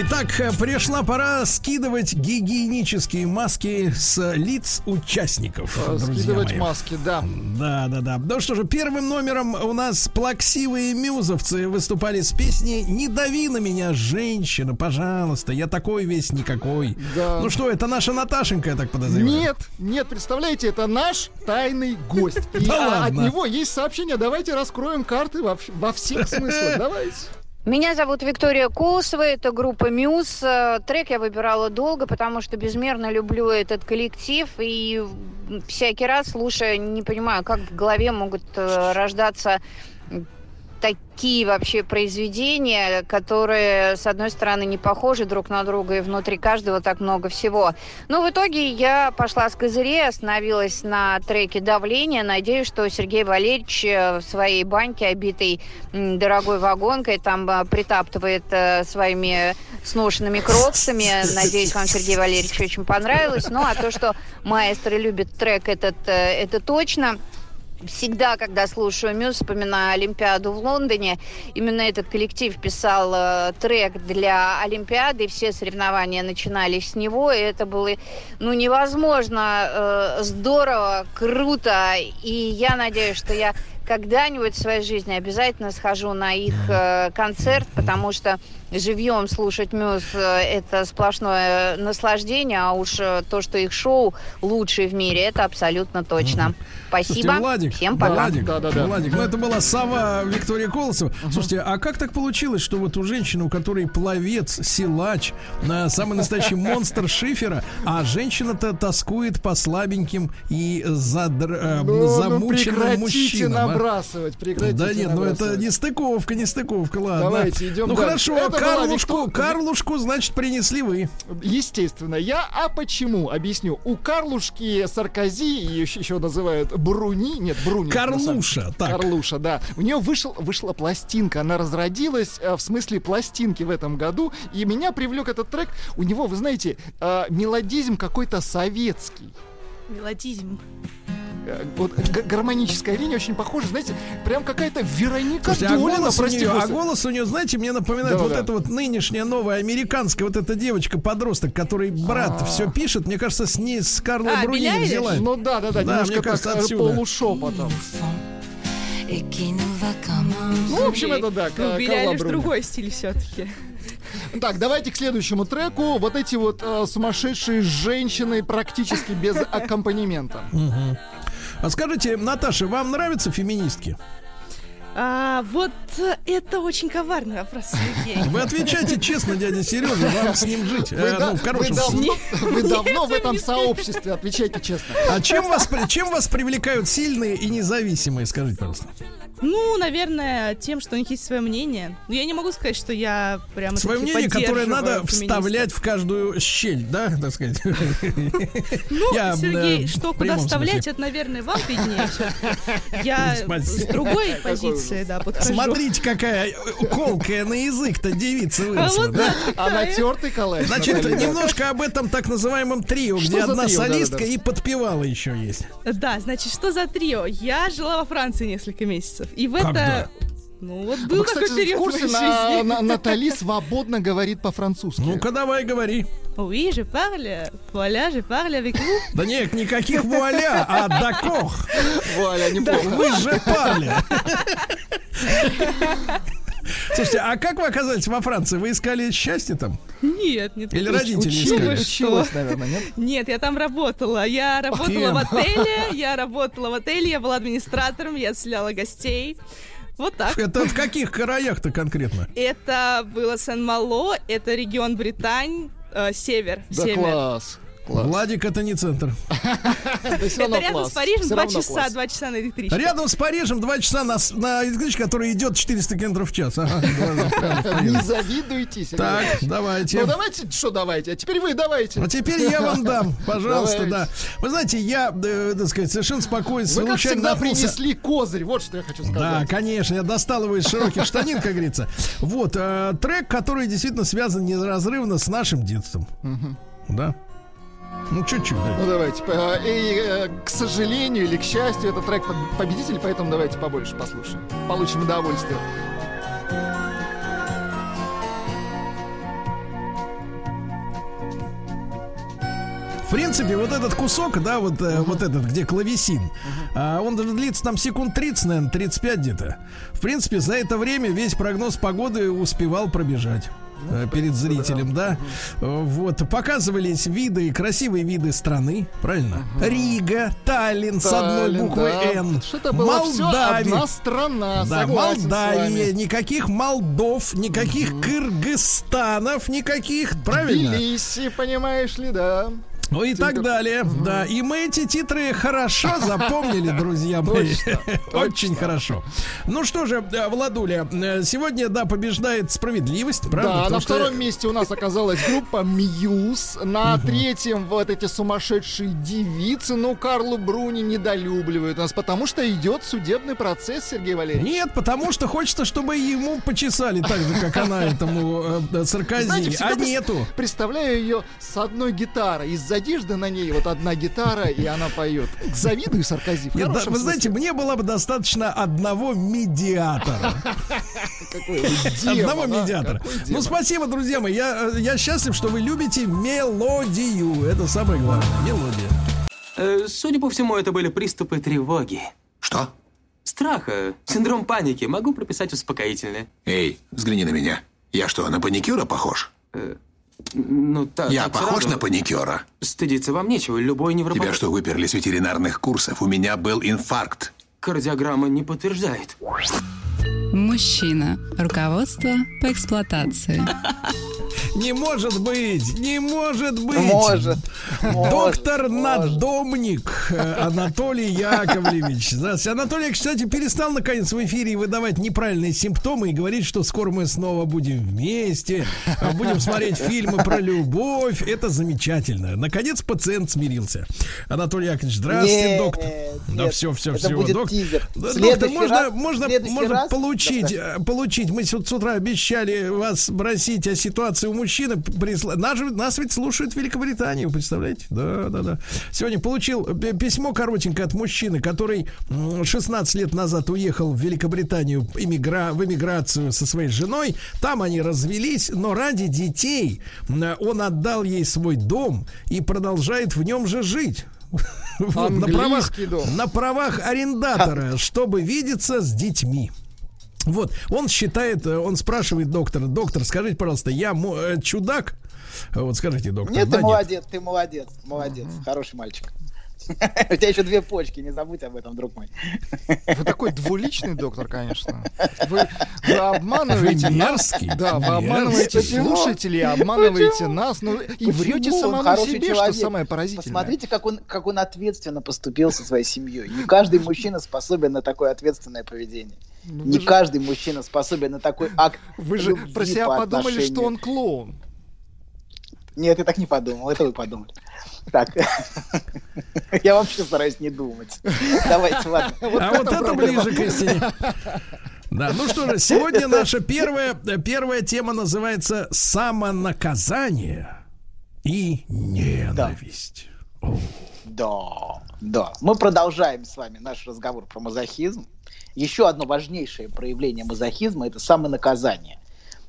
Итак, э, пришла пора скидывать гигиенические маски с лиц участников. Э, Скидывать мои. маски, да. Да, да, да. Ну что же, первым номером у нас плаксивые мюзовцы выступали с песней «Не дави на меня, женщина, пожалуйста, я такой весь никакой». Да. Ну что, это наша Наташенька, я так подозреваю. Нет, нет, представляете, это наш тайный гость. И от него есть сообщение. Давайте раскроем карты во всех смыслах. Давайте. Меня зовут Виктория Косова, это группа Мюз. Э, Трек я выбирала долго, потому что безмерно люблю этот коллектив. И всякий раз, слушая, не понимаю, как в голове могут э, рождаться такие вообще произведения, которые, с одной стороны, не похожи друг на друга, и внутри каждого так много всего. Но в итоге я пошла с козырей, остановилась на треке «Давление». Надеюсь, что Сергей Валерьевич э, в своей баньке, обитой дорогой вагонкой, там э, притаптывает э, своими сношенными кроксами. Надеюсь, вам, Сергей Валерьевич, очень понравилось. Ну, а то, что маэстро любит трек этот, это точно. Всегда, когда слушаю Мюз, вспоминаю Олимпиаду в Лондоне. Именно этот коллектив писал э, трек для Олимпиады. и Все соревнования начинались с него. И это было ну, невозможно э, здорово, круто. И я надеюсь, что я когда-нибудь в своей жизни обязательно схожу на их э, концерт, потому что живьем слушать Мюз э, это сплошное наслаждение, а уж э, то, что их шоу лучшие в мире, это абсолютно точно. Спасибо. Слушайте, Владик, Всем пока. Владик, Владик, ну это была сова Виктория Колосова. Слушайте, а как так получилось, что вот у женщины, у которой пловец, силач, э, самый настоящий монстр шифера, а женщина-то тоскует по слабеньким и задр- Ну, ну, замученным прекратите мужчинам. а? набрасывать, прекратите Да нет, ну это не стыковка, не стыковка, ладно. Давайте, идем Ну дальше. хорошо, Это Карлушку, Виктор- Карлушку, значит, принесли вы. Естественно. Я, а почему? Объясню. У Карлушки Саркози, ее еще, называют Бруни, нет, Бруни. Карлуша, так. Карлуша, да. У нее вышел, вышла пластинка, она разродилась э, в смысле пластинки в этом году, и меня привлек этот трек. У него, вы знаете, э, мелодизм какой-то советский. Мелодизм. Вот г- гармоническая линия очень похожа, знаете, прям какая-то Вероника Слушайте, а Долина, голос, у прости нее, а голос у нее, знаете, мне напоминает Да, вот да. эта вот нынешняя новая американская вот эта девочка-подросток, который брат все пишет. Мне кажется, с ней с Карлой А, Бруни Айлиш? взяла. Ну да, да, да, немножко мне кажется, так, э, отсюда. полушепотом. Ну, в общем, это да, Ну, Карла Бруни. другой стиль все-таки. Так, давайте к следующему треку. Вот эти вот э, сумасшедшие женщины практически без аккомпанемента. Мгм. А скажите, Наташа, вам нравятся феминистки? А, вот это очень коварный вопрос, Сергей. Вы отвечайте честно, дядя Сережа, вам с ним жить. Вы, Э, да- ну, в хорошем вы давно, вы давно в этом сообществе, отвечайте честно. А чем вас, чем вас привлекают сильные и независимые, скажите, пожалуйста? Ну, наверное, тем, что у них есть свое мнение. Но я не могу сказать, что я прямо Свое мнение, которое надо вставлять в каждую щель, да, так сказать? Ну, Я, Сергей, э, что куда вставлять, это, наверное, вам виднее. Я с другой позиции, да, подхожу. Смотрите, какая колкая на язык-то девица выросла, вот да? да, А натертый калач. Значит, немножко об этом так называемом трио, где одна солистка и подпевала еще есть. Да, значит, что за трио? Я жила во Франции несколько месяцев. И в Когда? это... Ну, вот Вы, был такой кстати, в период в курсе, моей на- жизни. на- Натали свободно говорит по-французски. Ну-ка, давай, говори. Oui, je parle. Voilà, je parle avec vous. Да нет, никаких вуаля, а дакох. Вуаля, неплохо. Вы же парли. Слушайте, а как вы оказались во Франции? Вы искали счастье там? Нет, нет. Или родители училась, искали? Училась, наверное, нет? Нет, я там работала. Я работала Кем? в отеле, я работала в отеле, я была администратором, я отселяла гостей. Вот так. Это в каких краях-то конкретно? Это было Сен-Мало, это регион Британь, э, север, Да север. класс. Владик это не центр. Это рядом с Парижем два часа, два часа на электричке. Рядом с Парижем два часа на, электричке, которая идет 400 километров в час. Не завидуйте, Так, давайте. Ну давайте, что давайте, а теперь вы давайте. А теперь я вам дам, пожалуйста, да. Вы знаете, я, э, так сказать, совершенно спокойно, Вы, как случайно всегда, принесли козырь, вот что я хочу сказать. Да, конечно, я достал его из широких штанин, как говорится. Вот, э, трек, который действительно связан неразрывно с нашим детством. Да? Ну, чуть-чуть, да. Ну давайте. по- И, э, к сожалению или к счастью, это трек поб- победитель, поэтому давайте побольше послушаем. Получим удовольствие. В принципе, вот этот кусок, да, вот, э, вот этот, где клавесин, а, он длится там секунд 30, наверное, 35 где-то. В принципе, за это время весь прогноз погоды успевал пробежать. Э, Перед зрителем, да. Вот, показывались виды, красивые виды страны, правильно? Рига, Таллин с одной буквой да. Н. Что-то было Молдавия. одна страна, Да, Молдавия, никаких Молдов, никаких Кыргызстанов, никаких, правильно? Тбилиси, понимаешь ли, да. Ну и так далее, да. И мы эти титры хорошо запомнили, друзья мои. Очень хорошо. Ну что же, э, Владуля, э, сегодня, да, побеждает справедливость, правда? Да, на втором месте у нас оказалась группа Мьюз. На третьем вот эти сумасшедшие девицы. Ну, Карлу Бруни недолюбливают нас, потому что идет судебный процесс, Сергей Валерьевич. Нет, потому что хочется, чтобы ему почесали так же, как она этому э, всегда А нету. Представляю ее с одной гитарой. Из одежды на ней вот одна гитара, и она поет. Завидую Саркози. в Нет, да, вы знаете, мне было бы достаточно одного медиатора. Одного а? медиатора. Ну, спасибо, друзья мои. Я, э, я счастлив, что вы любите мелодию. Это самое главное. Мелодия. Э, Судя по всему, это были приступы тревоги. Что? Страха, синдром паники. Могу прописать успокоительное. Эй, взгляни на меня. Я что, на паникюра похож? Ну, так. Я так похож сразу. на паникюра? Стыдиться вам нечего. Любой невропат... Тебя что, выперли с ветеринарных курсов? У меня был инфаркт. Кардиограмма не подтверждает. Мужчина. Руководство по эксплуатации. Не может быть, не может быть. Может, Доктор надомник э, Анатолий Яковлевич. Здравствуйте. Анатолий, кстати, перестал наконец в эфире выдавать неправильные симптомы и говорить, что скоро мы снова будем вместе, а будем смотреть фильмы про любовь. Это замечательно. Наконец пациент смирился. Анатолий Яковлевич, здравствуйте, Нет, доктор. Да нет, все, все, все. Да, Следующий доктор, можно, раз- можно, можно раз, получить, доктор. э, получить. Мы с- с утра обещали вас спросить о ситуации у мужчины. Присла- Нас, нас ведь слушают в Великобритании, вы представляете? Да, да, да. Сегодня получил письмо коротенькое от мужчины, который м, 16 лет назад уехал в Великобританию иммигра- в эмиграцию со своей женой. Там они развелись, но ради детей он отдал ей свой дом и продолжает в нем же жить. Вот, на правах, дом. на правах арендатора, чтобы видеться с детьми. Вот, он считает, э, он спрашивает доктора, доктор, скажите, пожалуйста, я э, чудак? Вот скажите, доктор. Нет, да, ты молодец, ты молодец, молодец, хороший мальчик. У тебя еще две почки, не забудь об этом, друг мой. Вы такой двуличный доктор, конечно. Вы, вы обманываете Вы нас. мерзкий, Да, вы обманываете слушателей, обманываете Почему? нас. Ну, и Почему? врете самому себе, человек. что самое поразительное. Посмотрите, как он, как он ответственно поступил со своей семьей. Не каждый мужчина способен на такое ответственное поведение. Ну, вы Не же- каждый мужчина способен на такой акт Вы же любви про себя по подумали, что отношению- он клоун. Нет, я так не подумал, это вы подумали. Так, я вообще стараюсь не думать. Давайте, ладно. А вот это ближе к истине. Да, ну что же, сегодня наша первая, первая тема называется самонаказание и ненависть. Да, да. Мы продолжаем с вами наш разговор про мазохизм. Еще одно важнейшее проявление мазохизма – это самонаказание.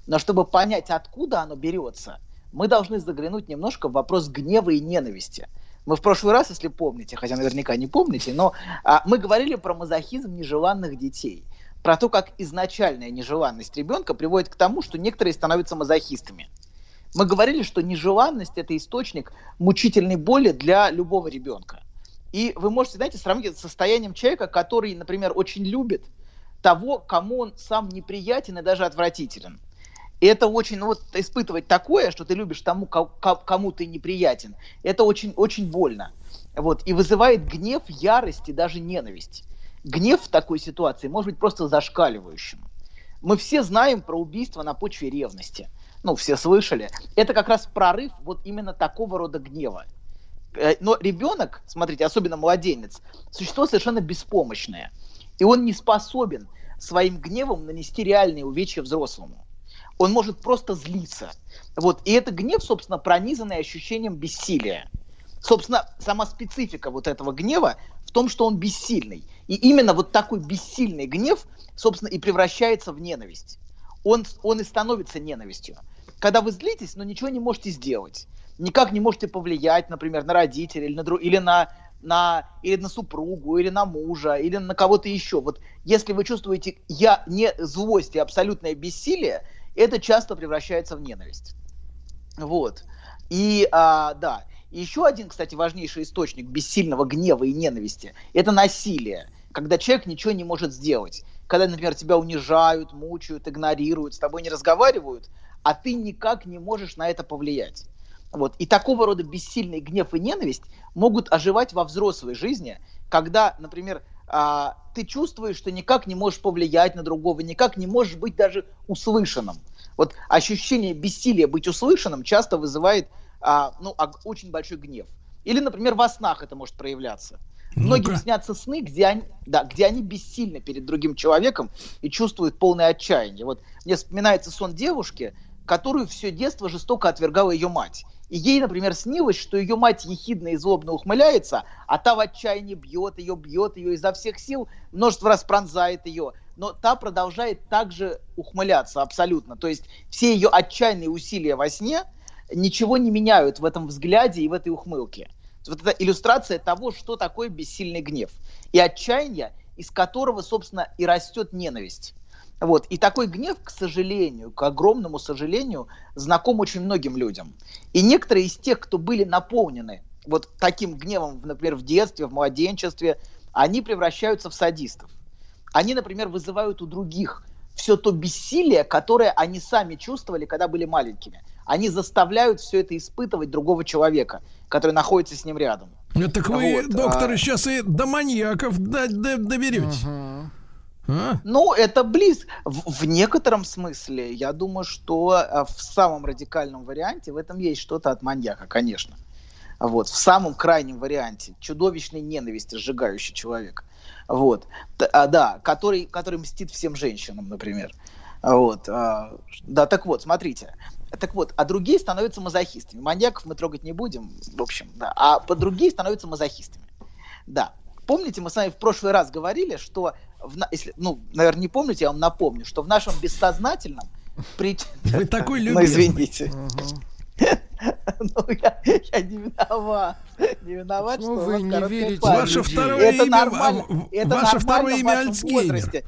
Но чтобы понять, откуда оно берется, мы должны заглянуть немножко в вопрос гнева и ненависти. Мы в прошлый раз, если помните, хотя наверняка не помните, но а, мы говорили про мазохизм нежеланных детей. Про то, как изначальная нежеланность ребенка приводит к тому, что некоторые становятся мазохистами. Мы говорили, что нежеланность – это источник мучительной боли для любого ребенка. И вы можете, знаете, сравнить с состоянием человека, который, например, очень любит того, кому он сам неприятен и даже отвратителен. И это очень, ну вот испытывать такое, что ты любишь тому, ко- ко- кому ты неприятен, это очень, очень больно. Вот, и вызывает гнев, ярость и даже ненависть. Гнев в такой ситуации может быть просто зашкаливающим. Мы все знаем про убийство на почве ревности. Ну, все слышали. Это как раз прорыв вот именно такого рода гнева. Э, Но ребенок, смотрите, особенно младенец, существо совершенно беспомощное. И он не способен своим гневом нанести реальные увечья взрослому. Он может просто злиться. Вот. И это гнев, собственно, пронизанный ощущением бессилия. Собственно, сама специфика вот этого гнева в том, что он бессильный. И именно вот такой бессильный гнев, собственно, и превращается в ненависть. Он, он и становится ненавистью. Когда вы злитесь, но ничего не можете сделать. Никак не можете повлиять, например, на родителей или на, дру- или на, на, или на супругу, или на мужа, или на кого-то еще. Вот если вы чувствуете я, не злость и абсолютное бессилие, это часто превращается в ненависть. Вот. И а, да, и еще один, кстати, важнейший источник бессильного гнева и ненависти – это насилие, когда человек ничего не может сделать. Когда, например, тебя унижают, мучают, игнорируют, с тобой не разговаривают, а ты никак не можешь на это повлиять. Вот. И такого рода бессильный гнев и ненависть могут оживать во взрослой жизни, когда, например, а, ты чувствуешь, что никак не можешь повлиять на другого, никак не можешь быть даже услышанным. Вот ощущение бессилия быть услышанным часто вызывает а, ну, очень большой гнев. Или, например, во снах это может проявляться. Многим снятся сны, где они, да, где они бессильны перед другим человеком и чувствуют полное отчаяние. Вот мне вспоминается сон девушки, которую все детство жестоко отвергала ее мать. И ей, например, снилось, что ее мать ехидно и злобно ухмыляется, а та в отчаянии бьет ее, бьет ее изо всех сил, множество раз пронзает ее, но та продолжает также ухмыляться абсолютно. То есть все ее отчаянные усилия во сне ничего не меняют в этом взгляде и в этой ухмылке. Вот это иллюстрация того, что такое бессильный гнев. И отчаяние, из которого, собственно, и растет ненависть. Вот. И такой гнев, к сожалению, к огромному сожалению, знаком очень многим людям. И некоторые из тех, кто были наполнены вот таким гневом, например, в детстве, в младенчестве, они превращаются в садистов. Они, например, вызывают у других все то бессилие, которое они сами чувствовали, когда были маленькими. Они заставляют все это испытывать другого человека, который находится с ним рядом. Ну, Так вы, Вот, доктор, а- сейчас и до маньяков до- до- доберетесь. А? Ну, это близ. В, в некотором смысле, я думаю, что э, в самом радикальном варианте в этом есть что-то от маньяка, конечно. Вот, в самом крайнем варианте чудовищной ненависти, сжигающей человека. Вот, а, да, который, который мстит всем женщинам, например. Вот, а, да, так вот, смотрите. Так вот, а другие становятся мазохистами. Маньяков мы трогать не будем, в общем, да. А другие становятся мазохистами. Да. Помните, мы с вами в прошлый раз говорили, что, в если, ну, наверное, не помните, я вам напомню, что в нашем бессознательном... При... Вы такой Ну, любезный. извините. Ну, я, я не виноват. Не виноват, Ну, что вы не верите Ваше второе это имя- нормально. это ваше нормально второе в имя вашем Альцгеймер. возрасте.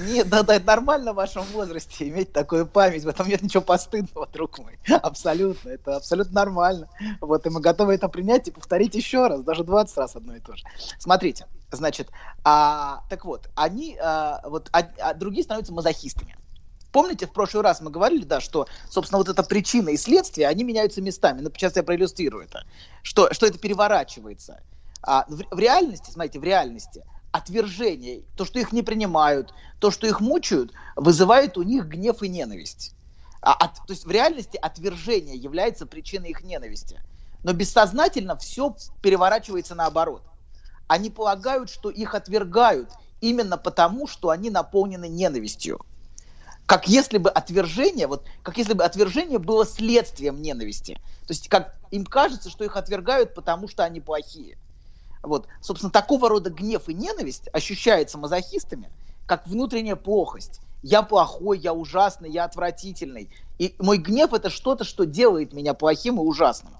Нет, да, да, это нормально в вашем возрасте иметь такую память. В этом нет ничего постыдного, друг мой. Абсолютно. Это абсолютно нормально. Вот, и мы готовы это принять и повторить еще раз, даже 20 раз одно и то же. Смотрите, значит, а, так вот, они, а, вот, а- а другие становятся мазохистами. Помните, в прошлый раз мы говорили, да, что, собственно, вот эта причина и следствие, они меняются местами. Ну, сейчас я проиллюстрирую это. Что, что это переворачивается. А, в, в реальности, смотрите, в реальности отвержение, то, что их не принимают, то, что их мучают, вызывает у них гнев и ненависть. А, от- то есть в реальности отвержение является причиной их ненависти. Но бессознательно все переворачивается наоборот. Они полагают, что их отвергают именно потому, что они наполнены ненавистью как если бы отвержение, вот как если бы отвержение было следствием ненависти. То есть как им кажется, что их отвергают, потому что они плохие. Вот, собственно, такого рода гнев и ненависть ощущается мазохистами как внутренняя плохость. Я плохой, я ужасный, я отвратительный. И мой гнев это что-то, что делает меня плохим и ужасным.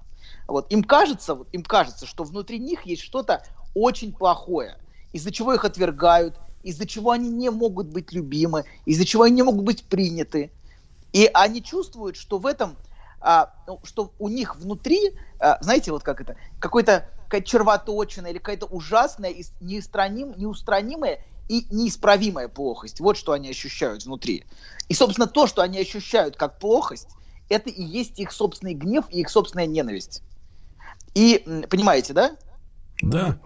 Вот. Им кажется, вот, им кажется, что внутри них есть что-то очень плохое, из-за чего их отвергают, из-за чего они не могут быть любимы, из-за чего они не могут быть приняты. И они чувствуют, что в этом, а, ну, что у них внутри, а, знаете, вот как это, какой-то какая-то червоточина или какая-то ужасная, и неустраним, неустранимая и неисправимая плохость. Вот что они ощущают внутри. И, собственно, то, что они ощущают как плохость, это и есть их собственный гнев и их собственная ненависть. И, понимаете, да? Да.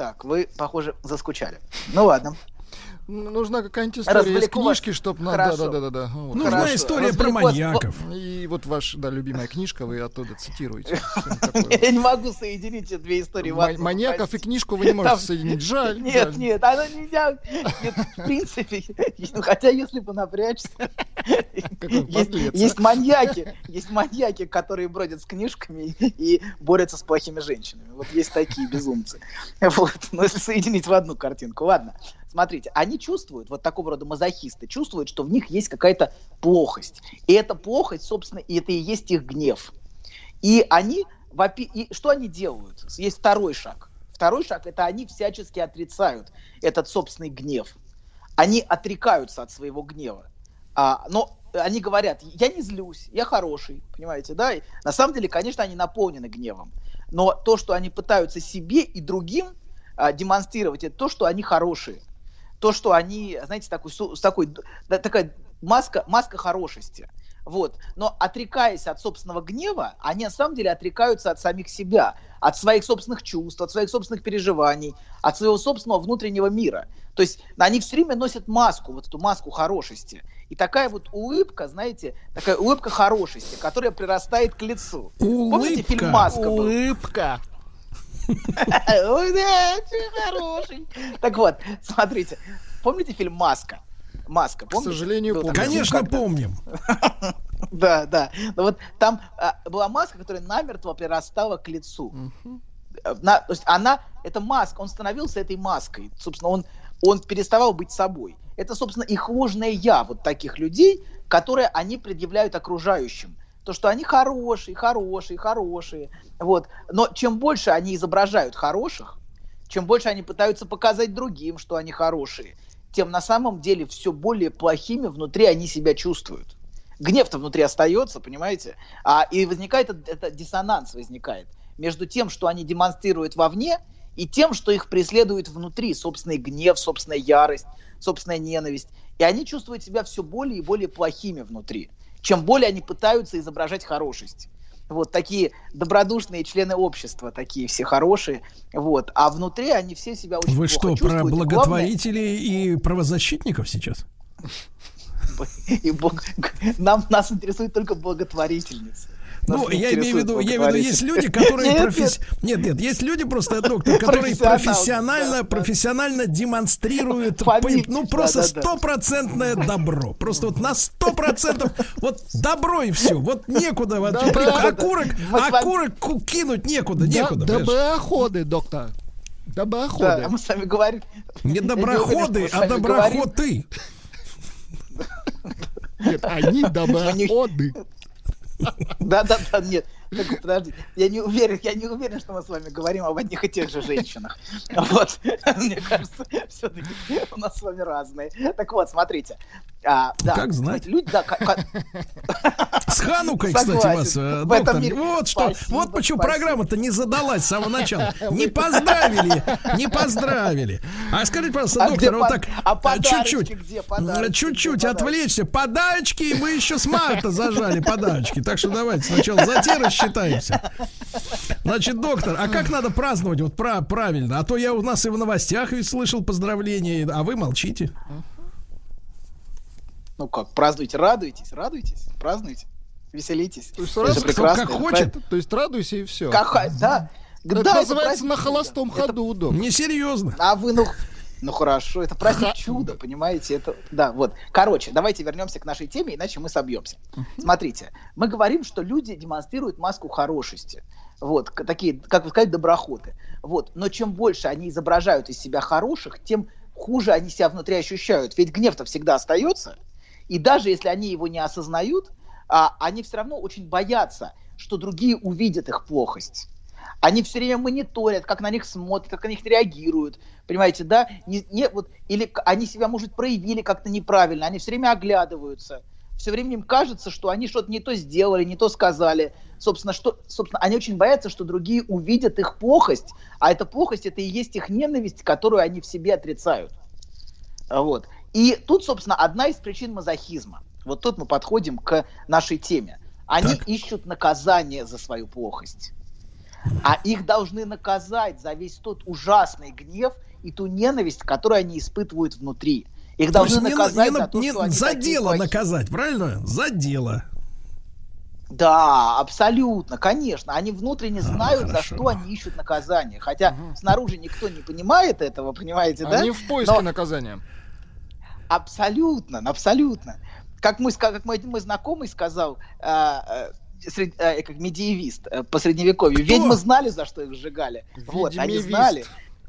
Так, вы, похоже, заскучали. Ну ладно. Нужна какая-нибудь история из вас. книжки, чтобы... Хорошо. Да, да, да, да. Вот. Нужна Хорошо. история про вас. маньяков. И вот ваша, да, любимая книжка, вы оттуда цитируете. Я не могу соединить эти две истории. Маньяков и книжку вы не можете соединить. Жаль. Нет, нет, она не нет, в принципе, ну, хотя если бы напрячься, а. есть маньяки, есть маньяки, которые бродят с книжками и борются с плохими женщинами. Вот есть такие безумцы. Вот, но если соединить в одну картинку, ладно. Смотрите, они чувствуют, вот такого рода мазохисты, чувствуют, что в них есть какая-то плохость. И эта плохость, собственно, и это и есть их гнев. И они, и что они делают? Есть второй шаг. Второй шаг это они всячески отрицают этот собственный гнев. Они отрекаются от своего гнева. А, но они говорят, я не злюсь, я хороший, понимаете, да? И на самом деле, конечно, они наполнены гневом. Но то, что они пытаются себе и другим а, демонстрировать, это то, что они хорошие. То, что они, знаете, такой, с такой, да, такая маска, маска хорошести. Вот. Но отрекаясь от собственного гнева, они на самом деле отрекаются от самих себя, от своих собственных чувств, от своих собственных переживаний, от своего собственного внутреннего мира. То есть они все время носят маску, вот эту маску хорошести. И такая вот улыбка, знаете, такая улыбка хорошести, которая прирастает к лицу. Помните фильм Улыбка. «Маска» был? Улыбка. Ты хороший. Так вот, смотрите, помните фильм «Маска»? «Маска», К помните? сожалению, Был помню. Конечно, помним. Да, да. Но вот там а, была маска, которая намертво прирастала к лицу. Э, на- то есть она, эта маска, он становился этой маской. Собственно, он, он переставал быть собой. Это, собственно, их ложное я вот таких людей, которые они предъявляют окружающим. То, что они хорошие, хорошие, хорошие. Вот. Но чем больше они изображают хороших, чем больше они пытаются показать другим, что они хорошие, тем на самом деле все более плохими внутри они себя чувствуют. Гнев-то внутри остается, понимаете? А, и возникает этот диссонанс возникает между тем, что они демонстрируют вовне, и тем, что их преследует внутри, собственный гнев, собственная ярость, собственная ненависть. И они чувствуют себя все более и более плохими внутри, чем более они пытаются изображать хорошесть. Вот такие добродушные члены общества, такие все хорошие. Вот. А внутри они все себя очень Вы плохо что, про чувствуют. Главное- благотворителей и правозащитников сейчас? И бог- нам, нас интересует только благотворительницы. Ну, я имею в виду, я имею в виду, есть люди, которые Нет, професс- нет, нет, есть люди просто доктор, которые Профессионалы, профессионально, профессионально демонстрируют, ну просто стопроцентное добро, просто вот на сто процентов вот добро и все, вот некуда вот Да, да, окурок, окурок ку- кинуть некуда, Да- некуда. Доброходы, доктор. Да, Доброходы. мы с вами говорим. Не доброходы, а доброходы. Нет, они доброходы. Да, да, да, нет. Так, подожди, я не уверен, я не уверен, что мы с вами говорим об одних и тех же женщинах. Вот, мне кажется, все-таки у нас с вами разные. Так вот, смотрите. А, да, Как знать. Люди, да, ка- ка- С Ханукой, кстати, вас, э, В этом доктор. мире- Вот что, Спасибо, вот почему спасибо. программа-то не задалась с самого начала. Не поздравили, не поздравили. А скажите, пожалуйста, А доктор, вот так а подарочки чуть-чуть, чуть-чуть отвлечься. Подарочки, мы еще с марта зажали подарочки. Так что давайте сначала за те рассчитаемся. Значит, доктор, а как надо праздновать вот пра- правильно? А то я у нас и в новостях ведь слышал поздравления, а вы молчите. Ну как, празднуйте, радуйтесь, радуйтесь, празднуйте, веселитесь. То есть Это раз кто прекрасно, как это хочет. То есть радуйся и все. Как, да. Это Да, называется на холостом Это- ходу, док. Несерьезно. А вы, ну, ну хорошо, это праздник чуда, понимаете? Это, да, вот. Короче, давайте вернемся к нашей теме, иначе мы собьемся. Смотрите, мы говорим, что люди демонстрируют маску хорошести. Вот, такие, как вы сказали, доброходы. Вот, но чем больше они изображают из себя хороших, тем хуже они себя внутри ощущают. Ведь гнев-то всегда остается, и даже если они его не осознают, а, они все равно очень боятся, что другие увидят их плохость. Они все время мониторят, как на них смотрят, как на них реагируют. Понимаете, да? Не, не, вот, или они себя, может, проявили как-то неправильно, они все время оглядываются. все время им кажется, что они что-то не то сделали, не то сказали. Собственно, что, собственно, они очень боятся, что другие увидят их плохость, а эта плохость это и есть их ненависть, которую они в себе отрицают. Вот. И тут, собственно, одна из причин мазохизма. Вот тут мы подходим к нашей теме. Они ищут наказание за свою плохость. А их должны наказать за весь тот ужасный гнев и ту ненависть, которую они испытывают внутри. Их То должны есть не на- наказать не за то, не- что они за такие дело плохие. наказать, правильно? За дело. Да, абсолютно, конечно. Они внутренне знают, за хорошо. что они ищут наказание. Хотя снаружи никто не понимает этого, понимаете, да? Они в поиске Но- наказания. Абсолютно, абсолютно. Как мой, ска- как мой, мой знакомый сказал, а, а, сред- а, как медиевист э, по средневековью, ведьмы знали, за что их сжигали. Вот, они знали.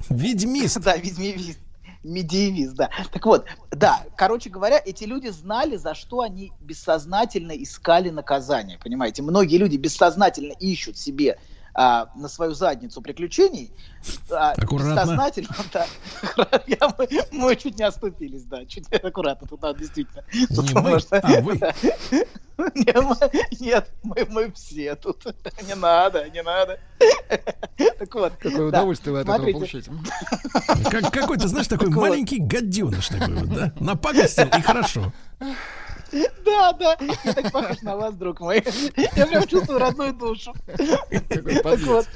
Ведьмист. Да, ведьмевист. Медиевист, да. Так вот, да, короче говоря, эти люди знали, за что они бессознательно искали наказание, понимаете? Многие люди бессознательно ищут себе а, на свою задницу приключений. а. Бессознательно, да. Я- мы, мы чуть не оступились, да, чуть не аккуратно, тут надо действительно. Тут Не мы, можно- а вы. да. Не, мы- Нет, мы, мы все тут. Не надо, не надо. Так вот. Какое да, удовольствие вы от этого смотрите. получаете. Как, какой-то, знаешь, такой Так вот. маленький гаденыш такой вот, да? Напакостил и хорошо. Да, да, я так похож на вас, друг мой. Я прям чувствую родную душу. Так вот,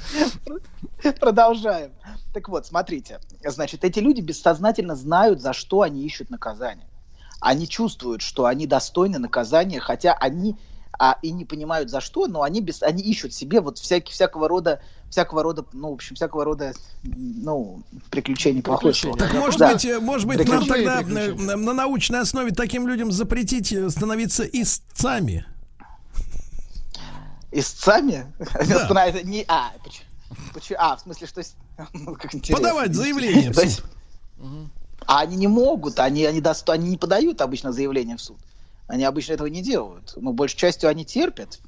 продолжаем. Так вот, смотрите. Значит, эти люди бессознательно знают, за что они ищут наказание. Они чувствуют, что они достойны наказания, хотя они а, и не понимают за что, но они, без, они ищут себе вот всякие, всякого рода, всякого рода, ну, в общем, всякого рода, ну, приключений, плохое слово. Так может Да. быть, э, может быть, нам тогда э, на научной основе таким людям запретить э, становиться истцами? Истцами? Становится не... А, поч- поч- а, в смысле, что... Ну. Подавать заявление в суд. А они не могут, они, они, доста- они не подают обычно заявление в суд. Они обычно этого не делают. Но большей частью они терпят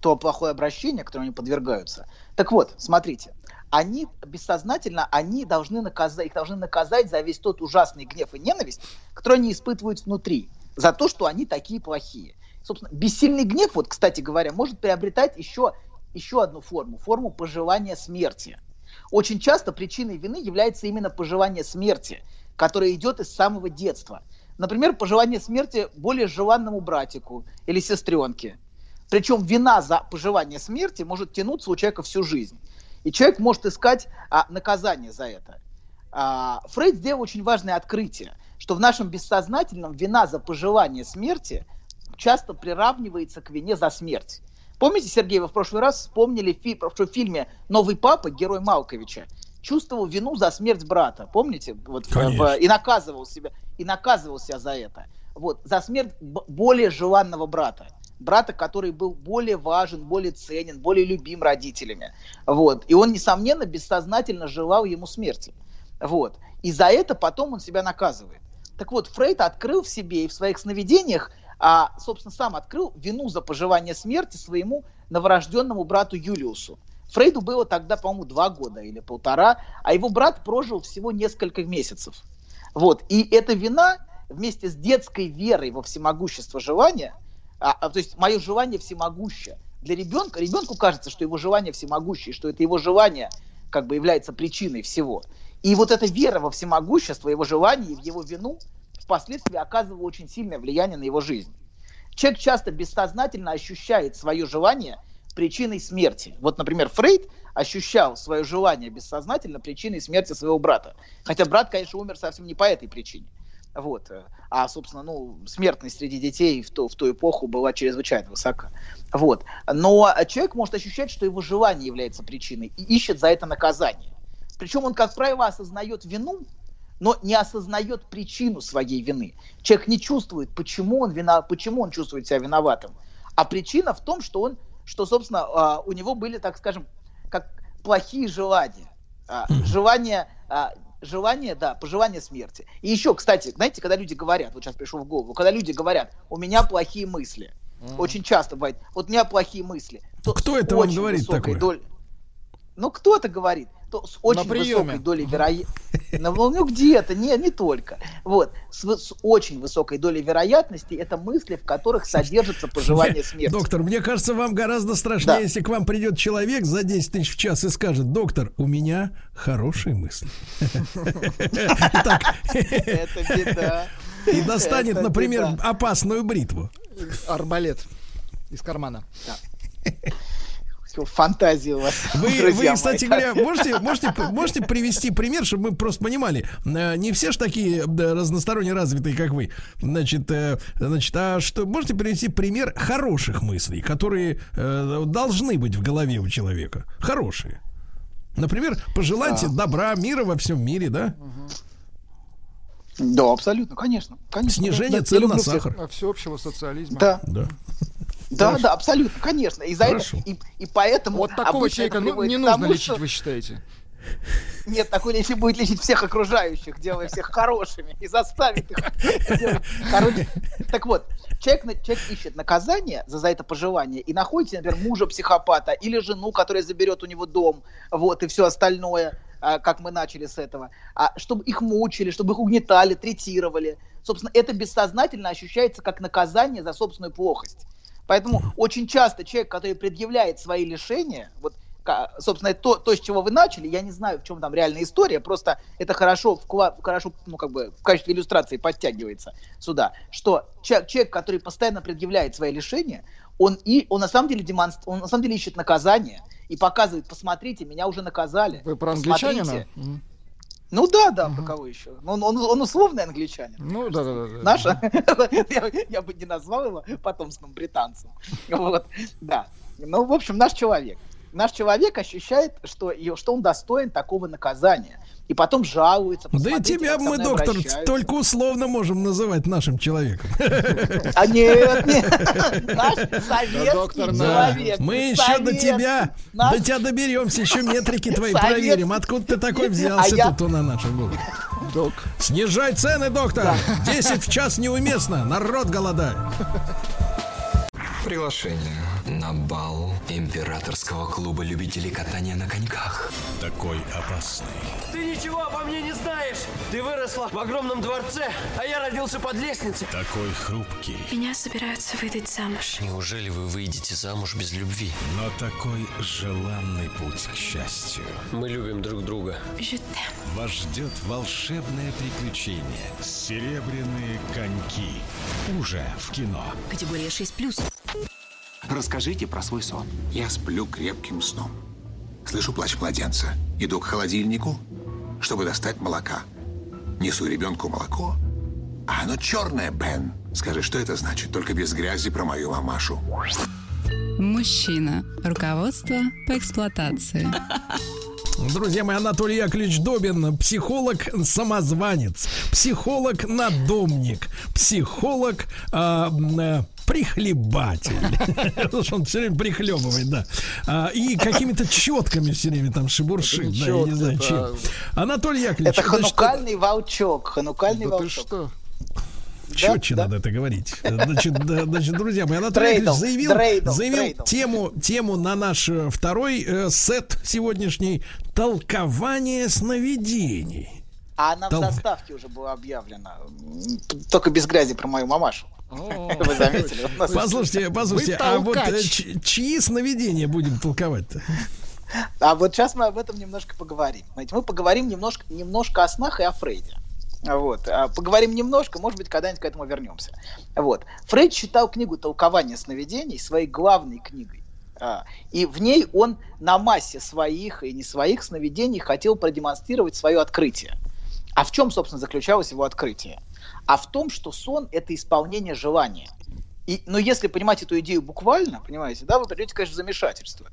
то плохое обращение, которому они подвергаются. Так вот, смотрите, они бессознательно, они должны наказать, их должны наказать за весь тот ужасный гнев и ненависть, который они испытывают внутри, за то, что они такие плохие. Собственно, бессильный гнев, вот, кстати говоря, может приобретать еще, еще одну форму, форму пожелания смерти. Очень часто причиной вины является именно пожелание смерти, которое идет из самого детства. Например, пожелание смерти более желанному братику или сестренке. Причем вина за пожелание смерти может тянуться у человека всю жизнь. И человек может искать а, наказание за это. А, Фрейд сделал очень важное открытие, что в нашем бессознательном вина за пожелание смерти часто приравнивается к вине за смерть. Помните, Сергей, вы в прошлый раз вспомнили фи- в фильме «Новый папа», герой Малковича, чувствовал вину за смерть брата, помните? Вот, э, Конечно. и наказывал себя, и наказывал себя за это. Вот, за смерть более желанного брата. Брата, который был более важен, более ценен, более любим родителями. Вот. И он, несомненно, бессознательно желал ему смерти. Вот. И за это потом он себя наказывает. Так вот, Фрейд открыл в себе и в своих сновидениях, а, собственно, сам открыл вину за пожелание смерти своему новорожденному брату Юлиусу. Фрейду было тогда, по-моему, два года или полтора, а его брат прожил всего несколько месяцев. Вот. И эта вина вместе с детской верой во всемогущество желания, а, а, то есть мое желание всемогуще, для ребенка, ребенку кажется, что его желание всемогущее, что это его желание как бы является причиной всего. И вот эта вера во всемогущество, его желание и в его вину впоследствии оказывала очень сильное влияние на его жизнь. Человек часто бессознательно ощущает свое желание причиной смерти. Вот, например, Фрейд ощущал свое желание бессознательно причиной смерти своего брата. Хотя брат, конечно, умер совсем не по этой причине. Вот. А, собственно, ну, смертность среди детей в ту, в ту эпоху была чрезвычайно высока. Вот. Но человек может ощущать, что его желание является причиной и ищет за это наказание. Причем он, как правило, осознает вину, но не осознает причину своей вины. Человек не чувствует, почему он, вина, почему он чувствует себя виноватым. А причина в том, что он, что, собственно, а, у него были, так скажем, как плохие желания. А, Желания, а, желание, да, пожелание смерти. И еще, кстати, знаете, когда люди говорят, вот сейчас пришло в голову, когда люди говорят, у меня плохие мысли, очень часто бывает, вот у меня плохие мысли. то Кто это вам говорит такое? долей- ну, кто-то говорит. То что с очень высокой долей вероятности... Ну, где-то, не, не только. Вот, с, с очень высокой долей вероятности это мысли, в которых содержится пожелание смерти. Доктор, мне кажется, вам гораздо страшнее, Да. если к вам придет человек за 10 тысяч в час и скажет, доктор, у меня хорошие мысли. Итак, Это беда. и достанет, например, опасную бритву. Арбалет из кармана. Фантазии у вас. Вы, друзья вы, кстати мои. говоря, можете, можете, можете привести пример, чтобы мы просто понимали, э, не все ж такие да, разносторонне развитые, как вы. Значит, э, значит, а что можете привести пример хороших мыслей, которые э, должны быть в голове у человека? Хорошие. Например, пожелайте Да. добра, мира во всем мире, да? Да, абсолютно, конечно. конечно. Снижение Да, цен на всех. сахар. А Всеобщего социализма. Да. Да. Да, да, абсолютно, конечно. И за это, и, и поэтому Вот такого человека ну, не нужно тому, лечить, что- вы считаете? Нет, такой если будет лечить всех окружающих, делая всех хорошими и заставит их делать хорошими. Так вот, человек, человек ищет наказание за, за это пожелание и находит, себе, например, мужа психопата или жену, которая заберет у него дом, вот, и все остальное, а, как мы начали с этого, а, чтобы их мучили, чтобы их угнетали, третировали. Собственно, это бессознательно ощущается как наказание за собственную плохость. Поэтому очень часто человек, который предъявляет свои лишения, вот, собственно, то, то, с чего вы начали, я не знаю, в чем там реальная история, просто это хорошо, вкла- хорошо ну, как бы в качестве иллюстрации подтягивается сюда, что человек, который постоянно предъявляет свои лишения, он, и, он, на самом деле демонстр... он на самом деле ищет наказание и показывает, посмотрите, меня уже наказали. Вы про Посмотрите». англичанина? Мгм. Ну да, да, про кого еще? Он, он, он условный англичанин. Ну да, да, да. да. Наш, я, я бы не назвал его потомственным британцем. Вот, да. Ну, в общем, наш человек. Наш человек ощущает, что, что он достоин такого наказания. И потом жалуется. Да и тебя мы, доктор, обращаются. только условно можем называть нашим человеком. А нет, нет. Наш советский доктор, Да. человек. Мы еще до тебя, наш- до тебя доберемся, еще метрики твои Совет- проверим. Откуда ты такой взялся А я- тут на нашем голове? Док. Снижай цены, доктор! 10 в час неуместно, народ голодает. Приглашение на бал императорского клуба любителей катания на коньках. Такой опасный. Ты ничего обо мне не знаешь. Ты выросла в огромном дворце, а я родился под лестницей. Такой хрупкий. Меня собираются выдать замуж. Неужели вы выйдете замуж без любви? Но такой желанный путь к счастью. Мы любим друг друга. Вас ждет волшебное приключение. Серебряные коньки. Уже в кино. Категория 6+. Расскажите про свой сон. Я сплю крепким сном. Слышу плач младенца. Иду к холодильнику, чтобы достать молока. Несу ребенку молоко. А оно черное, Бен. Скажи, что это значит? Только без грязи про мою мамашу. Мужчина. Руководство по эксплуатации. Друзья мои, Анатолий Яковлевич Добин, психолог-самозванец, психолог-надомник, психолог а, м, э, прихлебатель. Потому что он все время прихлебывает, да. А, и какими-то четками все время там шебуршит, да, я не знаю чем. да. Анатолий Яковлевич, Это ханукальный волчок. Ханукальный Да волчок. что? Четче надо это говорить. Значит, да, значит, друзья мои, Анатолий Яковлевич заявил, дрейдл, заявил дрейдл. тему, тему на наш э, второй э, сет сегодняшний толкование сновидений. А она в Тол- заставке уже была объявлена. Только без грязи про мою мамашу. Вы заметили? Послушайте, послушайте, а вот э, чьи сновидения будем толковать-то? А вот сейчас мы об этом немножко поговорим. Знаете, мы поговорим немножко, немножко о снах и о Фрейде. Вот. А Поговорим немножко, может быть, когда-нибудь к этому вернемся. Вот. Фрейд считал книгу «Толкование сновидений» своей главной книгой. А, И в ней он на массе своих и не своих сновидений хотел продемонстрировать свое открытие. А в чем, собственно, заключалось его открытие? А в том, что сон – это исполнение желания. И, но если понимать эту идею буквально, понимаете, да, вы придете, конечно, в замешательство.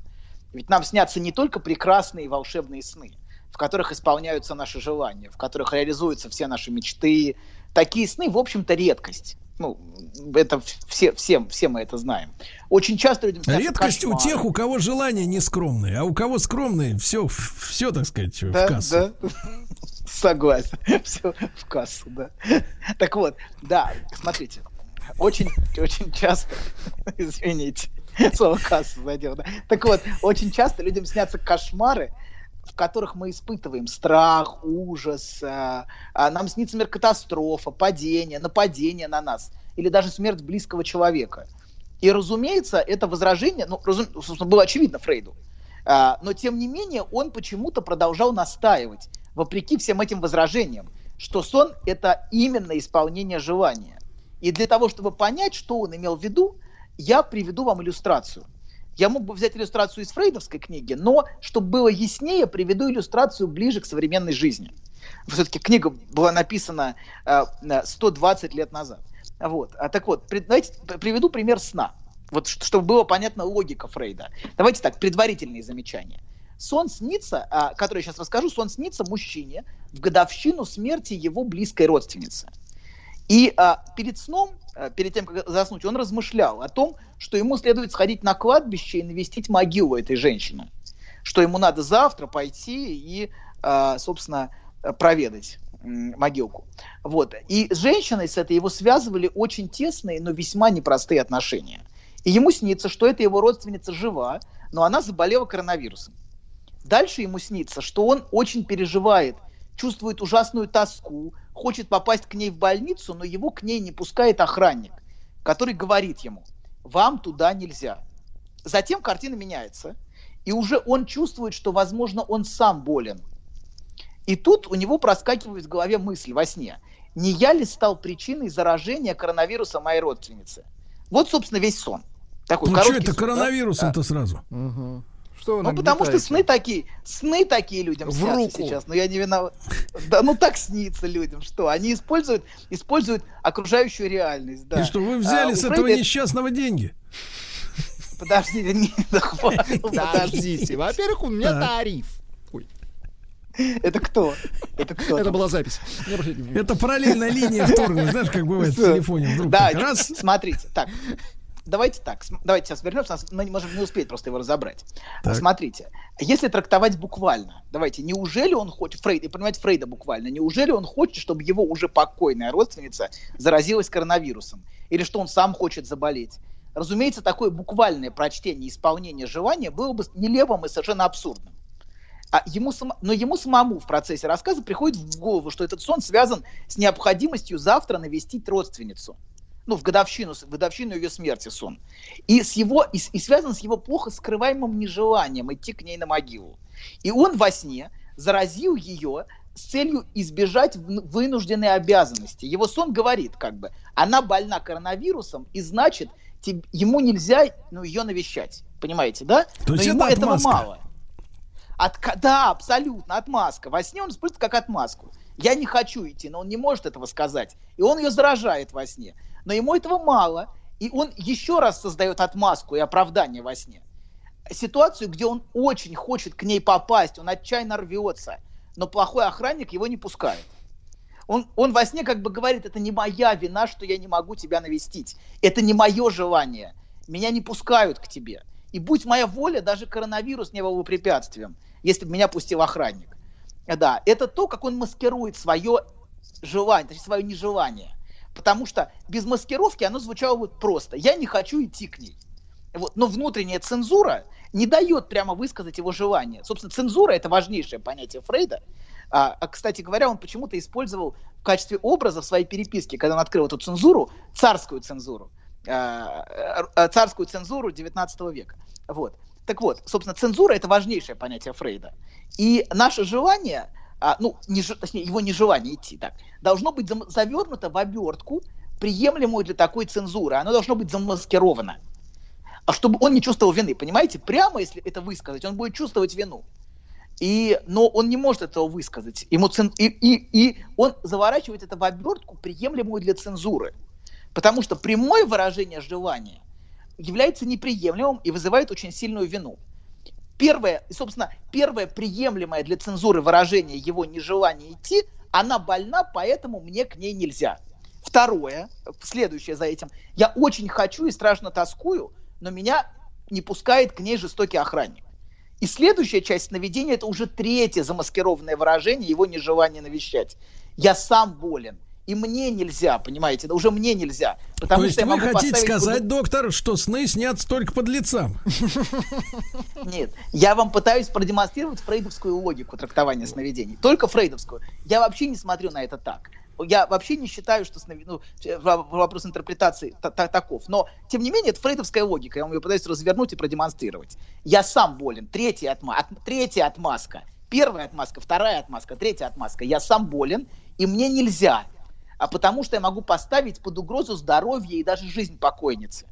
Ведь нам снятся не только прекрасные волшебные сны, в которых исполняются наши желания, в которых реализуются все наши мечты. Такие сны, в общем-то, редкость. Ну, это все, всем, все мы это знаем. Очень часто людям снятся Редкость у кошмары. тех, у кого желания не скромные, а у кого скромные, все, все, так сказать, Да, в кассу. да. Согласен. Все в кассу, да. Так вот, да, смотрите. Очень, очень часто, извините, слово кассу задел, да. Так вот, очень часто людям снятся кошмары, в которых мы испытываем страх, ужас, а, а, нам снится мир катастрофа, падение, нападение на нас, или даже смерть близкого человека. И, разумеется, это возражение, ну, разум- собственно, было очевидно Фрейду, а, но, тем не менее, он почему-то продолжал настаивать, вопреки всем этим возражениям, что сон – это именно исполнение желания. И для того, чтобы понять, что он имел в виду, я приведу вам иллюстрацию. Я мог бы взять иллюстрацию из фрейдовской книги, но, чтобы было яснее, приведу иллюстрацию ближе к современной жизни. Все-таки книга была написана э, э, 120 лет назад. Вот. А, так вот, давайте приведу пример сна. Вот, чтобы было понятна логика Фрейда. Давайте так, предварительные замечания. Сон снится, а, который я сейчас расскажу, сон снится мужчине в годовщину смерти его близкой родственницы. И а, перед сном, перед тем, как заснуть, он размышлял о том, что ему следует сходить на кладбище и навестить могилу этой женщины. Что ему надо завтра пойти и, а, собственно, а, проведать могилку. Вот. И с женщиной с этой его связывали очень тесные, но весьма непростые отношения. И ему снится, что эта его родственница жива, но она заболела коронавирусом. Дальше ему снится, что он очень переживает, чувствует ужасную тоску, хочет попасть к ней в больницу, но его к ней не пускает охранник, который говорит ему, вам туда нельзя. Затем картина меняется, и уже он чувствует, что, возможно, он сам болен. И тут у него проскакивает в голове мысль во сне. Не я ли стал причиной заражения коронавируса моей родственницы? Вот, собственно, весь сон. Такой Ну что это сон, да? коронавирусом-то сразу? Что Ну, потому что сны такие, сны такие людям В снятся руку. сейчас, но я не виноват. Да, ну так снится людям, что они используют, используют окружающую реальность, да. И что, вы А, взяли у с этого Фрейда- несчастного деньги? Подождите, не, да Подождите. Во-первых, у меня тариф. Это кто? Это кто? Это была запись. Это параллельная линия вторгнуть, знаешь, как бывает в телефоне вдруг. Да, раз, смотрите, так. Давайте так, давайте сейчас вернемся, нас- мы не можем не успеть просто его разобрать. Так. Смотрите, если трактовать буквально, давайте, неужели он хочет, Фрейд, и понимаете Фрейда буквально, неужели он хочет, чтобы его уже покойная родственница заразилась коронавирусом? Или что он сам хочет заболеть? Разумеется, такое буквальное прочтение исполнения желания было бы нелепым и совершенно абсурдным. А ему сам- но ему самому в процессе рассказа приходит в голову, что этот сон связан с необходимостью завтра навестить родственницу. Ну, в годовщину, в годовщину ее смерти сон. И, с его, и, и связан с его плохо скрываемым нежеланием идти к ней на могилу. И он во сне заразил ее с целью избежать вынужденной обязанности. Его сон говорит, как бы, она больна коронавирусом, и значит, теб- ему нельзя ну, ее навещать. Понимаете, да? То есть Но ему это этого отмазка. мало. Отка- да, абсолютно, отмазка. Во сне он использует как отмазку. Я не хочу идти, но он не может этого сказать. И он ее заражает во сне. Но ему этого мало. И он еще раз создает отмазку и оправдание во сне. Ситуацию, где он очень хочет к ней попасть, он отчаянно рвется, но плохой охранник его не пускает. Он, он во сне как бы говорит, это не моя вина, что я не могу тебя навестить. Это не мое желание. Меня не пускают к тебе. И будь моя воля, даже коронавирус не был бы препятствием, если бы меня пустил охранник. Да, это то, как он маскирует свое желание, точнее, свое нежелание. Потому что без маскировки оно звучало вот просто. Я не хочу идти к ней. Вот. Но внутренняя цензура не дает прямо высказать его желание. Собственно, цензура – это важнейшее понятие Фрейда. А, а, кстати говоря, он почему-то использовал в качестве образа в своей переписке, когда он открыл эту цензуру, царскую цензуру. а, царскую цензуру 19 века. Вот. Так вот, собственно, цензура – это важнейшее понятие Фрейда. И наше желание, а, ну, не, точнее, его нежелание идти так, должно быть завернуто в обертку, приемлемую для такой цензуры. Оно должно быть замаскировано. А чтобы он не чувствовал вины, понимаете? Прямо, если это высказать, он будет чувствовать вину. И, но он не может этого высказать. Ему цен- и, и, и он заворачивает это в обертку, приемлемую для цензуры. Потому что прямое выражение желания является неприемлемым и вызывает очень сильную вину. Первое, собственно, первое приемлемое для цензуры выражение его нежелания идти, она больна, поэтому мне к ней нельзя. Второе, следующее за этим, я очень хочу и страшно тоскую, но меня не пускает к ней жестокий охранник. И следующая часть сновидения – это уже третье замаскированное выражение его нежелания навещать. Я сам болен, и мне нельзя, понимаете, да уже мне нельзя. Потому То есть что вы хотите сказать, под- доктор, что сны снятся только под лицам? Нет, я вам пытаюсь продемонстрировать фрейдовскую логику трактования сновидений. Только фрейдовскую. Я вообще не смотрю на это так. Я вообще не считаю, что снови- ну, во- вопрос интерпретации та- та- таков. Но, тем не менее, это фрейдовская логика. Я вам ее пытаюсь развернуть и продемонстрировать. Я сам болен. Третья, отма- от- третья отмазка. Первая отмазка, вторая отмазка, третья отмазка. Я сам болен, и мне нельзя. А потому что я могу поставить под угрозу здоровье и даже жизнь покойницы.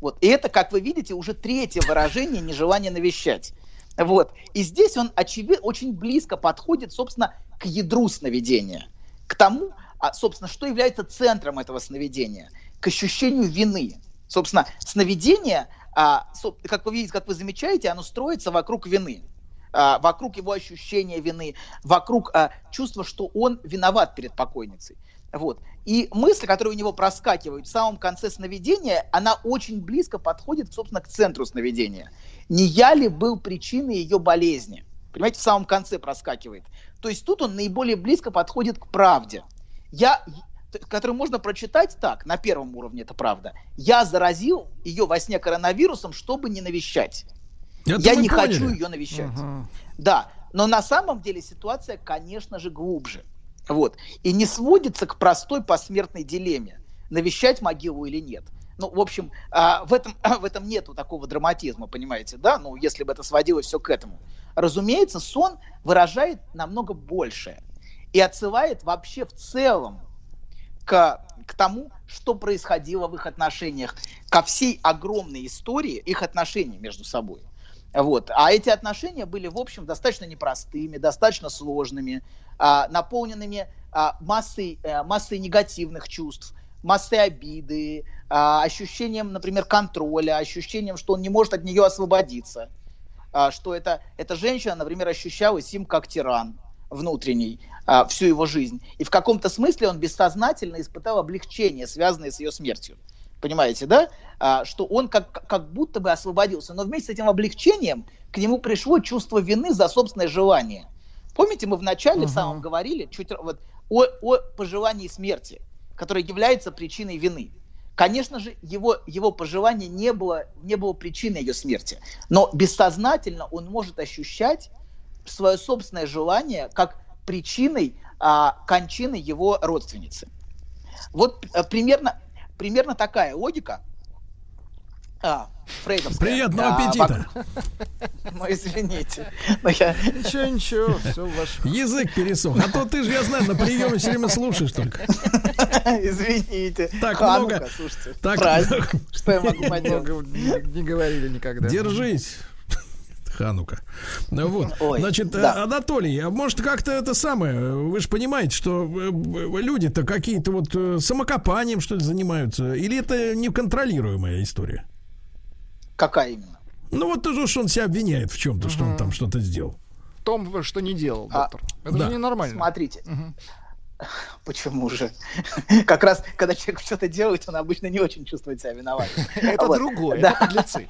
Вот. И это, как вы видите, уже третье выражение нежелания навещать. Вот. И здесь он, очевидно, очень близко подходит, собственно, к ядру сновидения. К тому, а, собственно, что является центром этого сновидения. К ощущению вины. Собственно, сновидение, а, как вы видите, как вы замечаете, оно строится вокруг вины. А, вокруг его ощущения вины, вокруг чувства, что он виноват перед покойницей. Вот. И мысль, которая у него проскакивает в самом конце сновидения, она очень близко подходит, собственно, к центру сновидения. Не я ли был причиной ее болезни? Понимаете, в самом конце проскакивает. То есть тут он наиболее близко подходит к правде. Я, который можно прочитать так, на первом уровне это правда. Я заразил ее во сне коронавирусом, чтобы не навещать. Это я не поняли. хочу ее навещать. Да, но на самом деле ситуация, конечно же, глубже. Вот. И не сводится к простой посмертной дилемме, навещать могилу или нет. Ну, в общем, а, в этом, в этом нету такого драматизма, понимаете, да? Ну, если бы это сводилось все к этому. Разумеется, сон выражает намного большее и отсылает вообще в целом к, к тому, что происходило в их отношениях, ко всей огромной истории их отношений между собой. Вот. А эти отношения были, в общем, достаточно непростыми, достаточно сложными, а, наполненными а, массой, э, массой негативных чувств, массой обиды, а, ощущением, например, контроля, ощущением, что он не может от нее освободиться, что это, эта женщина, например, ощущалась им как тиран внутренний всю его жизнь. И в каком-то смысле он бессознательно испытал облегчение, связанное с ее смертью. Понимаете, да? А, что он как, как будто бы освободился. Но вместе с этим облегчением к нему пришло чувство вины за собственное желание. Помните, мы вначале в самом говорили чуть вот, о, о пожелании смерти, которое является причиной вины. Конечно же, его, его пожелание не было, не было причиной ее смерти. Но бессознательно он может ощущать свое собственное желание как причиной а, кончины его родственницы. Вот э, примерно, примерно такая логика. А, фрейдовская. Приятного Да, аппетита. Ну, извините. Но я- Ничего, ничего, все ваш. Язык пересох. А то ты же, я знаю, на приеме все время слушаешь только. Извините. Так Ханука, много. слушайте, Так праздник. Что я могу поделать? Не говорили никогда. Держись. Ханука. Ну Вот. Ой, Значит, да. Анатолий, а может как-то это самое, вы же понимаете, что э, э, люди-то какие-то вот э, самокопанием что ли занимаются, или это неконтролируемая история? Какая именно? Ну вот тоже что он себя обвиняет в чем-то, что он там что-то сделал. В том, что не делал, А, доктор. Это да. же ненормально. Смотрите. Почему же? Как раз, когда человек что-то делает, он обычно не очень чувствует себя виноватым. Это Вот. другое, Да. это подлецы.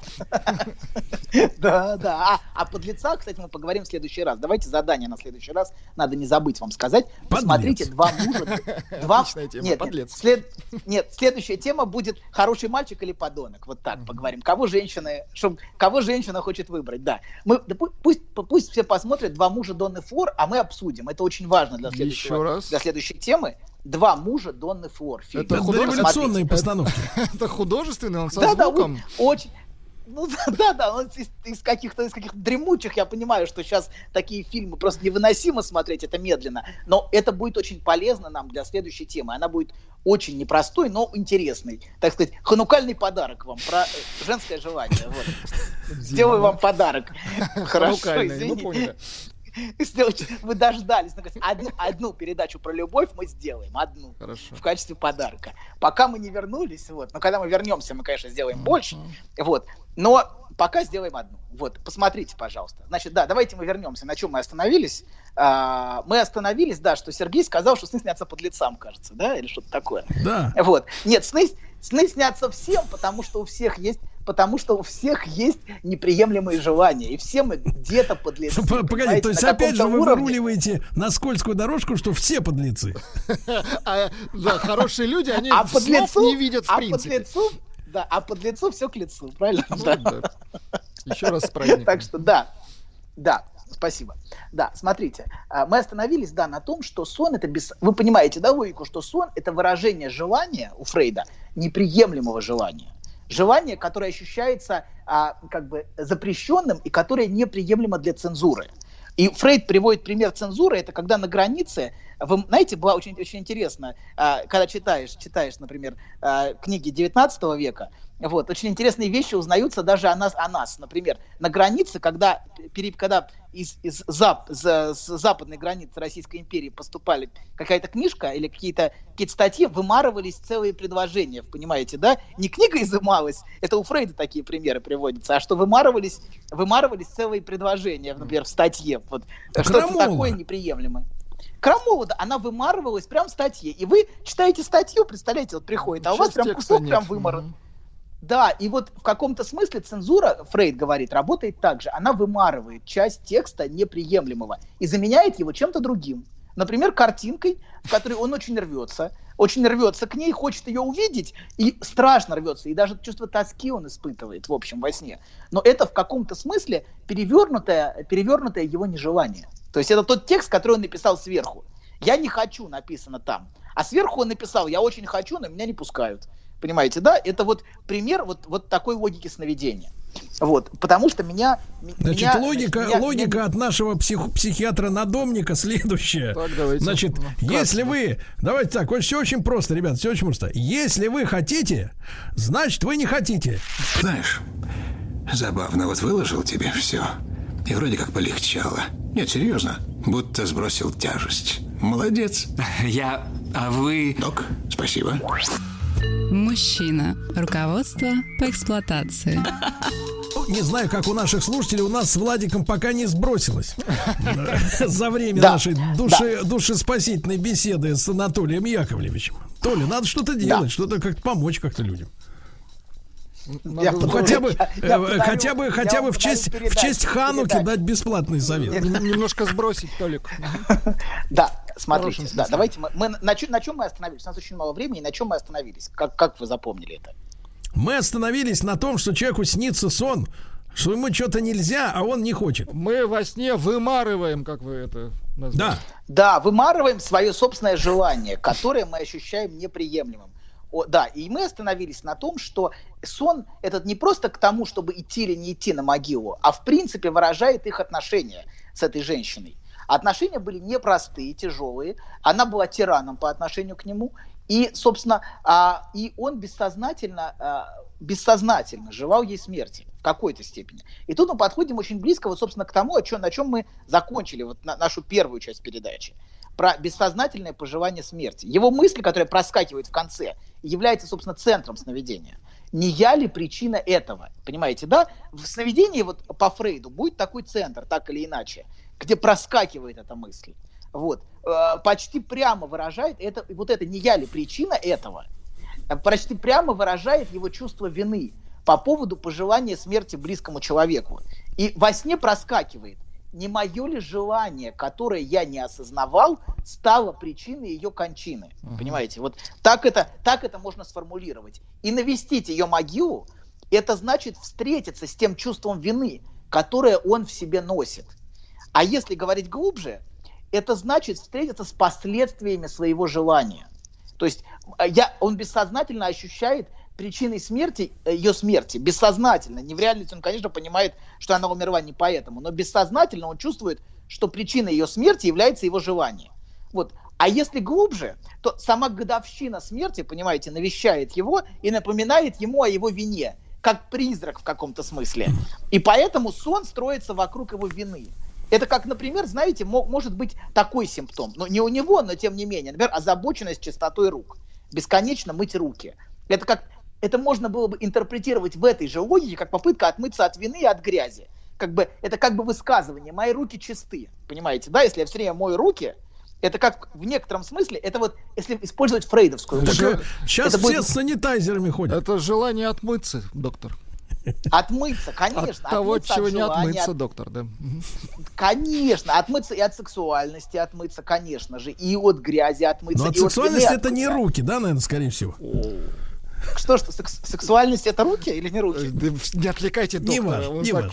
Да, да. А, а подлеца, кстати, мы поговорим в следующий раз. Давайте задание на следующий раз. Надо не забыть вам сказать. Посмотрите, два мужа. Два... Тема, Нет, подлец. нет, след- нет, следующая тема будет хороший мальчик или подонок. Вот так поговорим. Кого женщины, чтоб- кого женщина хочет выбрать, да. Мы, да пу- пусть, пусть все посмотрят два мужа Донны Флор, а мы обсудим. Это очень важно для следующего, Еще раз. для следующей темы. Два мужа Донны Флор. фильм. Это революционные постановки. Это художественный, он со звуком. очень. Ну да, да, да, он из, из каких-то из каких-то дремучих, я понимаю, что сейчас такие фильмы просто невыносимо смотреть, это медленно, но это будет очень полезно нам для следующей темы. Она будет очень непростой, но интересный. Так сказать, ханукальный подарок вам про э, женское желание. Вот. Сделаю вам подарок. Хорошо, мы извините. Сделайте- Вы дождались. наконец. Одну, одну передачу про любовь мы сделаем. Одну. Хорошо. В качестве подарка. Пока мы не вернулись, вот. Но когда мы вернемся, мы, конечно, сделаем больше. Вот. Но пока сделаем одну. Вот, посмотрите, пожалуйста. Значит, да, давайте мы вернемся. На чем мы остановились? А, мы остановились, да, что Сергей сказал, что сны снятся под лицам, кажется, да, или что-то такое. Да. Вот. Нет, сны, сны снятся всем, потому что у всех есть, потому что у всех есть неприемлемые желания, и все мы где-то под лицом. П- Погоди, то есть опять же вы выруливаете на скользкую дорожку, что все подлецы. А, да, хорошие люди, они А лицу, не видят в а принципе. да, а под лицу все к лицу, правильно? Ну Да. да. Еще раз праздником. Так что да, да, спасибо. Да, смотрите, мы остановились, да, на том, что сон это без... Вы понимаете, да, логику, что сон это выражение желания у Фрейда, неприемлемого желания. Желание, которое ощущается а, как бы запрещенным и которое неприемлемо для цензуры. И Фрейд приводит пример цензуры, это когда на границе, вы знаете, было очень, очень интересно, а, когда читаешь, читаешь, например, а, книги 19 века, вот, очень интересные вещи узнаются даже о нас, о нас. Например, на границе, когда, когда из, из зап- за- с западной границы Российской империи поступали какая-то книжка или какие-то какие статьи, вымарывались целые предложения, понимаете, да? Не книга изымалась, это у Фрейда такие примеры приводятся, а что вымарывались, вымарывались целые предложения, например, в статье. Вот, Крамола. такое неприемлемое. Крамола, да, она вымарывалась прям в статье. И вы читаете статью, представляете, вот приходит, а у вас прям кусок нет. прям вымаран. Да, и вот в каком-то смысле цензура, Фрейд говорит, работает так же. Она вымарывает часть текста неприемлемого и заменяет его чем-то другим. Например, картинкой, в которой он очень рвется, очень рвется к ней, хочет ее увидеть, и страшно рвется, и даже чувство тоски он испытывает, в общем, во сне. Но это в каком-то смысле перевернутое, перевернутое его нежелание. То есть это тот текст, который он написал сверху. «Я не хочу» написано там. А сверху он написал «Я очень хочу, но меня не пускают». Понимаете, да? Это вот пример вот, вот такой логики сновидения. Вот, потому что меня... Значит, меня- логика, меня- логика меня- от нашего псих- психиатра-надомника следующая. Так, давайте. Значит, Ну, если вы... Давайте так, вот все очень просто, ребят, все очень просто. Если вы хотите, значит, вы не хотите. Знаешь, забавно, вот выложил тебе все. И вроде как полегчало. Нет, серьезно, будто сбросил тяжесть. Молодец. Я... А вы... Док, спасибо. Мужчина. Руководство по эксплуатации. Ну, Не знаю, как у наших слушателей, у нас с Владиком пока не сбросилось. За время нашей души, душеспасительной беседы с Анатолием Яковлевичем. Толя, надо что-то делать, что-то как-то помочь как-то людям. Я Ну, хотя бы, я- э, я хотя бы, хотя бы в честь, в передачу, честь Хануки передачу. дать бесплатный совет. Немножко сбросить, Толик. Да, смотрите, да, давайте мы, мы на, чё- на чем мы остановились? У нас очень мало времени, на чем мы остановились? Как, как вы запомнили это? Мы остановились на том, что человеку снится сон, что ему что-то нельзя, а он не хочет. Мы во сне вымарываем, как вы это назвали. Да. Да, вымарываем свое собственное желание, которое мы ощущаем неприемлемым. Да, и мы остановились на том, что сон этот не просто к тому, чтобы идти или не идти на могилу, а в принципе выражает их отношения с этой женщиной. Отношения были непростые, тяжелые. Она была тираном по отношению к нему. И, собственно, а, и он бессознательно, а, бессознательно желал ей смерти в какой-то степени. И тут мы подходим очень близко, вот, собственно, к тому, о чем, на чем мы закончили вот на- нашу первую часть передачи. Про бессознательное пожелание смерти. Его мысль, которая проскакивает в конце, является, собственно, центром сновидения. Не я ли причина этого? Понимаете, да? В сновидении вот по Фрейду будет такой центр, так или иначе, где проскакивает эта мысль. Вот. Э, Почти прямо выражает это, вот это не я ли причина этого, э, почти прямо выражает его чувство вины по поводу пожелания смерти близкому человеку. И во сне проскакивает, не мое ли желание, которое я не осознавал, стало причиной ее кончины. Понимаете, вот так это, так это можно сформулировать. И навестить ее могилу, это значит встретиться с тем чувством вины, которое он в себе носит. А если говорить глубже, это значит встретиться с последствиями своего желания. То есть э, я, он бессознательно ощущает причиной смерти, э, ее смерти, бессознательно. Не в реальности он, конечно, понимает, что она умерла не поэтому, но бессознательно он чувствует, что причиной ее смерти является его желание. Вот. А если глубже, то сама годовщина смерти, понимаете, навещает его и напоминает ему о его вине, как призрак в каком-то смысле. И поэтому сон строится вокруг его вины. Это как, например, знаете, мо- может быть такой симптом, но не у него, но тем не менее, например, озабоченность чистотой рук, бесконечно мыть руки. Это как, это можно было бы интерпретировать в этой же логике, как попытка отмыться от вины и от грязи. Как бы, это как бы высказывание, мои руки чисты, понимаете, да, если я все время мою руки, это как в некотором смысле, это вот, если использовать фрейдовскую Так, логику, э, Сейчас это все будет с санитайзерами ходят. Это желание отмыться, доктор. отмыться, конечно, От того, от отмыться чего от не отмыться, от- доктор, да. Конечно, отмыться и от сексуальности отмыться, конечно же, и от грязи отмыться. Но от от сексуальности вины это не руки, да, наверное, скорее всего. Что, что, секс- сексуальность это руки или не руки? Не отвлекайте Не доктора. важно, не важно.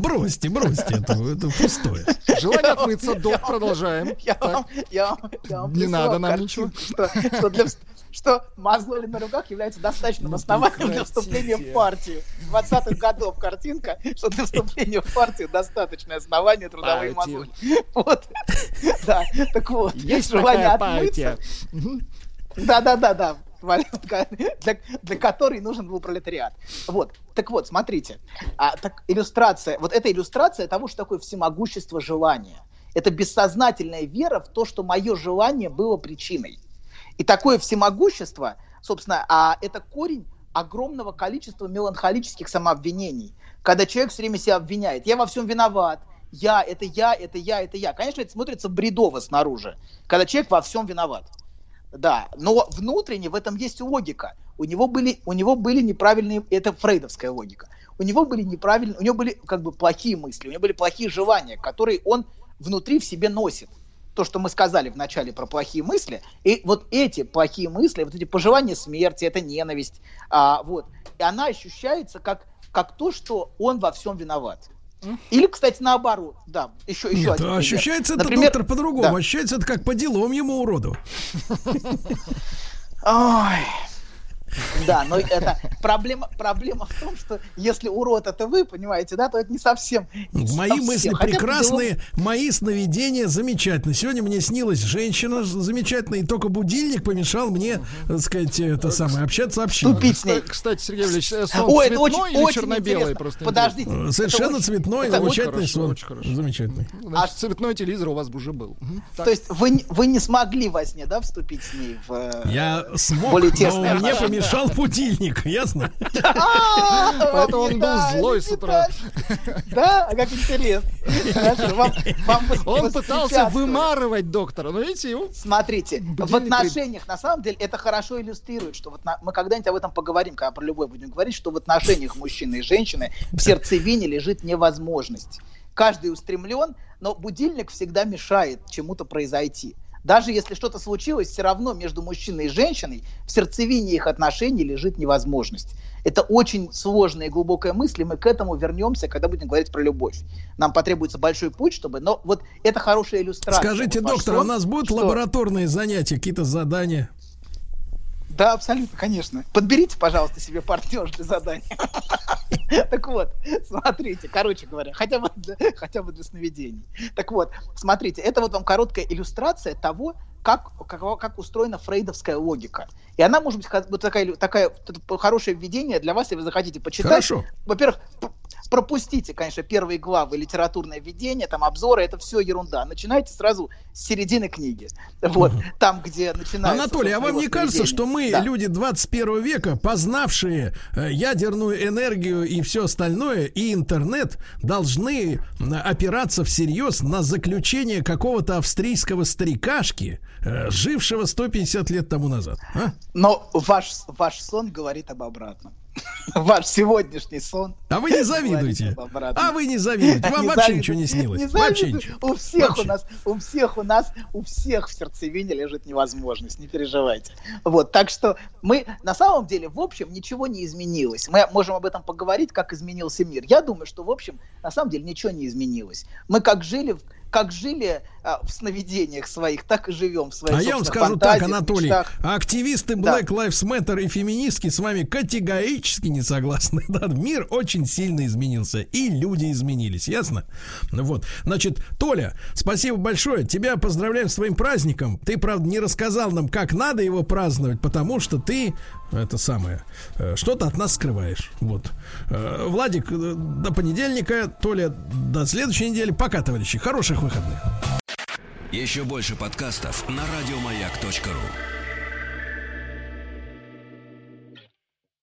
Бросьте, бросьте, это, это пустое. Желание отмыться, док, продолжаем. Я вам, я вам, я вам Не надо нам картинку, Что, что, для, что мозоли на руках является достаточным Ну, основанием для вступления в партию. 20-х годов картинка, что для вступления в партию достаточное основание трудовые Партию. мозоли. Вот. Да, так вот. Есть желание отмыться. партия. Для, для которой нужен был пролетариат. Вот. Так вот, смотрите. А, так, иллюстрация. Вот эта иллюстрация того, что такое всемогущество желания. Это бессознательная вера в то, что мое желание было причиной. И такое всемогущество, собственно, а это корень огромного количества меланхолических самообвинений. Когда человек все время себя обвиняет. Я во всем виноват. Я, это я, это я, это я. Конечно, это смотрится бредово снаружи, когда человек во всем виноват. Да, но внутренне в этом есть логика. У него были, у него были неправильные, это фрейдовская логика. У него были неправильные, у него были как бы плохие мысли, у него были плохие желания, которые он внутри в себе носит. То, что мы сказали в начале про плохие мысли, и вот эти плохие мысли, вот эти пожелания смерти, это ненависть, а, вот, и она ощущается как, как то, что он во всем виноват. Или, кстати, наоборот, да, еще, еще Нет, один пример. ощущается это, Например, доктор, по-другому. да. Ощущается это как по делам ему уроду. Ой. Да, но это проблема, проблема в том, что если урод это вы, понимаете, да, то это не совсем. не Мои совсем. мысли Хотя бы прекрасные, мои сновидения замечательные. Сегодня мне снилась женщина замечательная, и только будильник помешал мне, так сказать, это самое, общаться общением. Вступить с ней. Кстати, Сергей Ильич, э, сон Ой, это цветной очень- или очень черно-белый? Просто Подождите. интересно. Э, Совершенно очень- цветной, это очень замечательный хорошо, сон. очень хорошо. Замечательный. Значит, цветной телевизор у вас уже был. Так. То есть вы, не- вы не смогли во сне, да, вступить с ней в э, Я смог, более но тесные мне отношения? Помешал будильник, ясно? А, Поэтому он был злой с утра. Да, а как интересно. Он пытался вымарывать доктора, но видите, его Смотрите, в отношениях, на самом деле, это хорошо иллюстрирует, что вот мы когда-нибудь об этом поговорим, когда про любовь будем говорить, что в отношениях мужчины и женщины в сердцевине лежит невозможность. Каждый устремлен, но будильник всегда мешает чему-то произойти. Даже если что-то случилось, все равно между мужчиной и женщиной в сердцевине их отношений лежит невозможность. Это очень сложная и глубокая мысль, и мы к этому вернемся, когда будем говорить про любовь. Нам потребуется большой путь, чтобы... Но вот это хорошая иллюстрация. Скажите, Вот доктор, а у сон, нас будут что- лабораторные занятия, какие-то задания? Да, абсолютно, конечно. Подберите, пожалуйста, себе партнер для задания. Так вот, смотрите, короче говоря, хотя бы, для, хотя бы для сновидений. Так вот, смотрите, это вот вам короткая иллюстрация того, как, как, как устроена фрейдовская логика. И она может быть вот такая, такая хорошее введение для вас, если вы захотите почитать. Хорошо. Во-первых, пропустите, конечно, первые главы, литературное введение, там обзоры, это все ерунда. Начинайте сразу с середины книги. Вот, там, где начинается... Анатолий, а вам не кажется, что мы, Да. люди 21 века, познавшие э, ядерную энергию и все остальное, и интернет, должны опираться всерьез на заключение какого-то австрийского старикашки, э, жившего 150 лет тому назад? а? Но ваш, ваш сон говорит об обратном. Ваш сегодняшний сон. А вы не завидуете. А вы не завидуете. Вам Не вообще завидую. ничего не снилось. Не Вообще ничего. У всех Вообще. у нас, у всех у нас, у всех в сердцевине лежит невозможность, не переживайте. Вот, так что мы, на самом деле, в общем, ничего не изменилось. Мы можем об этом поговорить, как изменился мир. Я думаю, что, в общем, на самом деле ничего не изменилось. Мы как жили, в- как жили а, в сновидениях своих, так и живем в своих А я вам скажу так, Анатолий, мечтах. активисты Да. Black Lives Matter и феминистки с вами категорически не согласны. Да, мир очень сильно изменился, и люди изменились, ясно? Вот, значит, Толя, спасибо большое, тебя поздравляем с твоим праздником. Ты, правда, не рассказал нам, как надо его праздновать, потому что ты, это самое, э, что-то от нас скрываешь. Вот. Э, Владик, э, до понедельника, Толя, до следующей недели. Пока, товарищи, хороших выходных. Еще больше подкастов на радиомаяк.ру.